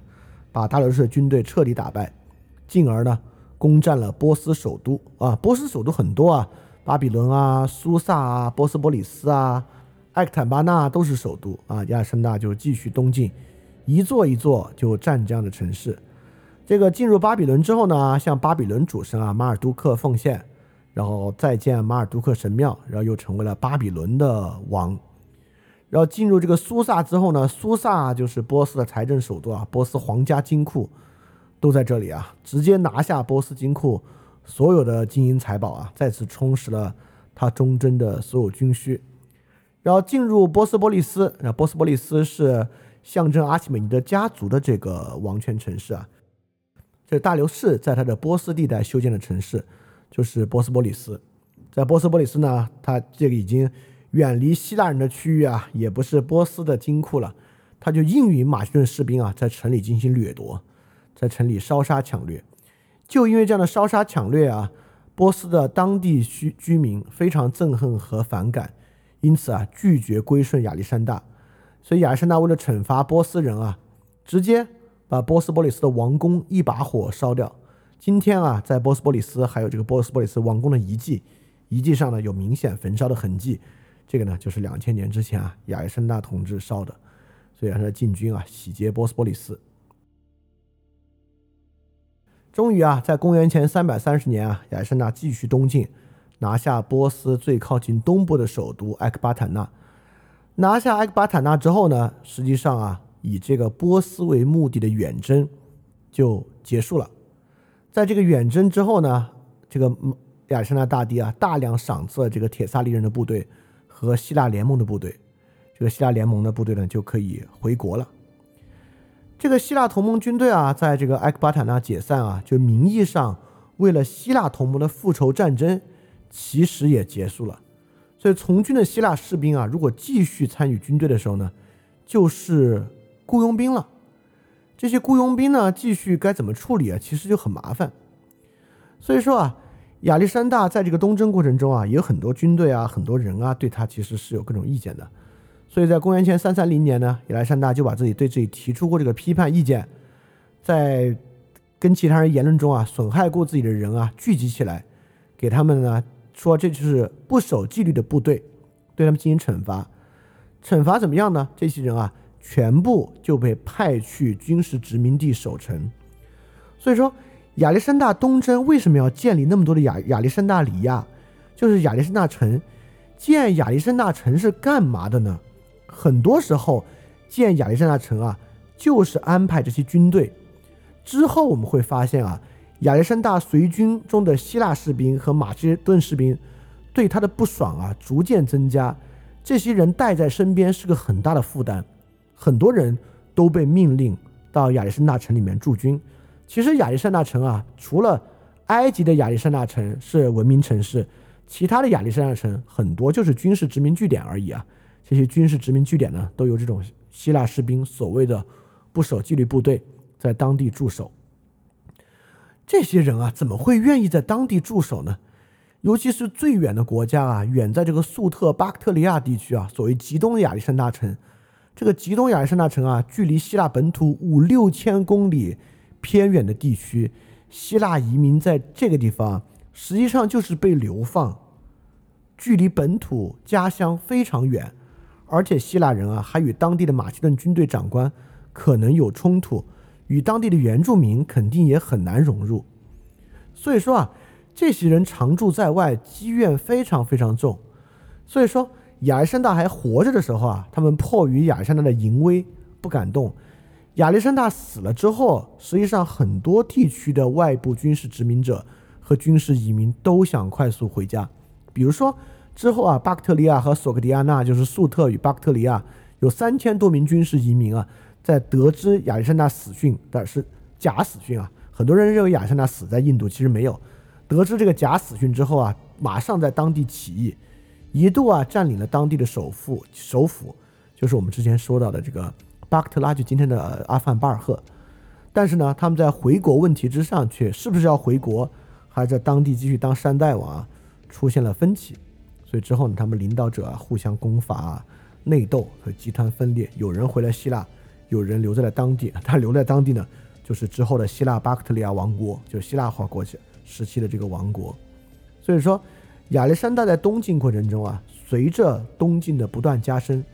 把大流士的军队彻底打败，进而呢攻占了波斯首都啊。波斯首都很多啊，巴比伦啊、苏萨啊、波斯波里斯啊。埃克坦巴纳都是首都啊，亚历山大就继续东进，一座一座就占这样的城市。这个进入巴比伦之后呢，向巴比伦主神啊马尔都克奉献，然后再建马尔都克神庙，然后又成为了巴比伦的王。然后进入这个苏萨之后呢，苏萨就是波斯的财政首都啊，波斯皇家金库都在这里啊，直接拿下波斯金库所有的金银财宝啊，再次充实了他忠贞的所有军需。然后进入波斯波利斯，那波斯波利斯是象征阿奇美尼德家族的这个王权城市啊。这大流士在他的波斯地带修建的城市就是波斯波利斯。在波斯波利斯呢，他这个已经远离希腊人的区域啊，也不是波斯的金库了，他就应允马其顿士兵啊，在城里进行掠夺，在城里烧杀抢掠。就因为这样的烧杀抢掠啊，波斯的当地居居民非常憎恨和反感。因此啊，拒绝归顺亚历山大，所以亚历山大为了惩罚波斯人啊，直接把波斯波利斯的王宫一把火烧掉。今天啊，在波斯波利斯还有这个波斯波利斯王宫的遗迹，遗迹上呢有明显焚烧的痕迹。这个呢就是两千年之前啊亚历山大同志烧的，所以他的进军啊洗劫波斯波利斯。终于啊，在公元前三百三十年啊，亚历山大继续东进。拿下波斯最靠近东部的首都埃克巴坦纳。拿下埃克巴坦纳之后呢，实际上啊，以这个波斯为目的的远征就结束了。在这个远征之后呢，这个亚历山大大帝啊，大量赏赐了这个铁萨利人的部队和希腊联盟的部队。这个希腊联盟的部队呢，就可以回国了。这个希腊同盟军队啊，在这个埃克巴坦纳解散啊，就名义上为了希腊同盟的复仇战争。其实也结束了，所以从军的希腊士兵啊，如果继续参与军队的时候呢，就是雇佣兵了。这些雇佣兵呢，继续该怎么处理啊？其实就很麻烦。所以说啊，亚历山大在这个东征过程中啊，也有很多军队啊，很多人啊，对他其实是有各种意见的。所以在公元前三三零年呢，亚历山大就把自己对自己提出过这个批判意见，在跟其他人言论中啊，损害过自己的人啊，聚集起来。给他们呢说这就是不守纪律的部队，对他们进行惩罚。惩罚怎么样呢？这些人啊，全部就被派去军事殖民地守城。所以说，亚历山大东征为什么要建立那么多的亚亚历山大里亚？就是亚历山大城。建亚历山大城是干嘛的呢？很多时候，建亚历山大城啊，就是安排这些军队。之后我们会发现啊，亚历山大随军中的希腊士兵和马其顿士兵对他的不爽啊，逐渐增加。这些人带在身边是个很大的负担，很多人都被命令到亚历山大城里面驻军。其实亚历山大城啊，除了埃及的亚历山大城是文明城市，其他的亚历山大城很多就是军事殖民据点而已啊。这些军事殖民据点呢，都有这种希腊士兵，所谓的不守纪律部队在当地驻守。这些人啊，怎么会愿意在当地驻守呢？尤其是最远的国家啊，远在这个粟特巴克特利亚地区啊，所谓极东亚历山大城，这个极东亚历山大城啊，距离希腊本土五六千公里偏远的地区，希腊移民在这个地方实际上就是被流放，距离本土家乡非常远，而且希腊人啊，还与当地的马其顿军队长官可能有冲突，与当地的原住民肯定也很难融入，所以说啊。这些人常驻在外，积怨非常非常重，所以说亚历山大还活着的时候啊，他们迫于亚历山大的淫威不敢动。亚历山大死了之后，实际上很多地区的外部军事殖民者和军事移民都想快速回家。比如说之后啊，巴克特利亚和索克迪亚纳，就是粟特与巴克特利亚有三千多名军事移民啊，在得知亚历山大死讯，但是假死讯啊，很多人认为亚历山大死在印度，其实没有。得知这个假死讯之后啊，马上在当地起义，一度啊占领了当地的首府，首府就是我们之前说到的这个巴克特拉，就今天的阿富汗巴尔赫。但是呢，他们在回国问题之上，却是不是要回国，还在当地继续当山大王啊，出现了分歧。所以之后呢，他们领导者啊互相攻伐啊，内斗和集团分裂，有人回了希腊，有人留在了当地。他留在当地呢，就是之后的希腊巴克特利亚王国，就是希腊化国家。时期的这个王国，所以说亚历山大在东进过程中啊，随着东进的不断加深，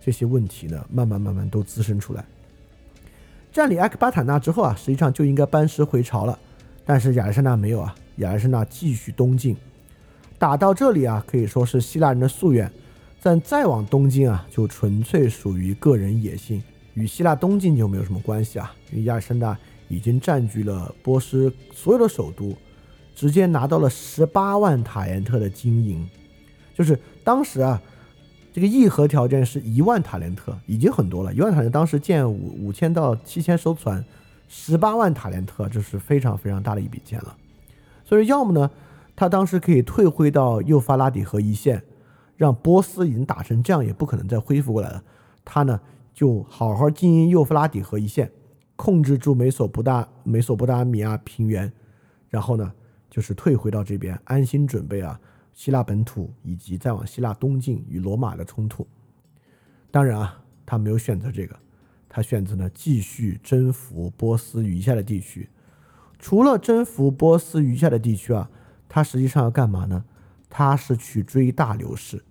这些问题呢，慢慢慢慢都滋生出来。占领埃克巴塔纳之后啊，实际上就应该班师回朝了，但是亚历山大没有啊，亚历山大继续东进，打到这里啊，可以说是希腊人的夙愿，但再往东进啊，就纯粹属于个人野心，与希腊东进就没有什么关系啊，因为亚历山大已经占据了波斯所有的首都。直接拿到了十八万塔连特的金银，就是当时啊，这个议和条件是一万塔连特，已经很多了。一万塔连特当时建五五千到七千艘船，十八万塔连特这是非常非常大的一笔钱了。所以要么呢，他当时可以退回到幼发拉底河一线，让波斯已经打成这样，也不可能再恢复过来了。他呢就好好经营幼发拉底河一线，控制住美索不达美索不达米亚平原，然后呢。就是退回到这边，安心准备啊，希腊本土以及再往希腊东进与罗马的冲突。当然啊，他没有选择这个，他选择呢继续征服波斯余下的地区。除了征服波斯余下的地区啊，他实际上要干嘛呢？他是去追大流士，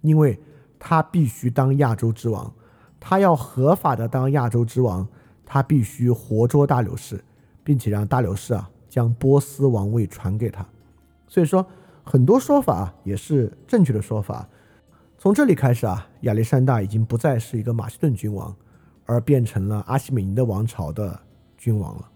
因为他必须当亚洲之王，他要合法的当亚洲之王，他必须活捉大流士，并且让大流士啊。将波斯王位传给他，所以说很多说法也是正确的说法。从这里开始啊，亚历山大已经不再是一个马其顿君王，而变成了阿西美尼德王朝的君王了。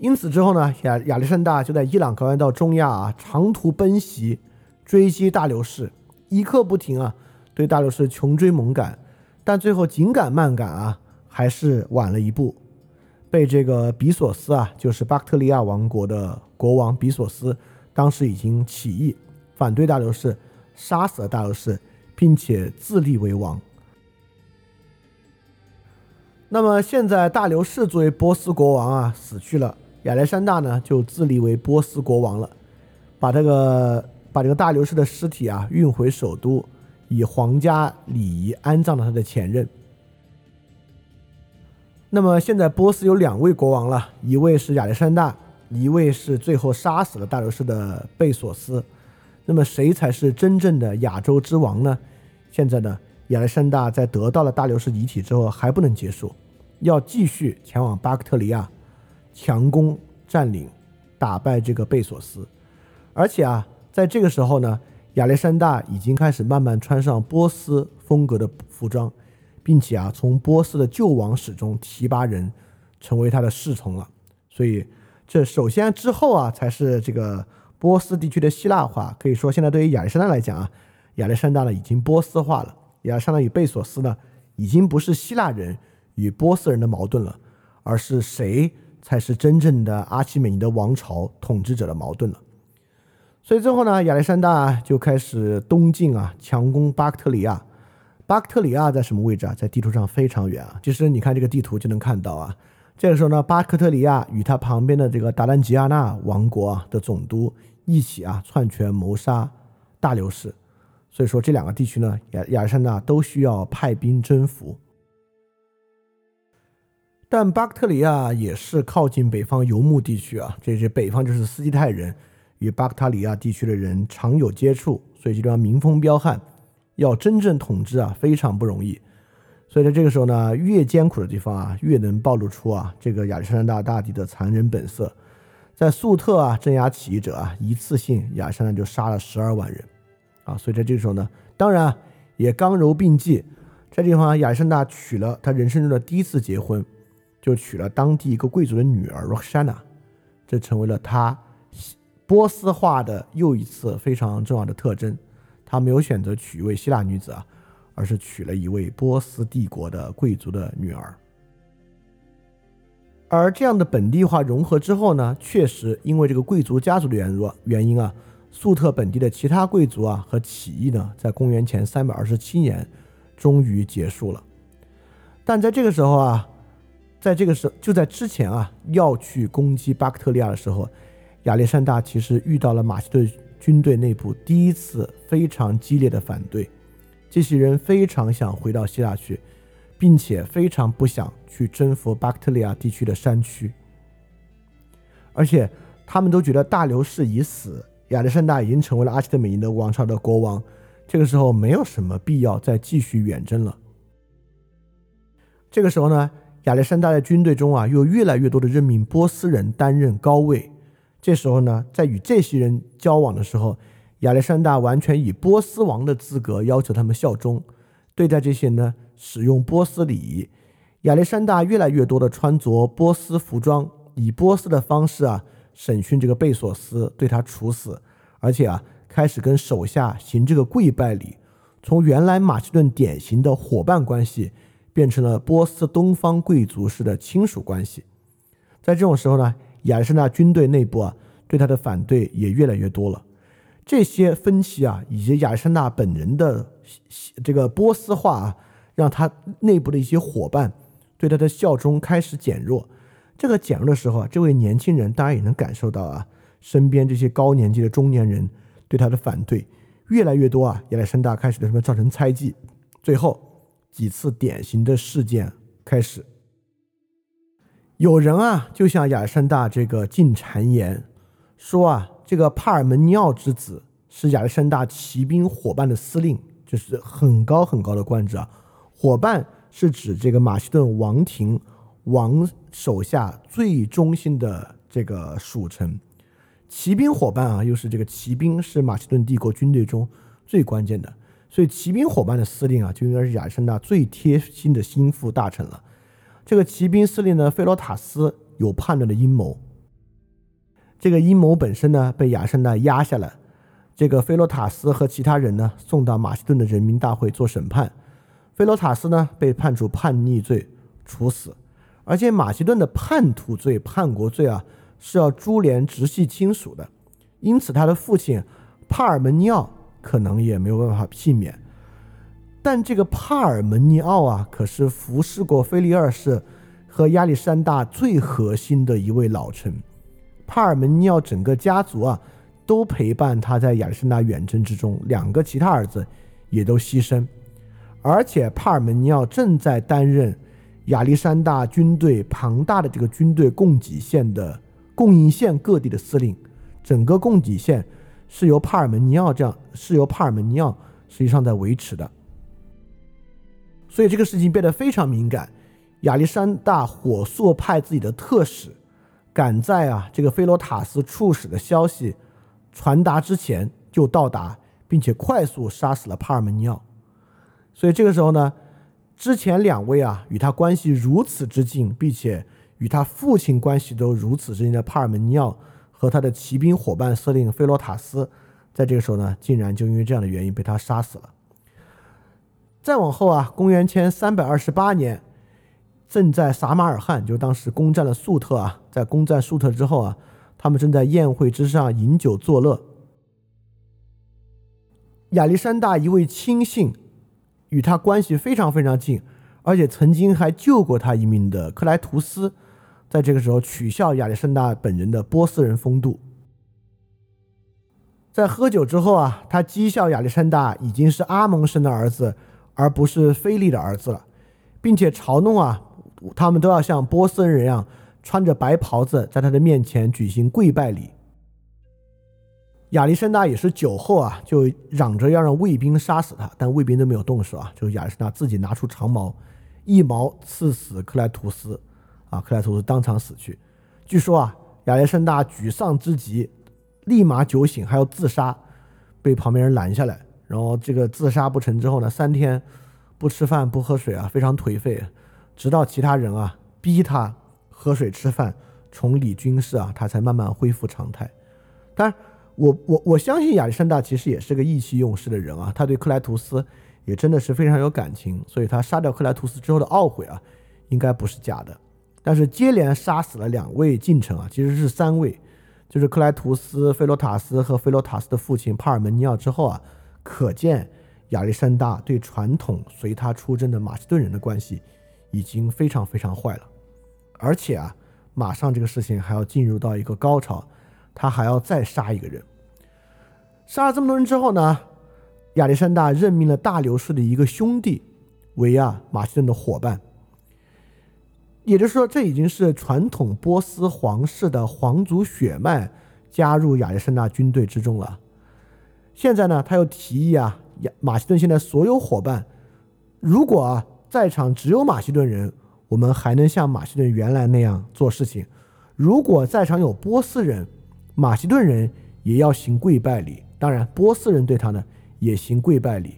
因此之后呢，亚亚历山大就在伊朗高原到中亚啊，长途奔袭，追击大流士，一刻不停啊，对大流士穷追猛赶，但最后紧赶慢赶啊，还是晚了一步。被这个比索斯啊，就是巴克特利亚王国的国王比索斯，当时已经起义反对大流士，杀死了大流士，并且自立为王。那么现在大流士作为波斯国王啊死去了，亚历山大呢就自立为波斯国王了，把这个把这个大流士的尸体啊运回首都，以皇家礼仪安葬了他的前任。那么现在波斯有两位国王了，一位是亚历山大，一位是最后杀死了大流士的贝索斯。那么谁才是真正的亚洲之王呢？现在呢，亚历山大在得到了大流士遗体之后还不能结束，要继续前往巴克特里亚，强攻占领，打败这个贝索斯。而且啊，在这个时候呢，亚历山大已经开始慢慢穿上波斯风格的服装，并且啊，从波斯的旧王室中提拔人成为他的侍从了。所以，这首先之后啊，才是这个。波斯地区的希腊化，可以说现在对于亚历山大来讲啊，亚历山大呢已经波斯化了。亚历山大与贝索斯呢，已经不是希腊人与波斯人的矛盾了，而是谁才是真正的阿奇美尼德王朝统治者的矛盾了。所以最后呢，亚历山大就开始东进啊，强攻巴克特里亚。巴克特里亚在什么位置啊？在地图上非常远啊。其实你看这个地图就能看到啊。这个时候呢，巴克特里亚与他旁边的这个达兰吉亚纳王国啊的总督。一起啊，篡权谋杀大流士，所以说这两个地区呢，亚亚历山大都需要派兵征服。但巴克特里亚也是靠近北方游牧地区啊，这些北方就是斯基泰人与巴克塔里亚地区的人常有接触，所以这地方民风彪悍，要真正统治啊非常不容易。所以在这个时候呢，越艰苦的地方啊，越能暴露出啊这个亚历山大大帝的残忍本色。在粟特啊镇压起义者啊，一次性亚历山大就杀了十二万人，啊，所以在这个时候呢，当然也刚柔并济，这地方亚历山大娶了他人生中的第一次结婚，就娶了当地一个贵族的女儿 Roxana，这成为了他波斯化的又一次非常重要的特征。他没有选择娶一位希腊女子啊，而是娶了一位波斯帝国的贵族的女儿。而这样的本地化融合之后呢，确实因为这个贵族家族的原弱原因啊，粟特本地的其他贵族啊和起义呢，在公元前三百二十七年终于结束了。但在这个时候啊，在这个时就在之前啊，要去攻击巴克特利亚的时候，亚历山大其实遇到了马其顿军队内部第一次非常激烈的反对，这些人非常想回到希腊去。并且非常不想去征服巴克特利亚地区的山区，而且他们都觉得大流士已死，亚历山大已经成为了阿契特美尼德王朝的国王，这个时候没有什么必要再继续远征了。这个时候呢，亚历山大的军队中啊，又越来越多的任命波斯人担任高位。这时候呢，在与这些人交往的时候，亚历山大完全以波斯王的资格要求他们效忠，对待这些呢。使用波斯礼仪，亚历山大越来越多的穿着波斯服装，以波斯的方式啊审讯这个贝索斯，对他处死，而且啊开始跟手下行这个跪拜礼，从原来马其顿典型的伙伴关系，变成了波斯东方贵族式的亲属关系。在这种时候呢，亚历山大军队内部啊对他的反对也越来越多了。这些分歧啊，以及亚历山大本人的这个波斯化啊。让他内部的一些伙伴对他的效忠开始减弱。这个减弱的时候啊，这位年轻人当然也能感受到啊，身边这些高年级的中年人对他的反对越来越多啊。亚历山大开始对他们造成猜忌。最后几次典型的事件开始，有人啊就向亚历山大这个进谗言，说啊，这个帕尔门尼奥之子是亚历山大骑兵伙伴的司令，就是很高很高的官职啊。伙伴是指这个马其顿王庭王手下最忠心的这个属臣，骑兵伙伴啊，又是这个骑兵是马其顿帝国军队中最关键的，所以骑兵伙伴的司令啊，就应该是亚历山大最贴心的心腹大臣了。这个骑兵司令呢，费罗塔斯有叛乱的阴谋，这个阴谋本身呢，被亚历山大压下来，这个菲罗塔斯和其他人呢，送到马其顿的人民大会做审判。菲罗塔斯呢被判处叛逆罪处死，而且马其顿的叛徒罪、叛国罪啊是要株连直系亲属的，因此他的父亲帕尔门尼奥可能也没有办法幸免。但这个帕尔门尼奥啊，可是服侍过菲利二世和亚历山大最核心的一位老臣，帕尔门尼奥整个家族啊都陪伴他在亚历山大远征之中，两个其他儿子也都牺牲。而且帕尔门尼奥正在担任亚历山大军队庞大的这个军队供给线的供应线各地的司令，整个供给线是由帕尔门尼奥这样是由帕尔门尼奥实际上在维持的。所以这个事情变得非常敏感。亚历山大火速派自己的特使，赶在啊这个菲罗塔斯处使的消息传达之前就到达，并且快速杀死了帕尔门尼奥。所以这个时候呢，之前两位啊与他关系如此之近，并且与他父亲关系都如此之近的帕尔门尼奥和他的骑兵伙伴司令菲罗塔斯，在这个时候呢，竟然就因为这样的原因被他杀死了。再往后啊，公元前三百二十八年，正在撒马尔罕，就当时攻占了粟特啊，在攻占粟特之后啊，他们正在宴会之上饮酒作乐。亚历山大一位亲信，与他关系非常非常近，而且曾经还救过他一命的克莱图斯，在这个时候取笑亚历山大本人的波斯人风度。在喝酒之后啊，他讥笑亚历山大已经是阿蒙生的儿子。而不是菲利的儿子了，并且嘲弄啊，他们都要像波斯人一样穿着白袍子，在他的面前举行跪拜礼。亚历山大也是酒后啊，就嚷着要让卫兵杀死他，但卫兵都没有动手啊，就亚历山大自己拿出长矛，一矛刺死克莱图斯，啊，克莱图斯当场死去。据说啊，亚历山大沮丧之极，立马酒醒，还要自杀，被旁边人拦下来。然后这个自杀不成之后呢，三天不吃饭不喝水啊，非常颓废，直到其他人啊逼他喝水吃饭，重理军事啊，他才慢慢恢复常态。当然，我我我相信亚历山大其实也是个意气用事的人啊，他对克莱图斯也真的是非常有感情，所以他杀掉克莱图斯之后的懊悔啊，应该不是假的。但是接连杀死了两位近臣啊，其实是三位，就是克莱图斯、菲罗塔斯和菲罗塔斯的父亲帕尔门尼奥之后啊。可见亚历山大对传统随他出征的马其顿人的关系已经非常非常坏了，而且啊，马上这个事情还要进入到一个高潮，他还要再杀一个人。杀了这么多人之后呢，亚历山大任命了大流士的一个兄弟为啊马其顿的伙伴，也就是说，这已经是传统波斯皇室的皇族血脉加入亚历山大军队之中了。现在呢，他又提议啊，马其顿现在所有伙伴，如果啊在场只有马其顿人，我们还能像马其顿原来那样做事情；如果在场有波斯人，马其顿人也要行跪拜礼。当然，波斯人对他呢也行跪拜礼。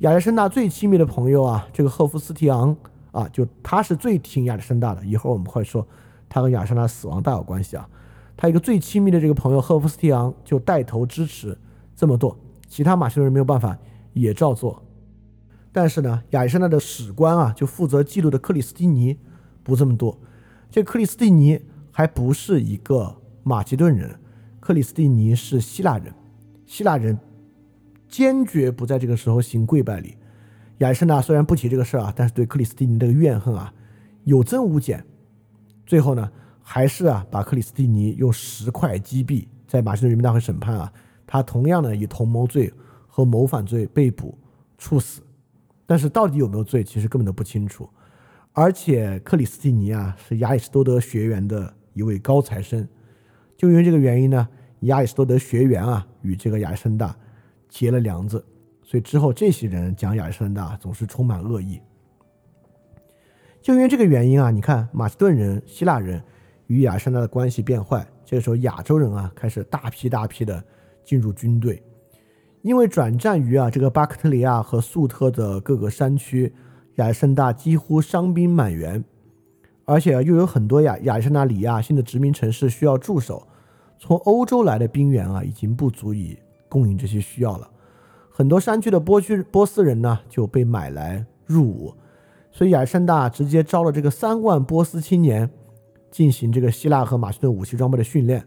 亚历山大最亲密的朋友啊，这个赫夫斯提昂啊，就他是最听亚历山大的。一会儿我们会说，他和亚历山大死亡大有关系啊。他一个最亲密的这个朋友赫夫斯提昂就带头支持。这么做，其他马其顿人没有办法，也照做。但是呢，亚历山大的史官啊，就负责记录的克里斯蒂尼不这么多。这克里斯蒂尼还不是一个马其顿人，克里斯蒂尼是希腊人。希腊人坚决不在这个时候行跪拜礼。亚历山大虽然不提这个事儿啊，但是对克里斯蒂尼的怨恨啊有增无减。最后呢，还是啊把克里斯蒂尼用石块击毙，在马其顿人民大会审判啊。他同样的以同谋罪和谋反罪被捕处死，但是到底有没有罪，其实根本都不清楚。而且克里斯蒂尼啊是亚里士多德学员的一位高材生，就因为这个原因呢，亚里士多德学员啊与这个亚历山大结了梁子，所以之后这些人讲亚历山大总是充满恶意。就因为这个原因啊，你看马其顿人、希腊人与亚历山大的关系变坏，这个时候亚洲人啊开始大批大批的。进入军队，因为转战于啊这个巴克特里亚和粟特的各个山区，亚历山大几乎伤兵满员，而且又有很多亚亚历山大里亚新的殖民城市需要驻守，从欧洲来的兵员啊已经不足以供应这些需要了，很多山区的波区波斯人呢就被买来入伍，所以亚历山大直接招了这个三万波斯青年进行这个希腊和马其顿武器装备的训练。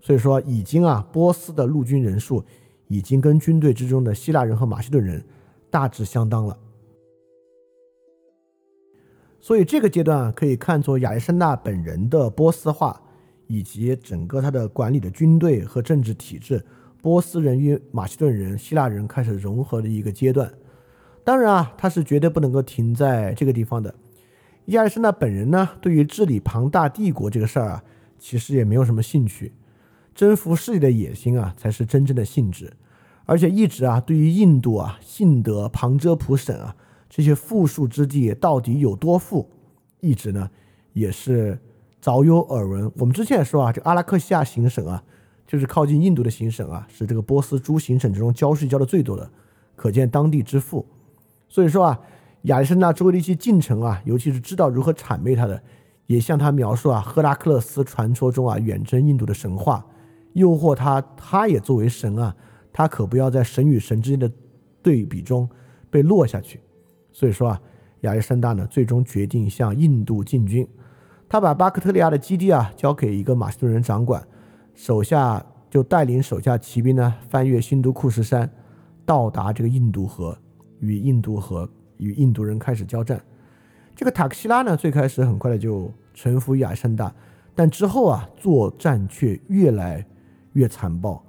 所以说，已经啊，波斯的陆军人数已经跟军队之中的希腊人和马其顿人大致相当了。所以这个阶段，可以看作亚历山大本人的波斯化，以及整个他的管理的军队和政治体制，波斯人与马其顿人、希腊人开始融合的一个阶段。当然啊，他是绝对不能够停在这个地方的。亚历山大本人呢，对于治理庞大帝国这个事儿啊。其实也没有什么兴趣，征服世界的野心啊才是真正的性质。而且一直啊，对于印度啊、信德、旁遮普省啊这些富庶之地到底有多富，一直呢也是早有耳闻。我们之前也说啊，这阿拉克西亚行省啊，就是靠近印度的行省啊，是这个波斯诸行省之中交税交的最多的，可见当地之富。所以说啊，亚历山大周围的一些近臣啊，尤其是知道如何谄媚他的，也向他描述啊赫拉克勒斯传说中啊远征印度的神话，诱惑他，他也作为神啊。他可不要在神与神之间的对比中被落下去，所以说啊，亚历山大呢最终决定向印度进军。他把巴克特利亚的基地啊交给一个马其顿人掌管，手下就带领手下骑兵呢翻越新都库什山，到达这个印度河，与印度河与印度人开始交战。这个塔克西拉呢最开始很快的就臣服于亚历山大，但之后啊作战却越来越残暴。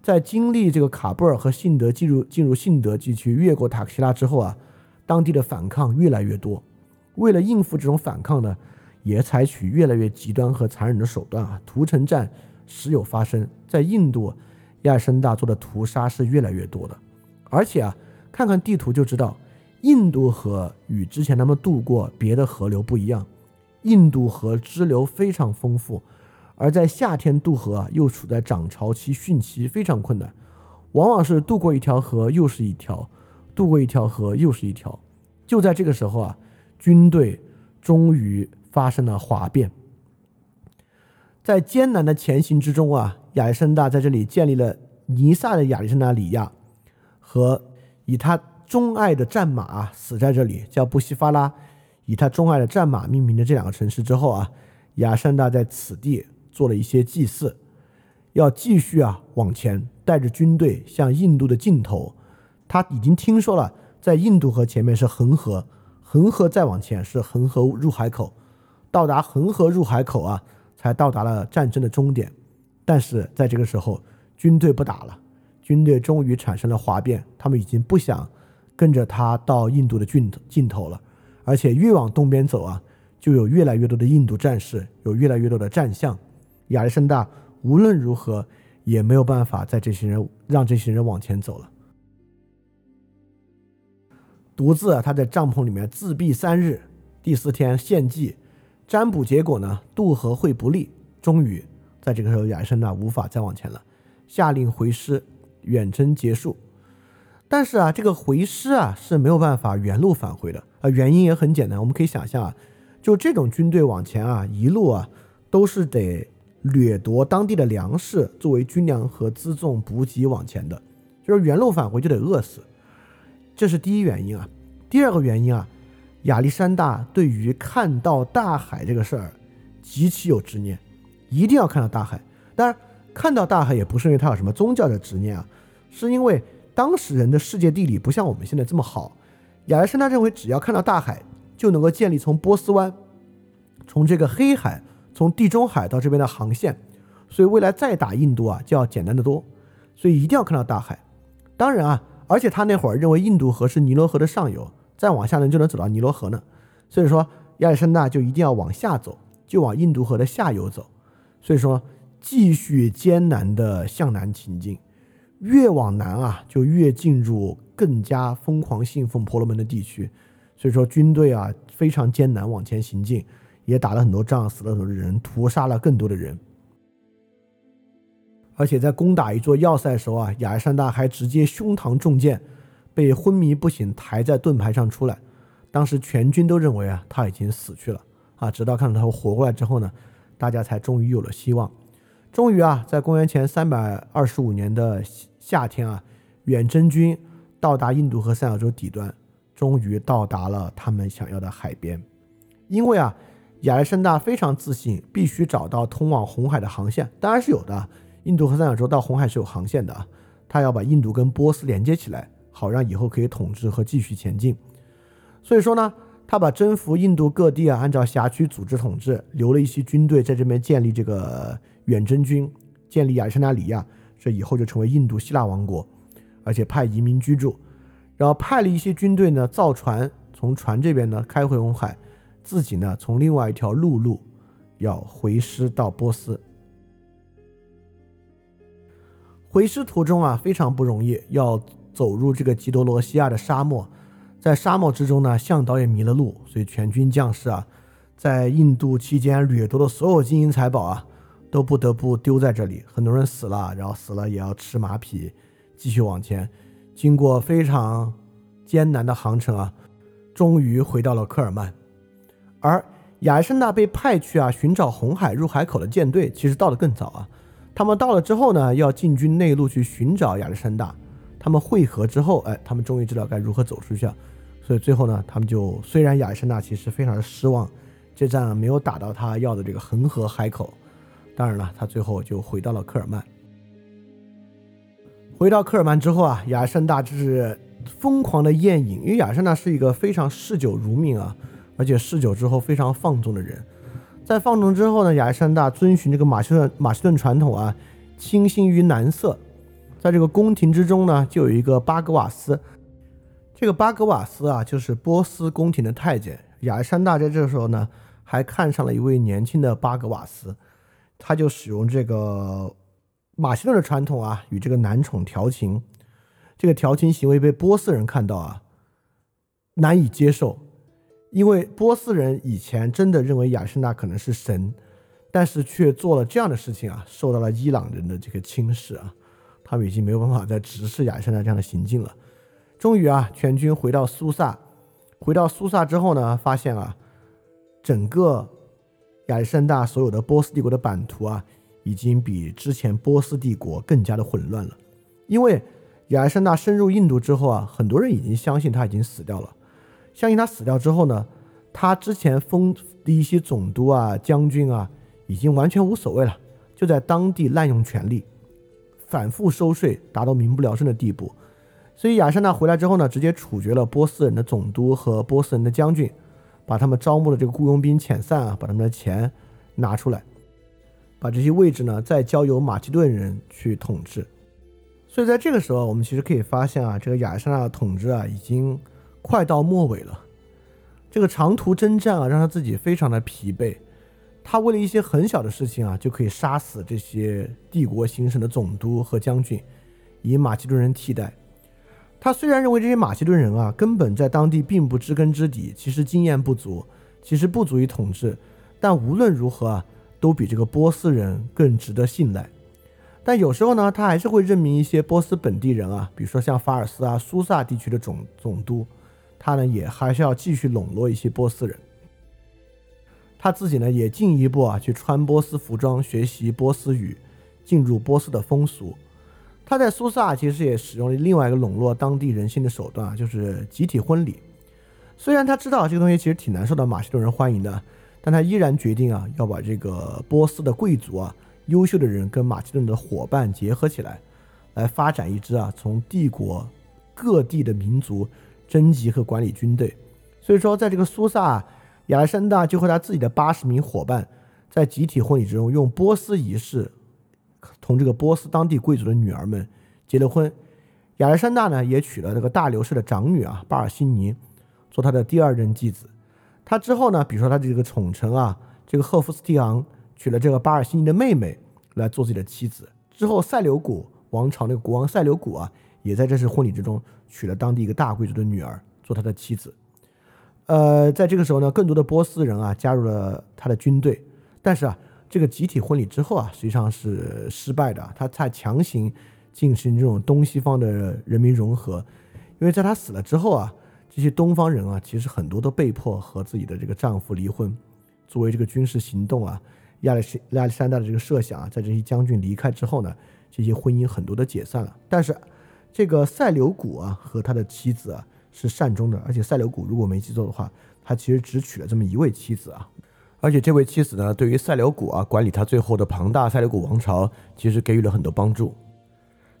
在经历这个卡布尔和信德进入进入信德地区，越过塔克西拉之后啊，当地的反抗越来越多。为了应付这种反抗呢，也采取越来越极端和残忍的手段啊，屠城战时有发生。在印度，亚历山大做的屠杀是越来越多的。而且啊，看看地图就知道，印度河与之前他们渡过别的河流不一样，印度河支流非常丰富。而在夏天渡河啊，又处在涨潮期、汛期，非常困难，往往是渡过一条河又是一条，渡过一条河又是一条。就在这个时候啊，军队终于发生了哗变。在艰难的前行之中啊，亚历山大在这里建立了尼萨的亚历山大里亚，和以他钟爱的战马死在这里，叫布西法拉，以他钟爱的战马命名的这两个城市之后啊，亚历山大在此地。做了一些祭祀，要继续啊往前，带着军队向印度的尽头。他已经听说了，在印度河前面是恒河，恒河再往前是恒河入海口，到达恒河入海口啊，才到达了战争的终点。但是在这个时候，军队不打了，军队终于产生了哗变，他们已经不想跟着他到印度的尽尽头了，而且越往东边走啊，就有越来越多的印度战士，有越来越多的战象。亚历山大无论如何也没有办法在这些人让这些人往前走了，独自他在帐篷里面自闭三日，第四天献祭，占卜结果呢渡河会不利，终于在这个时候亚历山大无法再往前了，下令回师，远征结束。但是啊，这个回师啊是没有办法原路返回的啊，原因也很简单，我们可以想象啊，就这种军队往前啊，一路啊都是得。掠夺当地的粮食作为军粮和辎重补给往前的，就是原路返回就得饿死，这是第一原因啊。第二个原因啊，亚历山大对于看到大海这个事儿极其有执念，一定要看到大海。当然，看到大海也不是因为他有什么宗教的执念啊，是因为当时人的世界地理不像我们现在这么好。亚历山大认为，只要看到大海，就能够建立从波斯湾，从这个黑海。从地中海到这边的航线，所以未来再打印度啊就要简单的多，所以一定要看到大海。当然啊，而且他那会儿认为印度河是尼罗河的上游，再往下呢就能走到尼罗河呢。所以说亚历山大就一定要往下走，就往印度河的下游走。所以说继续艰难的向南行进，越往南啊就越进入更加疯狂信奉婆罗门的地区。所以说军队啊非常艰难往前行进。也打了很多仗，死了很多人，屠杀了更多的人。而且在攻打一座要塞的时候啊，亚历山大还直接胸膛中箭，被昏迷不醒抬在盾牌上出来。当时全军都认为啊他已经死去了啊，直到看到他活过来之后呢，大家才终于有了希望。终于啊，在公元前三百二十五年的夏天啊，远征军到达印度和三角洲底端，终于到达了他们想要的海边，因为啊。亚历山大非常自信，必须找到通往红海的航线。当然是有的，印度和三角洲到红海是有航线的啊。他要把印度跟波斯连接起来，好让以后可以统治和继续前进。所以说呢，他把征服印度各地啊，按照辖区组织统治，留了一些军队在这边建立这个远征军，建立亚历山大里亚，这以后就成为印度希腊王国，而且派移民居住，然后派了一些军队呢，造船从船这边呢开回红海。自己呢，从另外一条陆路要回师到波斯。回师途中啊，非常不容易，要走入这个吉多罗西亚的沙漠，在沙漠之中呢，向导也迷了路，所以全军将士啊，在印度期间掠夺的所有金银财宝啊，都不得不丢在这里，很多人死了，然后死了也要吃马匹，继续往前，经过非常艰难的航程啊，终于回到了科尔曼，而。亚历山大被派去啊寻找红海入海口的舰队，其实到的更早啊。他们到了之后呢，要进军内陆去寻找亚历山大。他们会合之后，哎，他们终于知道该如何走出去了。所以最后呢，他们就虽然亚历山大其实非常的失望，这仗没有打到他要的这个恒河海口。当然了，他最后就回到了科尔曼。回到科尔曼之后啊，亚历山大就是疯狂的宴饮，因为亚历山大是一个非常嗜酒如命啊。而且嗜酒之后非常放纵的人，在放纵之后呢，亚历山大遵循这个马其顿马其顿传统啊，倾心于男色。在这个宫廷之中呢，就有一个巴格瓦斯。这个巴格瓦斯啊，就是波斯宫廷的太监。亚历山大在这时候呢，还看上了一位年轻的巴格瓦斯，他就使用这个马其顿的传统啊，与这个男宠调情。这个调情行为被波斯人看到啊，难以接受。因为波斯人以前真的认为亚历山大可能是神，但是却做了这样的事情啊，受到了伊朗人的这个轻视啊，他们已经没有办法再直视亚历山大这样的行径了。终于啊，全军回到苏萨，回到苏萨之后呢，发现啊，整个亚历山大所有的波斯帝国的版图啊，已经比之前波斯帝国更加的混乱了。因为亚历山大深入印度之后啊，很多人已经相信他已经死掉了。相信他死掉之后呢，他之前封的一些总督啊、将军啊，已经完全无所谓了，就在当地滥用权力，反复收税，达到民不聊生的地步。所以亚历山大回来之后呢，直接处决了波斯人的总督和波斯人的将军，把他们招募的这个雇佣兵遣散啊，把他们的钱拿出来，把这些位置呢再交由马其顿人去统治。所以在这个时候，我们其实可以发现啊，这个亚历山大的统治啊，已经。快到末尾了，这个长途征战啊，让他自己非常的疲惫。他为了一些很小的事情啊，就可以杀死这些帝国行省的总督和将军，以马其顿人替代。他虽然认为这些马其顿人啊，根本在当地并不知根知底，其实经验不足，其实不足以统治，但无论如何啊，都比这个波斯人更值得信赖。但有时候呢，他还是会任命一些波斯本地人啊，比如说像法尔斯啊、苏萨地区的总总督。他呢也还是要继续笼络一些波斯人，他自己呢也进一步啊去穿波斯服装，学习波斯语，进入波斯的风俗。他在苏萨其实也使用了另外一个笼络当地人心的手段啊，就是集体婚礼。虽然他知道这个东西其实挺难受到马其顿人欢迎的，但他依然决定啊要把这个波斯的贵族啊、优秀的人跟马其顿的伙伴结合起来，来发展一支啊从帝国各地的民族。征集和管理军队，所以说，在这个苏萨，亚历山大就和他自己的八十名伙伴，在集体婚礼之中，用波斯仪式，同这个波斯当地贵族的女儿们结了婚。亚历山大呢，也娶了这个大流士的长女啊，巴尔西尼，做他的第二任继子。他之后呢，比如说他的这个宠臣啊，这个赫夫斯提昂娶了这个巴尔西尼的妹妹来做自己的妻子。之后，塞琉古王朝那个国王塞琉古啊。也在这次婚礼之中娶了当地一个大贵族的女儿做他的妻子，呃，在这个时候呢，更多的波斯人啊加入了他的军队，但是啊，这个集体婚礼之后啊，实际上是失败的，他在强行进行这种东西方的人民融合，因为在他死了之后啊，这些东方人啊，其实很多都被迫和自己的这个丈夫离婚，作为这个军事行动啊，亚历亚历山大的这个设想啊，在这些将军离开之后呢，这些婚姻很多都解散了，但是。这个塞琉古啊和他的妻子啊是善终的，而且塞琉古如果没记错的话，他其实只娶了这么一位妻子啊，而且这位妻子呢，对于塞琉古啊管理他最后的庞大塞琉古王朝，其实给予了很多帮助。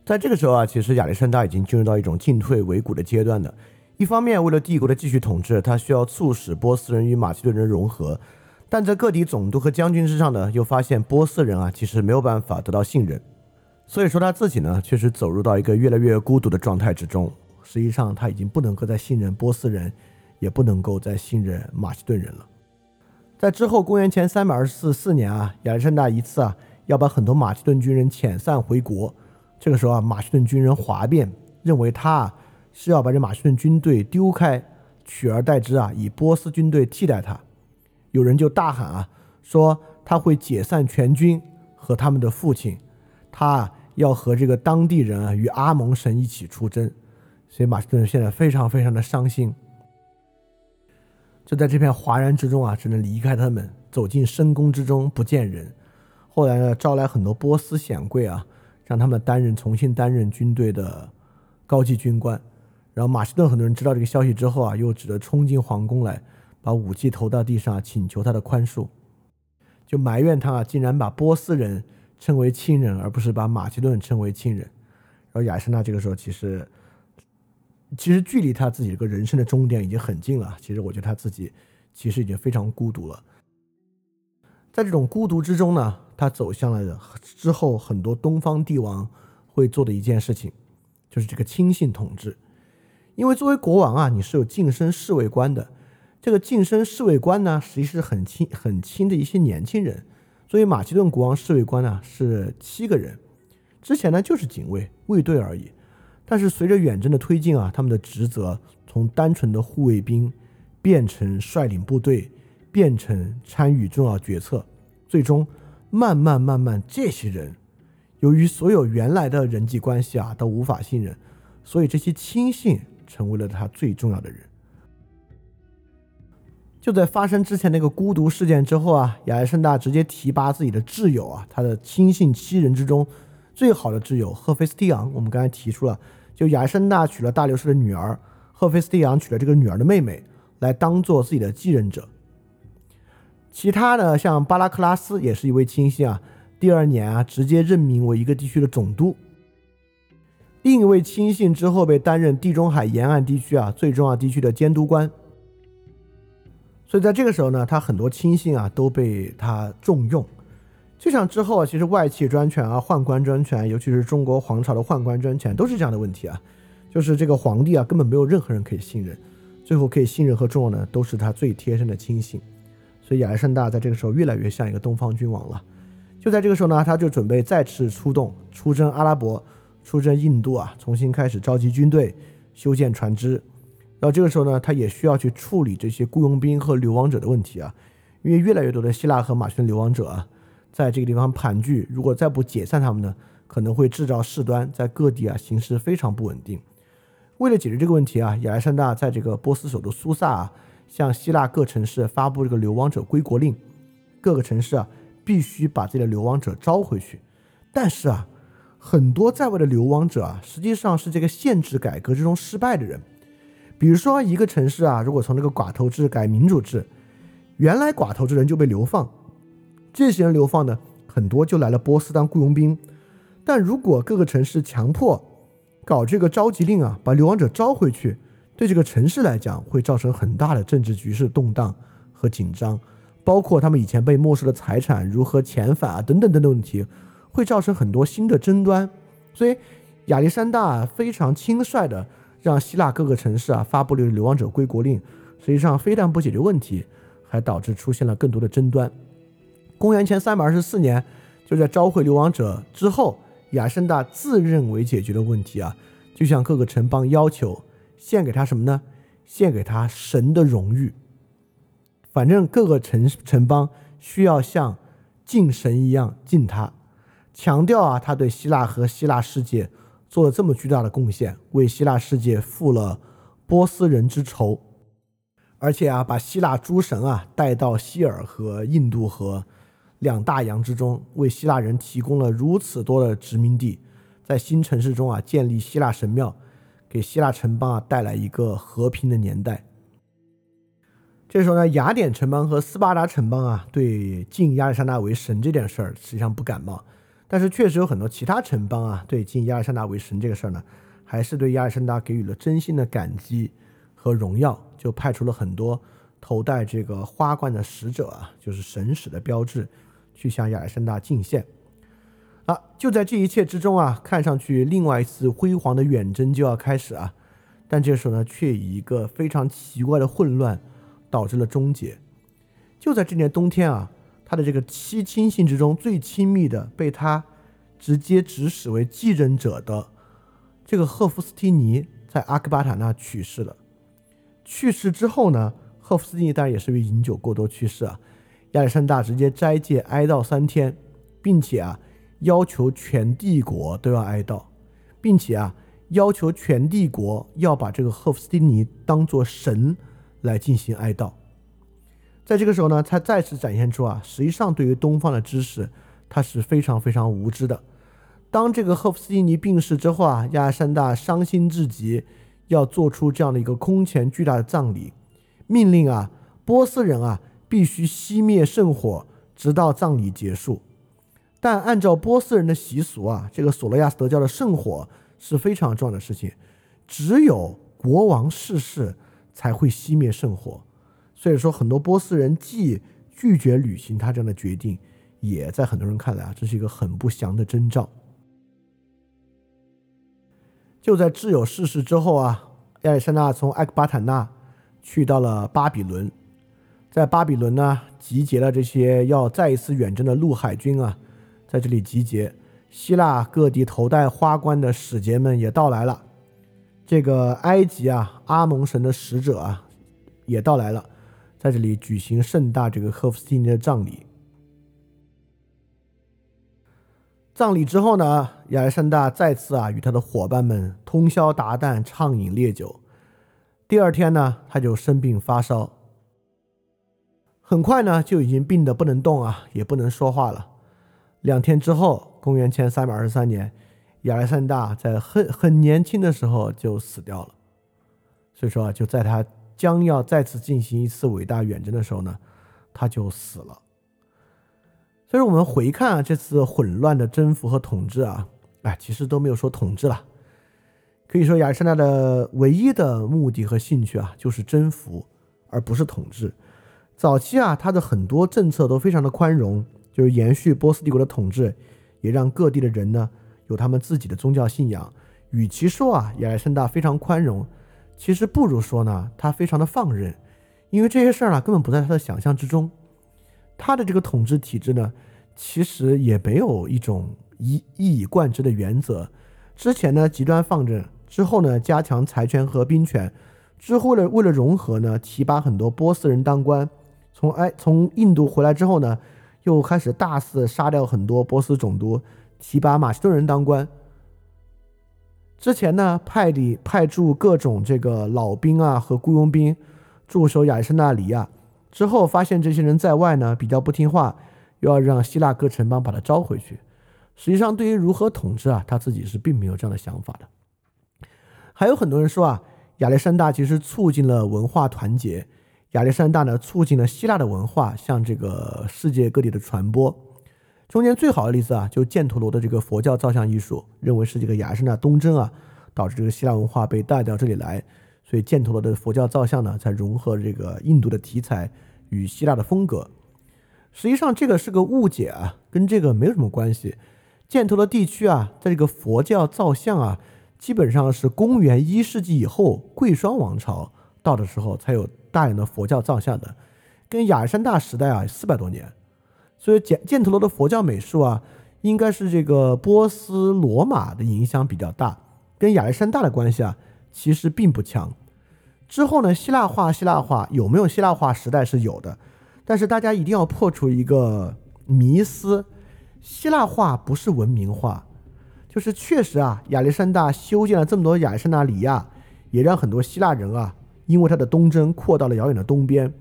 在这个时候啊，其实亚历山大已经进入到一种进退维谷的阶段了。一方面，为了帝国的继续统治，他需要促使波斯人与马其顿人融合，但在各地总督和将军之上呢，又发现波斯人啊其实没有办法得到信任。所以说他自己呢，确实走入到一个越来越孤独的状态之中。实际上，他已经不能够再信任波斯人，也不能够再信任马其顿人了。在之后公元前三百二十四四年啊，亚历山大一次啊要把很多马其顿军人遣散回国。这个时候啊，马其顿军人哗变，认为他啊是要把这马其顿军队丢开，取而代之啊以波斯军队替代他。有人就大喊啊，说他会解散全军和他们的父亲，他要和这个当地人啊与阿蒙神一起出征。所以马其顿现在非常非常的伤心。就在这片哗然之中啊，只能离开他们，走进深宫之中不见人。后来呢，招来很多波斯显贵啊，让他们担任重新担任军队的高级军官。然后马其顿很多人知道这个消息之后啊，又只得冲进皇宫来，把武器投到地上，请求他的宽恕，就埋怨他啊，竟然把波斯人称为亲人，而不是把马其顿称为亲人。然后亚历山大这个时候其实。其实距离他自己这个人生的终点已经很近了。其实我觉得他自己其实已经非常孤独了。在这种孤独之中呢，他走向了之后很多东方帝王会做的一件事情，就是这个亲信统治。因为作为国王啊，你是有晋升侍卫官的。这个晋升侍卫官呢，实际是很亲很亲的一些年轻人。所以马其顿国王侍卫官呢是七个人，之前呢就是警卫卫队而已。但是随着远征的推进啊，他们的职责从单纯的护卫兵变成率领部队，变成参与重要决策，最终慢慢慢慢，这些人由于所有原来的人际关系啊都无法信任，所以这些亲信成为了他最重要的人。就在发生之前那个孤独事件之后啊，亚历山大直接提拔自己的挚友啊，他的亲信七人之中。最好的挚友赫菲斯蒂昂，我们刚才提出了，就亚历山大娶了大流士的女儿，赫菲斯蒂昂娶了这个女儿的妹妹，来当做自己的继任者。其他的像巴拉克拉斯也是一位亲信啊，第二年啊直接任命为一个地区的总督。另一位亲信之后被担任地中海沿岸地区啊最重要地区的监督官。所以在这个时候呢，他很多亲信啊都被他重用。就像之后啊，其实外戚专权啊、宦官专权，尤其是中国皇朝的宦官专权，都是这样的问题啊。就是这个皇帝啊，根本没有任何人可以信任，最后可以信任和重要的都是他最贴身的亲信。所以亚历山大在这个时候越来越像一个东方君王了。就在这个时候呢，他就准备再次出动，出征阿拉伯，出征印度啊，重新开始召集军队、修建船只。然后这个时候呢，他也需要去处理这些雇佣兵和流亡者的问题啊，因为越来越多的希腊和马其顿流亡者啊。在这个地方盘踞，如果再不解散他们呢，可能会制造事端，在各地啊形势非常不稳定。为了解决这个问题啊，亚历山大在这个波斯首都苏萨啊，向希腊各城市发布这个流亡者归国令，各个城市啊必须把自己的流亡者招回去。但是啊，很多在外的流亡者啊，实际上是这个限制改革之中失败的人。比如说一个城市啊，如果从这个寡头制改民主制，原来寡头制人就被流放。这些人流放呢，很多就来了波斯当雇佣兵。但如果各个城市强迫搞这个召集令啊，把流亡者招回去，对这个城市来讲会造成很大的政治局势动荡和紧张，包括他们以前被没收的财产如何遣返啊等等等等问题，会造成很多新的争端。所以亚历山大非常轻率的让希腊各个城市啊发布了流亡者归国令，实际上非但不解决问题，还导致出现了更多的争端。公元前三百二十四年，就在召回流亡者之后，亚历山大自认为解决了问题啊，就向各个城邦要求献给他什么呢？献给他神的荣誉。反正各个城城邦需要像敬神一样敬他，强调啊，他对希腊和希腊世界做了这么巨大的贡献，为希腊世界复了波斯人之仇，而且啊，把希腊诸神啊带到希尔和印度河。两大洋之中，为希腊人提供了如此多的殖民地，在新城市中啊建立希腊神庙，给希腊城邦啊带来一个和平的年代。这时候呢，雅典城邦和斯巴达城邦啊对敬亚历山大为神这件事儿实际上不感冒，但是确实有很多其他城邦啊对敬亚历山大为神这个事儿呢，还是对亚历山大给予了真心的感激和荣耀，就派出了很多头戴这个花冠的使者啊，就是神使的标志。去向亚历山大进献，啊，就在这一切之中啊，看上去另外一次辉煌的远征就要开始啊，但这时候呢，却以一个非常奇怪的混乱导致了终结。就在这年冬天啊，他的这个七亲信之中最亲密的，被他直接指使为继任者的这个赫夫斯提尼，在阿克巴塔纳去世了。去世之后呢，赫夫斯蒂尼当然也是因为饮酒过多去世啊。亚历山大直接斋戒哀悼三天，并且啊，要求全帝国都要哀悼，并且啊，要求全帝国要把这个赫夫斯蒂尼当做神来进行哀悼。在这个时候呢，他再次展现出啊，实际上对于东方的知识，他是非常非常无知的。当这个赫夫斯蒂尼病逝之后啊，亚历山大伤心至极，要做出这样的一个空前巨大的葬礼，命令啊，波斯人啊。必须熄灭圣火，直到葬礼结束。但按照波斯人的习俗啊，这个索罗亚斯德教的圣火是非常重要的事情，只有国王逝世才会熄灭圣火。所以说，很多波斯人既拒绝履行他这样的决定，也在很多人看来啊，这是一个很不祥的征兆。就在挚友逝世之后啊，亚历山大从埃克巴坦纳去到了巴比伦。在巴比伦呢，集结了这些要再一次远征的陆海军啊，在这里集结。希腊各地头戴花冠的使节们也到来了。这个埃及啊，阿蒙神的使者啊，也到来了，在这里举行盛大这个赫夫斯蒂尼的葬礼。葬礼之后呢，亚历山大再次啊与他的伙伴们通宵达旦，畅饮烈酒。第二天呢，他就生病发烧。很快呢，就已经病得不能动啊，也不能说话了。两天之后，公元前三百二十三年，亚历山大在很很年轻的时候就死掉了。所以说啊，就在他将要再次进行一次伟大远征的时候呢，他就死了。所以，我们回看啊，这次混乱的征服和统治啊，哎，其实都没有说统治了。可以说，亚历山大的唯一的目的和兴趣啊，就是征服，而不是统治。早期啊，他的很多政策都非常的宽容，就是延续波斯帝国的统治，也让各地的人呢有他们自己的宗教信仰。与其说啊亚历山大非常宽容，其实不如说呢他非常的放任，因为这些事儿呢根本不在他的想象之中。他的这个统治体制呢，其实也没有一种一一以贯之的原则。之前呢极端放任，之后呢加强财权和兵权，之后呢为了融合呢提拔很多波斯人当官。从哎，从印度回来之后呢，又开始大肆杀掉很多波斯总督，提拔马其顿人当官。之前呢，派里派驻各种这个老兵啊和雇佣兵驻守亚历山大里亚，之后发现这些人在外呢比较不听话，又要让希腊各城邦把他招回去。实际上，对于如何统治啊，他自己是并没有这样的想法的。还有很多人说啊，亚历山大其实促进了文化团结。亚历山大呢，促进了希腊的文化向这个世界各地的传播。中间最好的例子啊，就犍陀罗的这个佛教造像艺术，认为是这个亚历山大东征啊，导致这个希腊文化被带到这里来，所以犍陀罗的佛教造像呢，才融合这个印度的题材与希腊的风格。实际上这个是个误解啊，跟这个没有什么关系。犍陀罗地区啊，在这个佛教造像啊，基本上是公元一世纪以后，贵霜王朝到的时候才有。大量的佛教造像的，跟亚历山大时代啊四百多年，所以犍犍陀罗的佛教美术啊，应该是这个波斯罗马的影响比较大，跟亚历山大的关系啊其实并不强。之后呢，希腊化希腊化有没有希腊化时代是有的，但是大家一定要破除一个迷思，希腊化不是文明化，就是确实啊，亚历山大修建了这么多亚历山大里亚，也让很多希腊人啊。因为他的东征扩到了遥远的东边，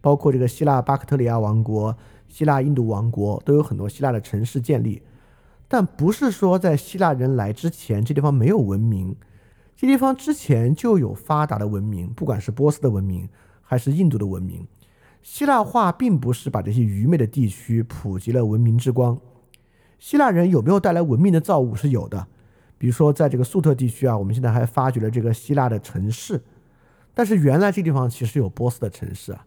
包括这个希腊巴克特里亚王国、希腊印度王国都有很多希腊的城市建立，但不是说在希腊人来之前这地方没有文明，这地方之前就有发达的文明，不管是波斯的文明还是印度的文明。希腊化并不是把这些愚昧的地区普及了文明之光，希腊人有没有带来文明的造物是有的，比如说在这个粟特地区啊，我们现在还发掘了这个希腊的城市。但是原来这地方其实有波斯的城市啊，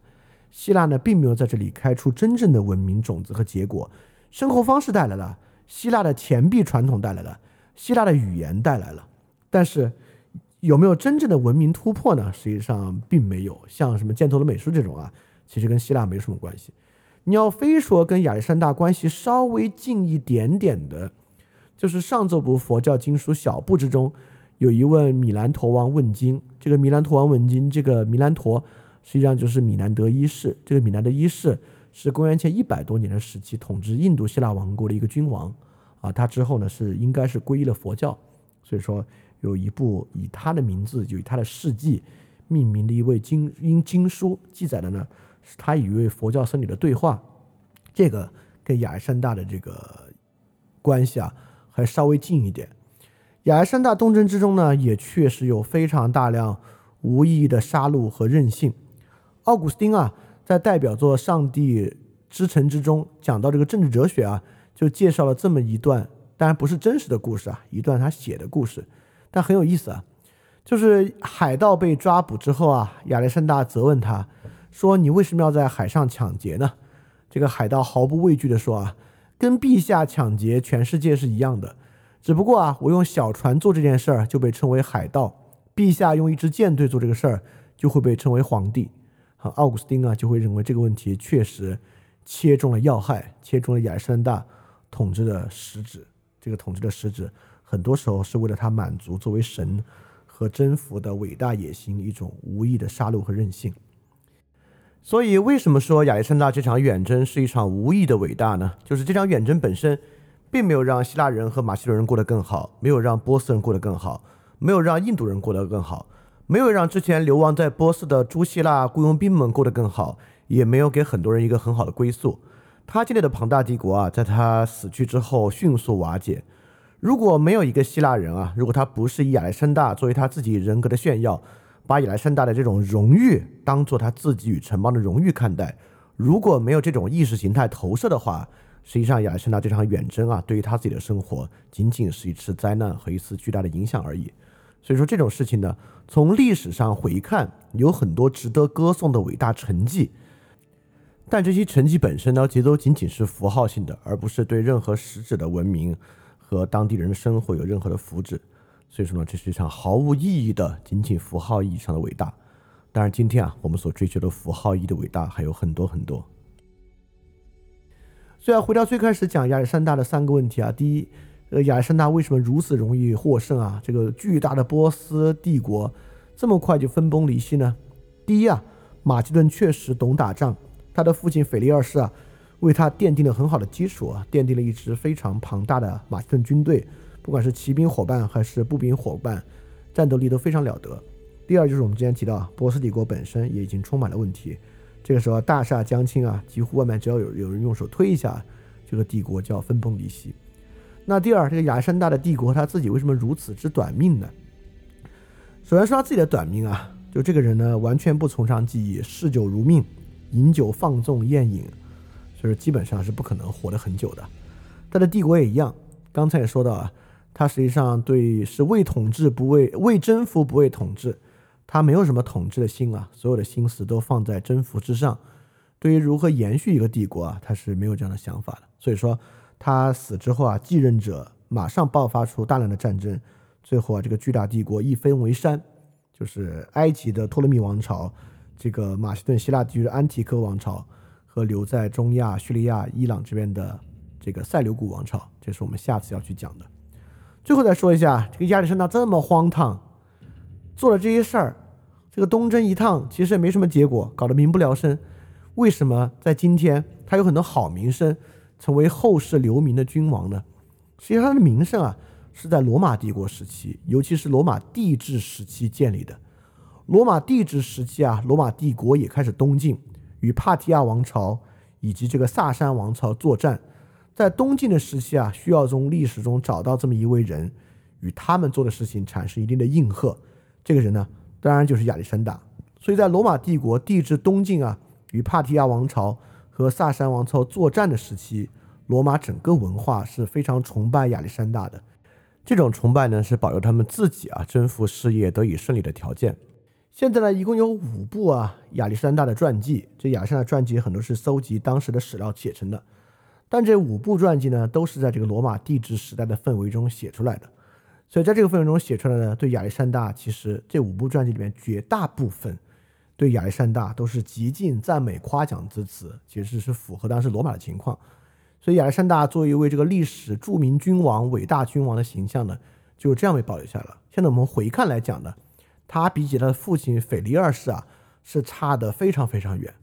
希腊呢并没有在这里开出真正的文明种子和结果，生活方式带来了，希腊的钱币传统带来了，希腊的语言带来了，但是有没有真正的文明突破呢？实际上并没有，像什么箭头的美术这种啊，其实跟希腊没什么关系。你要非说跟亚历山大关系稍微近一点点的，就是上奏部佛教经书小部之中，有一问米兰陀王问经。这个米兰陀王文经，这个米兰陀实际上就是米兰德一世。这个米兰德一世是公元前一百多年的时期统治印度希腊王国的一个君王啊。他之后呢是应该是皈依了佛教，所以说有一部以他的名字，就以他的事迹命名的一位经因经书记载的呢。是他与一位佛教僧侣的对话，这个跟亚历山大的这个关系啊，还稍微近一点。亚历山大东征之中呢，也确实有非常大量无意义的杀戮和任性。奥古斯丁啊，在代表作《上帝之城》之中讲到这个政治哲学啊，就介绍了这么一段，当然不是真实的故事啊，一段他写的故事，但很有意思啊。就是海盗被抓捕之后啊，亚历山大责问他。说你为什么要在海上抢劫呢？这个海盗毫不畏惧地说啊，跟陛下抢劫全世界是一样的，只不过啊，我用小船做这件事儿就被称为海盗，陛下用一支舰队做这个事儿就会被称为皇帝。和，奥古斯丁啊就会认为这个问题确实切中了要害，切中了亚历山大统治的实质。这个统治的实质很多时候是为了他满足作为神和征服的伟大野心一种无意的杀戮和任性。所以，为什么说亚历山大这场远征是一场无意的伟大呢？就是这场远征本身，并没有让希腊人和马其顿人过得更好，没有让波斯人过得更好，没有让印度人过得更好，没有让之前流亡在波斯的诸希腊雇佣兵们过得更好，也没有给很多人一个很好的归宿。他建立的庞大帝国啊，在他死去之后迅速瓦解。如果没有一个希腊人啊，如果他不是以亚历山大作为他自己人格的炫耀。把亚历山大的这种荣誉当做他自己与城邦的荣誉看待，如果没有这种意识形态投射的话，实际上亚历山大这场远征啊，对于他自己的生活仅仅是一次灾难和一次巨大的影响而已。所以说这种事情呢，从历史上回看，有很多值得歌颂的伟大成绩，但这些成绩本身呢，其实都仅仅是符号性的，而不是对任何实质的文明和当地人的生活有任何的福祉。所以说呢，这是一场毫无意义的、仅仅符号意义上的伟大。当然，今天啊，我们所追求的符号意义的伟大还有很多很多。所以，回到最开始讲亚历山大的三个问题啊，第一，呃，亚历山大为什么如此容易获胜啊？这个巨大的波斯帝国这么快就分崩离析呢？第一啊，马其顿确实懂打仗，他的父亲腓力二世啊，为他奠定了很好的基础啊，奠定了一支非常庞大的马其顿军队。不管是骑兵伙伴还是步兵伙伴，战斗力都非常了得。第二就是我们之前提到，波斯帝国本身也已经充满了问题。这个时候大厦将倾啊，几乎外面只要有有人用手推一下，这个帝国就要分崩离析。那第二，这个亚历山大的帝国他自己为什么如此之短命呢？首先说他自己的短命啊，就这个人呢，完全不从长计议，嗜酒如命，饮酒放纵宴饮，就是基本上是不可能活得很久的。他的帝国也一样，刚才也说到啊。他实际上对是为统治不为为征服不为统治，他没有什么统治的心啊，所有的心思都放在征服之上。对于如何延续一个帝国啊，他是没有这样的想法的。所以说他死之后啊，继任者马上爆发出大量的战争，最后啊，这个巨大帝国一分为三，就是埃及的托勒密王朝，这个马其顿希腊地区的安提柯王朝和留在中亚叙利亚、伊朗这边的这个塞琉古王朝，这是我们下次要去讲的。最后再说一下，这个亚历山大这么荒唐，做了这些事儿，这个东征一趟其实也没什么结果，搞得民不聊生。为什么在今天他有很多好名声，成为后世留名的君王呢？实际上他的名声啊，是在罗马帝国时期，尤其是罗马帝制时期建立的。罗马帝制时期啊，罗马帝国也开始东进，与帕提亚王朝以及这个萨珊王朝作战。在东晋的时期啊，需要从历史中找到这么一位人，与他们做的事情产生一定的应和。这个人呢，当然就是亚历山大。所以在罗马帝国帝制东晋啊，与帕提亚王朝和萨珊王朝作战的时期，罗马整个文化是非常崇拜亚历山大的。这种崇拜呢，是保佑他们自己啊征服事业得以顺利的条件。现在呢，一共有五部啊亚历山大的传记。这亚历山大传记很多是搜集当时的史料写成的。但这五部传记呢，都是在这个罗马帝制时代的氛围中写出来的，所以在这个氛围中写出来呢，对亚历山大，其实这五部传记里面绝大部分，对亚历山大都是极尽赞美夸奖之词，其实是符合当时罗马的情况。所以亚历山大作为一位这个历史著名君王、伟大君王的形象呢，就这样被保留下来了。现在我们回看来讲呢，他比起他的父亲腓力二世啊，是差得非常非常远。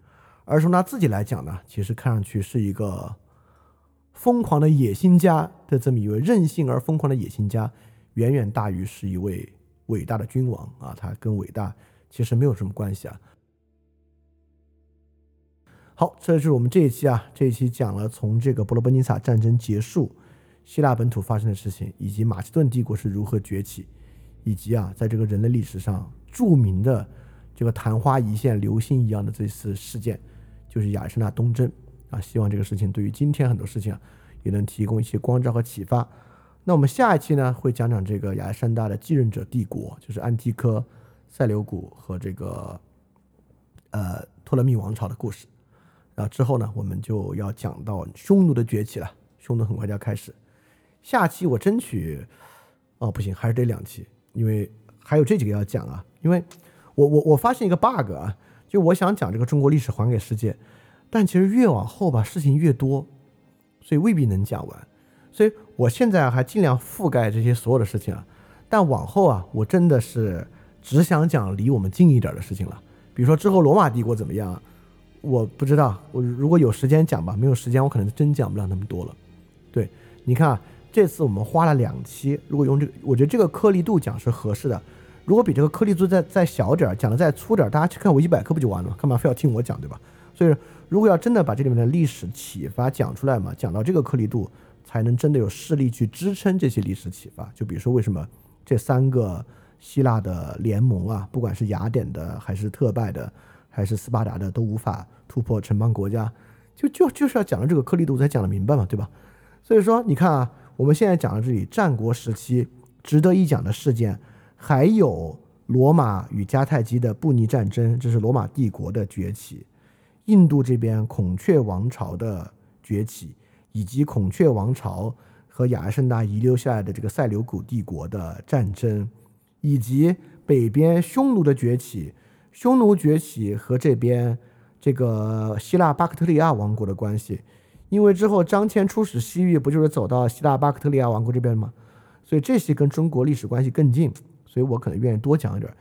而从他自己来讲呢，其实看上去是一个疯狂的野心家的这么一位任性而疯狂的野心家，远远大于是一位伟大的君王啊。他跟伟大其实没有什么关系啊。好，这就是我们这一期啊，这一期讲了从这个伯罗奔尼撒战争结束，希腊本土发生的事情，以及马其顿帝国是如何崛起，以及啊，在这个人类历史上著名的这个昙花一现、流星一样的这次事件，就是亚历山大东征啊。希望这个事情对于今天很多事情啊，也能提供一些光照和启发。那我们下一期呢，会讲讲这个亚历山大的继任者帝国，就是安提柯、塞琉古和这个呃托勒密王朝的故事。然后，之后呢，我们就要讲到匈奴的崛起了。匈奴很快就要开始。下期我争取，哦，不行，还是得两期，因为还有这几个要讲啊。因为我我我发现一个 bug 啊，就我想讲这个中国历史还给世界，但其实越往后吧，事情越多，所以未必能讲完。所以我现在还尽量覆盖这些所有的事情啊。但往后啊，我真的是只想讲离我们近一点的事情了。比如说之后罗马帝国怎么样啊？我不知道，我如果有时间讲吧，没有时间我可能真讲不了那么多了。对，你看，这次我们花了两期，如果用这个，我觉得这个颗粒度讲是合适的。如果比这个颗粒度再再小点儿，讲的再粗点儿，大家去看我一百科不就完了？干嘛非要听我讲，对吧？所以，如果要真的把这里面的历史启发讲出来嘛，讲到这个颗粒度，才能真的有势力去支撑这些历史启发。就比如说，为什么这三个希腊的联盟啊，不管是雅典的还是特拜的。还是斯巴达的都无法突破城邦国家，就就就是要讲的这个颗粒度才讲得明白嘛，对吧？所以说你看啊，我们现在讲到这里，战国时期值得一讲的事件，还有罗马与迦太基的布匿战争，这是罗马帝国的崛起；印度这边孔雀王朝的崛起，以及孔雀王朝和亚历山大遗留下来的这个塞琉古帝国的战争，以及北边匈奴的崛起。匈奴崛起和这边这个希腊巴克特利亚王国的关系，因为之后张骞出使西域，不就是走到希腊巴克特利亚王国这边吗？所以这些跟中国历史关系更近，所以我可能愿意多讲一点。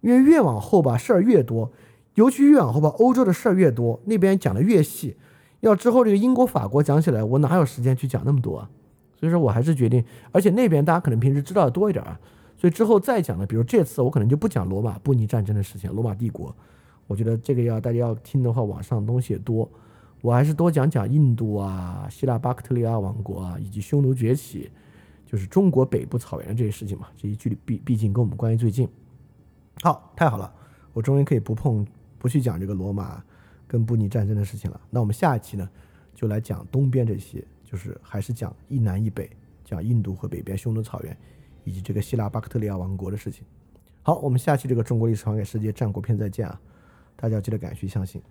因为越往后吧，事儿越多，尤其越往后吧，欧洲的事儿越多，那边讲的越细。要之后这个英国、法国讲起来，我哪有时间去讲那么多啊？所以说我还是决定，而且那边大家可能平时知道的多一点啊。所以之后再讲呢，比如这次我可能就不讲罗马布尼战争的事情，罗马帝国，我觉得这个要大家要听的话，网上东西也多，我还是多讲讲印度啊、希腊巴克特利亚王国啊，以及匈奴崛起，就是中国北部草原的这些事情嘛，这些距离毕毕竟跟我们关系最近。好，太好了，我终于可以不碰不去讲这个罗马跟布尼战争的事情了。那我们下一期呢，就来讲东边这些，就是还是讲一南一北，讲印度和北边匈奴草原。以及这个希腊巴克特利亚王国的事情。好，我们下期这个中国历史还给世界战国篇再见啊！大家记得敢去相信。